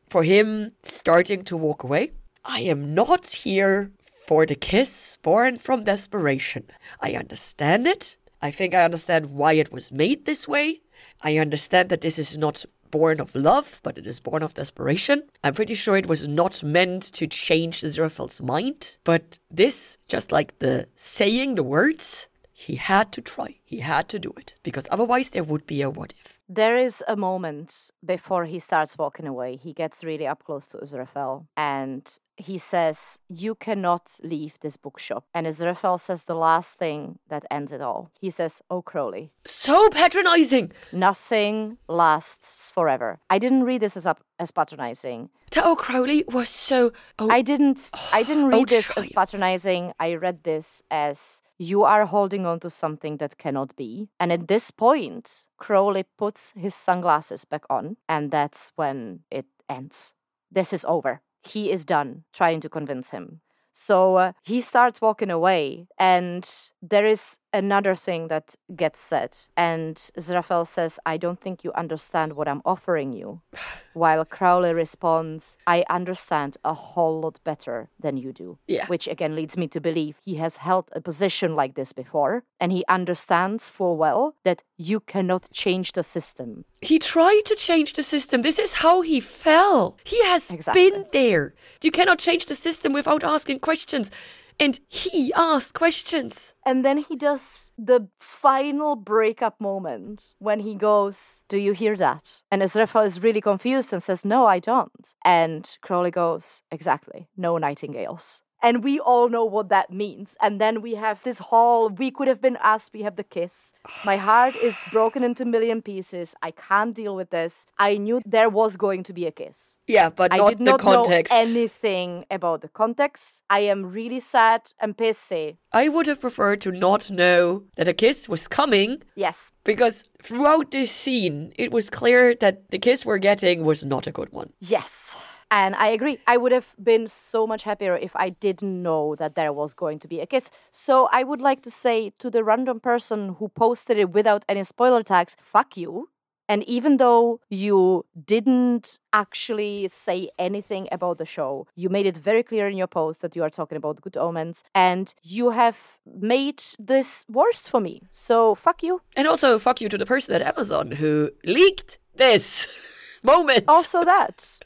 For him starting to walk away. I am not here for the kiss born from desperation. I understand it. I think I understand why it was made this way. I understand that this is not born of love, but it is born of desperation. I'm pretty sure it was not meant to change Aziraphale's mind. But this, just like the saying the words, he had to try. He had to do it because otherwise there would be a what if. There is a moment before he starts walking away. He gets really up close to Aziraphale and he says, You cannot leave this bookshop. And Aziraphale says the last thing that ends it all. He says, Oh, Crowley. So patronizing. Nothing lasts forever. I didn't read this as, up, as patronizing. Oh, Crowley was so. Oh, I didn't. I didn't read oh, this as patronizing. I read this as you are holding on to something that cannot be. And at this point, Crowley puts his sunglasses back on, and that's when it ends. This is over. He is done trying to convince him. So uh, he starts walking away, and there is another thing that gets said, and Aziraphale says, I don't think you understand what I'm offering you. *sighs* While Crowley responds, I understand a whole lot better than you do. Yeah. Which again leads me to believe he has held a position like this before, and he understands full well that you cannot change the system. He tried to change the system. This is how he fell. He has Exactly. been there. You cannot change the system without asking questions. And he asked questions. And then he does the final breakup moment when he goes, Do you hear that? And Aziraphale is really confused and says, No, I don't. And Crowley goes, Exactly, no nightingales. And we all know what that means. And then we have this whole, we could have been us, we have the kiss. My heart is broken into million pieces. I can't deal with this. I knew there was going to be a kiss. Yeah, but I not did the not context. know anything about the context. I am really sad and pissy. I would have preferred to not know that a kiss was coming Yes, because throughout this scene, it was clear that the kiss we're getting was not a good one. Yes. And I agree. I would have been so much happier if I didn't know that there was going to be a kiss. So I would like to say to the random person who posted it without any spoiler tags, fuck you. And even though you didn't actually say anything about the show, you made it very clear in your post that you are talking about good omens and you have made this worse for me. So fuck you. And also, fuck you to the person at Amazon who leaked this *laughs* moment. also that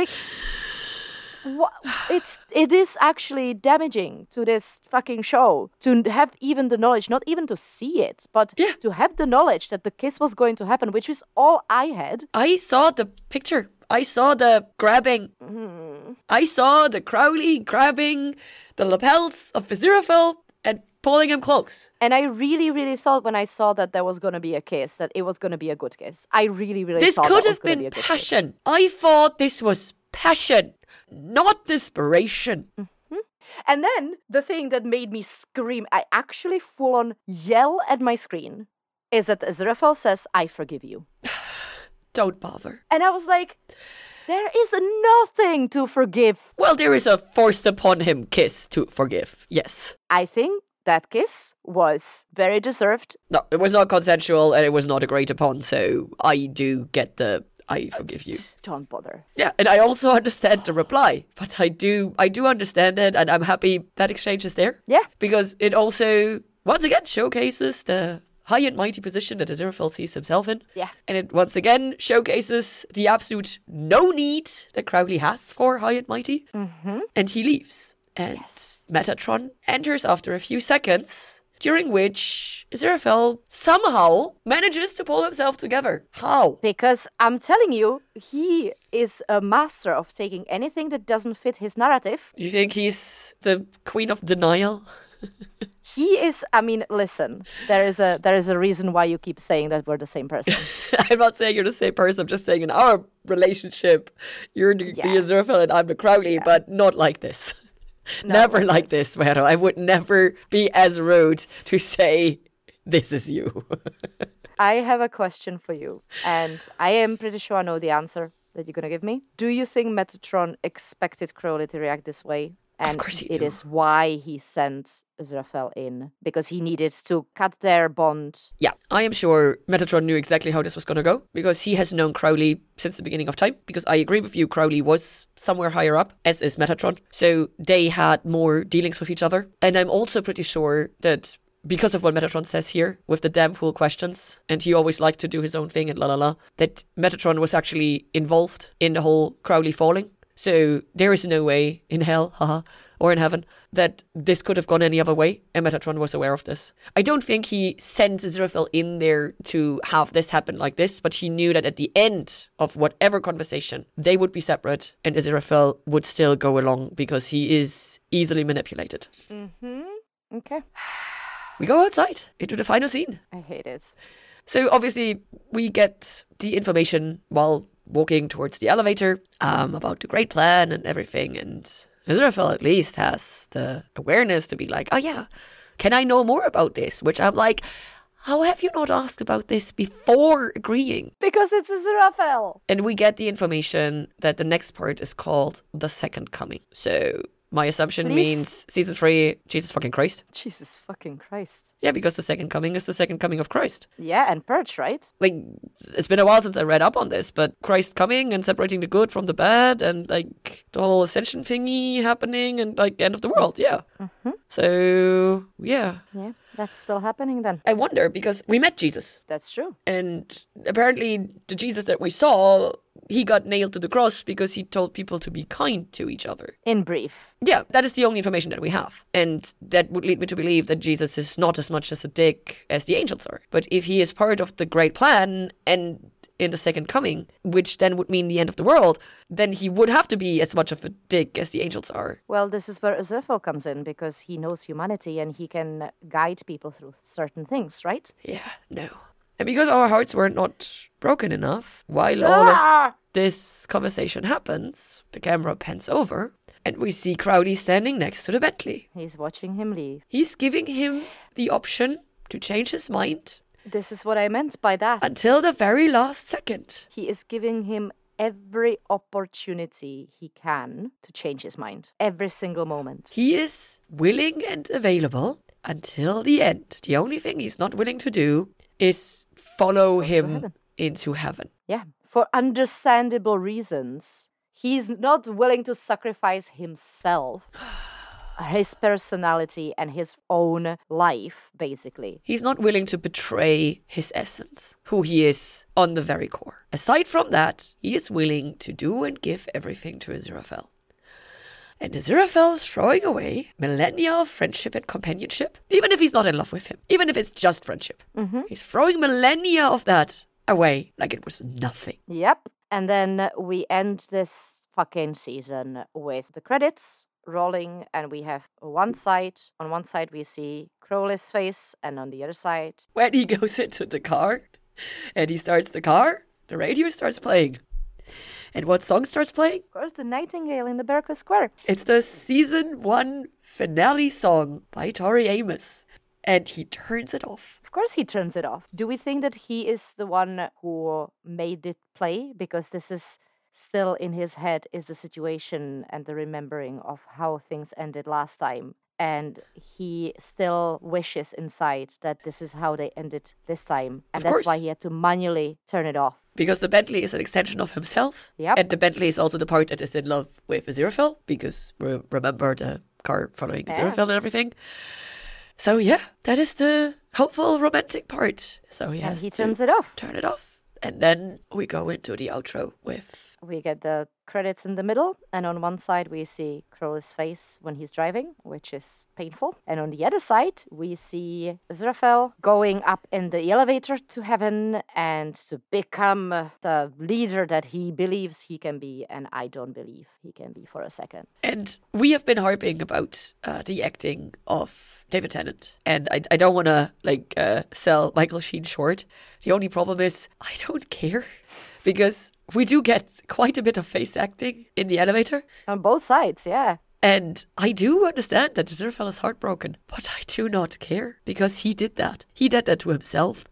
like it's it is actually damaging to this fucking show to have even the knowledge not even to see it but Yeah. to have the knowledge that the kiss was going to happen which is all i had I saw the picture. I saw the grabbing. Mm-hmm. I saw the Crowley grabbing the lapels of Aziraphale and pulling him close. and i really really thought when i saw that there was going to be a kiss that it was going to be a good kiss i really really This thought could have been be good kiss. passion. I thought this was passion, not desperation. Mm-hmm. and then the thing that made me scream i actually full on yell at my screen is that Aziraphale says i forgive you *sighs* Don't bother. And I was like, there is nothing to forgive. Well, there is a forced upon him kiss to forgive. Yes. I think that kiss was very deserved. No, it was not consensual and it was not agreed upon, so I do get the I forgive you. Don't bother. Yeah, and I also understand the reply, but I do I do understand it and I'm happy that exchange is there. Yeah. Because it also once again showcases the high and mighty position that Aziraphale sees himself in. Yeah. And it once again showcases the absolute no need that Crowley has for high and mighty. Mm-hmm. And he leaves. And Metatron enters after a few seconds, during which Aziraphale somehow manages to pull himself together. How? Because I'm telling you, he is a master of taking anything that doesn't fit his narrative. You think he's the queen of denial? *laughs* He is I mean, listen, there is a there is a reason why you keep saying that we're the same person. *laughs* I'm not saying you're the same person. I'm just saying in our relationship, you're the, the Yeah. Aziraphale and I'm the Crowley, but not like this. Never like this, Vero. I would never be as rude to say, this is you. *laughs* I have a question for you, and I am pretty sure I know the answer that you're gonna give me. Do you think Metatron expected Crowley to react this way? And it is why he sent Aziraphale in because he needed to cut their bond. yeah, I am sure Metatron knew exactly how this was going to go because he has known Crowley since the beginning of time. Because I agree with you, Crowley was somewhere higher up, as is Metatron. So they had more dealings with each other. And I'm also pretty sure that because of what Metatron says here with the damn fool questions, and he always liked to do his own thing and la la la, that Metatron was actually involved in the whole Crowley falling. So there is no way in hell, haha, or in heaven, that this could have gone any other way, and Metatron was aware of this. I don't think he sent Aziraphale in there to have this happen like this, but he knew that at the end of whatever conversation, they would be separate, and Aziraphale would still go along because he is easily manipulated. Mhm. Okay. *sighs* We go outside into the final scene. I hate it. So obviously we get the information while walking towards the elevator um, about the great plan and everything, and Aziraphale at least has the awareness to be like, oh yeah, can I know more about this? Which I'm like, how have you not asked about this before agreeing? Because it's Aziraphale. And we get the information that the next part is called the second coming. So my assumption Please? means season three, Jesus fucking Christ. Jesus fucking Christ. Yeah, because the second coming is the second coming of Christ. Yeah, and Purge, right? Like, it's been a while since I read up on this, but Christ coming and separating the good from the bad and like the whole ascension thingy happening and like end of the world. Yeah. Mm-hmm. So, yeah. Yeah, that's still happening then. I wonder because we met Jesus That's true. and apparently the Jesus that we saw, he got nailed to the cross because he told people to be kind to each other. In brief. Yeah, that is the only information that we have. And that would lead me to believe that Jesus is not as much as a dick as the angels are. But if he is part of the great plan and in the second coming, which then would mean the end of the world, then he would have to be as much of a dick as the angels are. Well, this is where Aziraphale comes in because he knows humanity and he can guide people through certain things, right? Yeah, no. And because our hearts were not broken enough, while all of ah! this conversation happens, the camera pans over and we see Crowley standing next to the Bentley. He's watching him leave. He's giving him the option to change his mind This is what I meant by that. until the very last second. He is giving him every opportunity he can to change his mind. Every single moment. He is willing and available until the end. The only thing he's not willing to do is follow him heaven. into heaven. Yeah, for understandable reasons. He's not willing to sacrifice himself, *sighs* his personality, and his own life, basically. He's not willing to betray his essence, who he is on the very core. Aside from that, he is willing to do and give everything to Aziraphale. And Aziraphale is throwing away millennia of friendship and companionship, even if he's not in love with him, even if it's just friendship. Mm-hmm. He's throwing millennia of that away like it was nothing. Yep. And then we end this fucking season with the credits rolling, and we have one side. On one side, we see Crowley's face, and on the other side, When he *laughs* goes into the car and he starts the car, the radio starts playing. And what song starts playing? of course, the Nightingale in the Berkeley Square. It's the season one finale song by Tori Amos. And he turns it off. Of course, he turns it off. Do we think that he is the one who made it play? Because this is still in his head is the situation and the remembering of how things ended last time. And he still wishes inside that this is how they ended this time. And Of that's why he had to manually turn it off. Because the Bentley is an extension of himself. Yep. And the Bentley is also the part that is in love with Aziraphale. Because re- remember the car following Yeah. Aziraphale and everything. So yeah, that is the hopeful romantic part. So he and has he to turns it off. turn it off. And then we go into the outro with We get the credits in the middle, and on one side we see Crowley's face when he's driving, which is painful. And on the other side, we see Aziraphale going up in the elevator to heaven and to become the leader that he believes he can be, and I don't believe he can be for a second. And we have been harping about uh, the acting of David Tennant, and I, I don't want to like uh, sell Michael Sheen short. The only problem is I don't care because we do get quite a bit of face acting in the elevator, On both sides, yeah. and I do understand that Aziraphale is heartbroken, but I do not care because he did that. He did that to himself,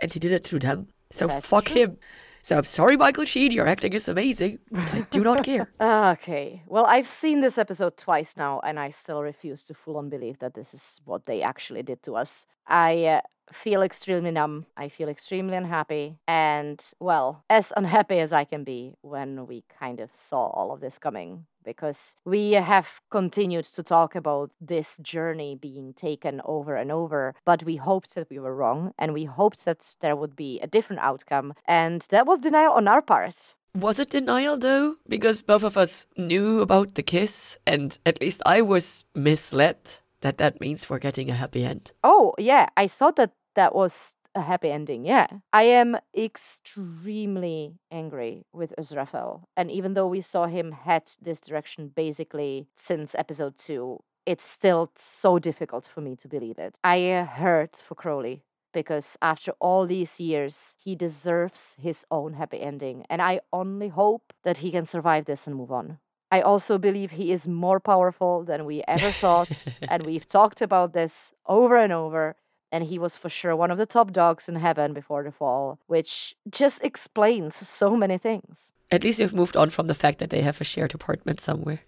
and he did it to them. So That's fuck true. him. So I'm sorry, Michael Sheen, your acting is amazing, but I do not care. *laughs* Okay. Well, I've seen this episode twice now, and I still refuse to full on believe that this is what they actually did to us. I uh, feel extremely numb. I feel extremely unhappy. And, well, as unhappy as I can be when we kind of saw all of this coming. Because we have continued to talk about this journey being taken over and over, but we hoped that we were wrong and we hoped that there would be a different outcome. And that was denial on our part. Was it denial though? Because both of us knew about the kiss, and at least I was misled that that means we're getting a happy end. Oh, yeah. I thought that that was a happy ending. Yeah. I am extremely angry with Aziraphale. And even though we saw him head this direction basically since episode two, it's still so difficult for me to believe it. I hurt for Crowley because after all these years, he deserves his own happy ending. And I only hope that he can survive this and move on. I also believe he is more powerful than we ever thought. *laughs* and we've talked about this over and over. And he was for sure one of the top dogs in heaven before the fall, which just explains so many things. At least you've moved on from the fact that they have a shared apartment somewhere.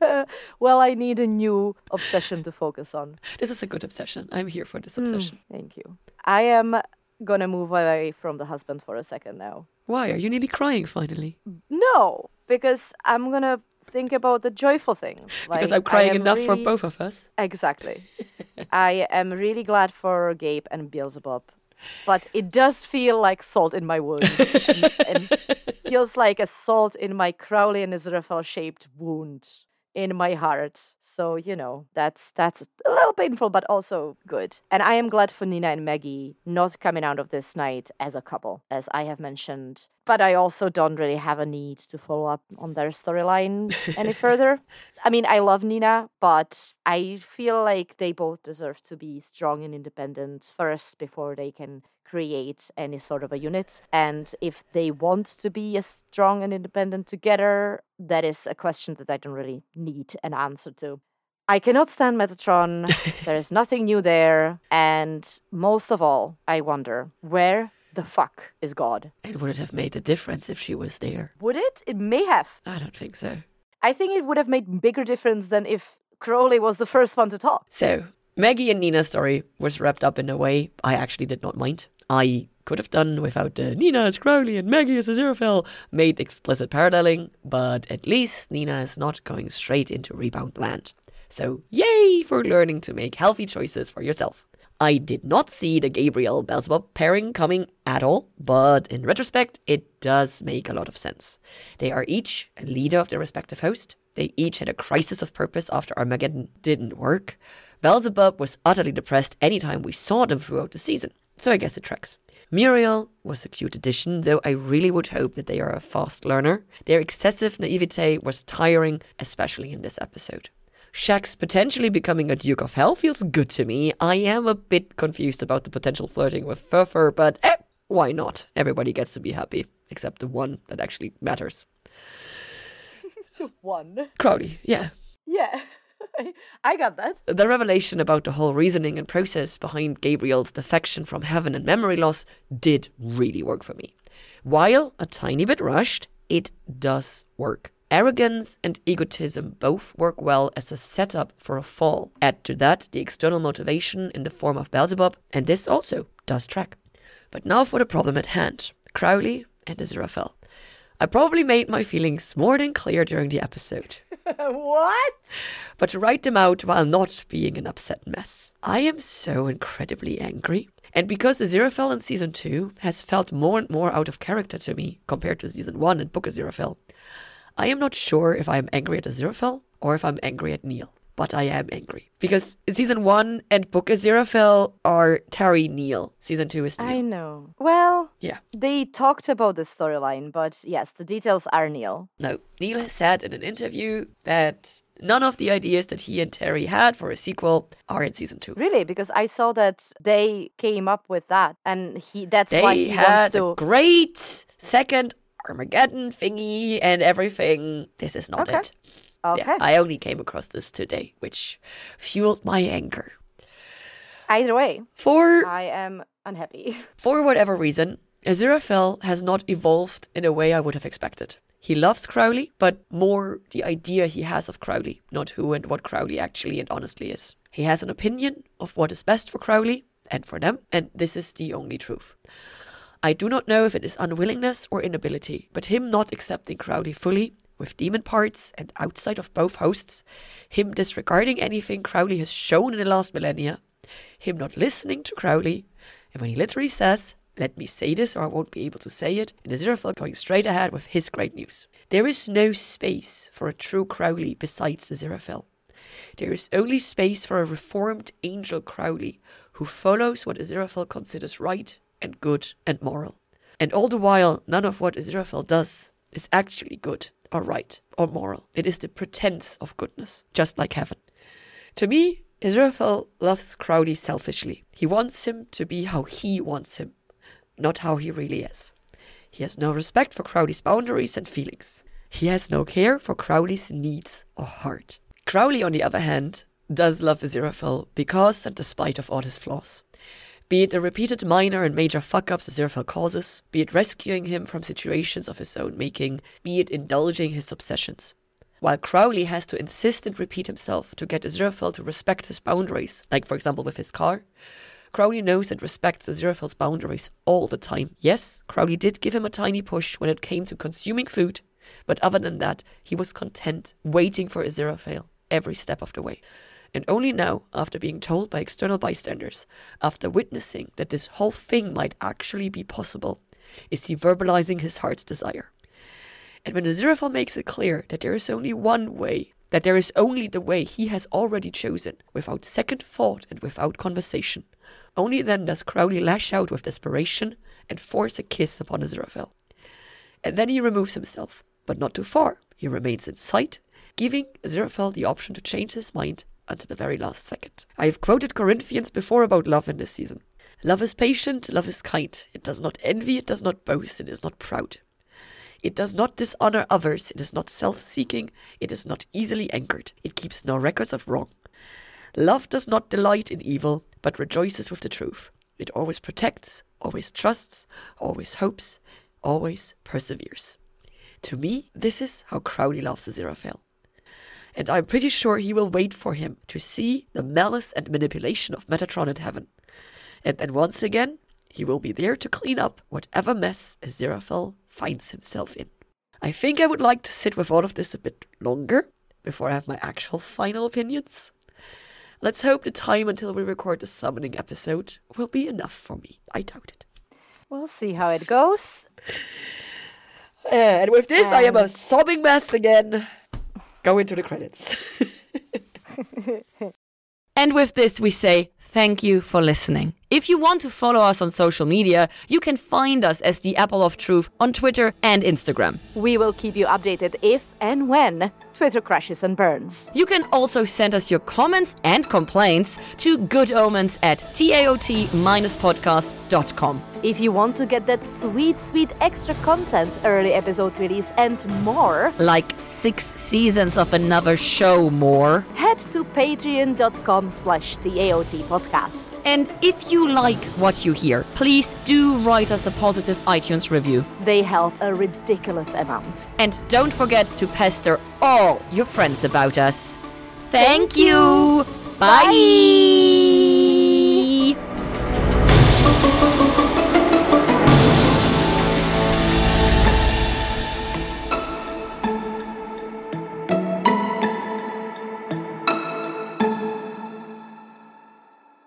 *laughs* well, I need a new obsession to focus on. This is a good obsession. I'm here for this hmm, obsession. Thank you. I am gonna move away from the husband for a second now. Why? Are you nearly crying finally? No, because I'm gonna think about the joyful things. *laughs* Because I'm crying enough for both of us. Exactly. *laughs* I am really glad for Gabe and Beelzebub, but it does feel like salt in my wound. *laughs* and feels like a salt in my Crowley and Aziraphale shaped wound in my heart. So, you know, that's that's a little painful but also good. And I am glad for Nina and Maggie not coming out of this night as a couple, as I have mentioned. But I also don't really have a need to follow up on their storyline any *laughs* further. I mean, I love Nina, but I feel like they both deserve to be strong and independent first before they can create any sort of a unit. And if they want to be as strong and independent together, that is a question that I don't really need an answer to. I cannot stand Metatron. *laughs* there is nothing new there. And most of all, I wonder where the fuck is God? And would it have made a difference if she was there? Would it? It may have. I don't think so. I think it would have made bigger difference than if Crowley was the first one to talk. So, Maggie and Nina's story was wrapped up in a way I actually did not mind. I could have done without uh, Nina as Crowley and Maggie as Aziraphale made explicit paralleling, but at least Nina is not going straight into rebound land. So, yay for learning to make healthy choices for yourself. I did not see the Gabriel Beelzebub pairing coming at all, but in retrospect, it does make a lot of sense. They are each a leader of their respective host. They each had a crisis of purpose after Armageddon didn't work. Beelzebub was utterly depressed anytime we saw them throughout the season, so I guess it tracks. Muriel was a cute addition, though I really would hope that they are a fast learner. Their excessive naivete was tiring, especially in this episode. Shax potentially becoming a Duke of Hell feels good to me. I am a bit confused about the potential flirting with Furfur, but eh, why not? Everybody gets to be happy, except the one that actually matters. *laughs* the One. Crowley, yeah. Yeah. I got that. The revelation about the whole reasoning and process behind Gabriel's defection from heaven and memory loss did really work for me. While a tiny bit rushed, it does work. Arrogance and egotism both work well as a setup for a fall. Add to that the external motivation in the form of Beelzebub, and this also does track. But now for the problem at hand Crowley and Aziraphale. I probably made my feelings more than clear during the episode *laughs* what? but to write them out while not being an upset mess. I am so incredibly angry. And because Aziraphale in season 2 has felt more and more out of character to me compared to season 1 and Book of Aziraphale, I am not sure if I am angry at Aziraphale or if I'm angry at Neil. But I am angry. Because season 1 and Book Aziraphale are Terry Neil. Season 2 is Neil. I know. Well, Yeah. they talked about the storyline, but yes, the details are Neil. No, Neil has said in an interview that none of the ideas that he and Terry had for a sequel are in season 2. Really, because I saw that they came up with that, and he that's why he wants had to. a great second Armageddon thingy and everything. This is not Okay. it. Okay. Yeah, I only came across this today, which fueled my anger. Either way, For I am unhappy. *laughs* for whatever reason, Aziraphale has not evolved in a way I would have expected. He loves Crowley, but more the idea he has of Crowley, not who and what Crowley actually and honestly is. He has an opinion of what is best for Crowley and for them, and this is the only truth. I do not know if it is unwillingness or inability, but him not accepting Crowley fully, with demon parts and outside of both hosts, him disregarding anything Crowley has shown in the last millennia, him not listening to Crowley, and when he literally says, let me say this or I won't be able to say it, and Aziraphale going straight ahead with his great news. There is no space for a true Crowley besides Aziraphale. There is only space for a reformed angel Crowley who follows what Aziraphale considers right and good and moral. And all the while, none of what Aziraphale does is actually good or right or moral. It is the pretense of goodness, just like heaven. To me, Aziraphale loves Crowley selfishly. He wants him to be how he wants him, not how he really is. He has no respect for Crowley's boundaries and feelings. He has no care for Crowley's needs or heart. Crowley, on the other hand, does love Aziraphale because and despite of all his flaws. Be it the repeated minor and major fuck-ups Aziraphale causes, be it rescuing him from situations of his own making, be it indulging his obsessions. While Crowley has to insist and repeat himself to get Aziraphale to respect his boundaries, like for example with his car, Crowley knows and respects Aziraphale's boundaries all the time. Yes, Crowley did give him a tiny push when it came to consuming food, but other than that, he was content waiting for Aziraphale every step of the way. And only now, after being told by external bystanders, after witnessing that this whole thing might actually be possible, is he verbalizing his heart's desire. And when Aziraphale makes it clear that there is only one way, that there is only the way he has already chosen, without second thought and without conversation, only then does Crowley lash out with desperation and force a kiss upon Aziraphale. And then he removes himself, but not too far. He remains in sight, giving Aziraphale the option to change his mind until the very last second. I have quoted Corinthians before about love in this season. Love is patient, love is kind. It does not envy, it does not boast, it is not proud. It does not dishonor others, it is not self seeking, it is not easily angered, it keeps no records of wrong. Love does not delight in evil, but rejoices with the truth. It always protects, always trusts, always hopes, always perseveres. To me, this is how Crowley loves the Aziraphale. And I'm pretty sure he will wait for him to see the malice and manipulation of Metatron in heaven. And then once again, he will be there to clean up whatever mess Aziraphale finds himself in. I think I would like to sit with all of this a bit longer before I have my actual final opinions. Let's hope the time until we record the summoning episode will be enough for me. I doubt it. We'll see how it goes. And with this, I am a sobbing mess again. Go into the credits. *laughs* and with this, we say thank you for listening. If you want to follow us on social media, you can find us as the Apple of Truth on Twitter and Instagram. We will keep you updated if and when Twitter crashes and burns. You can also send us your comments and complaints to goodomens at taot-podcast.com. If you want to get that sweet, sweet extra content, early episode release, and more, like six seasons of another show more, head to patreon.com slash TAOT podcast. And if you like what you hear, please do write us a positive iTunes review. They help a ridiculous amount. And don't forget to pester all your friends about us. Thank, Thank you. you. Bye. Bye.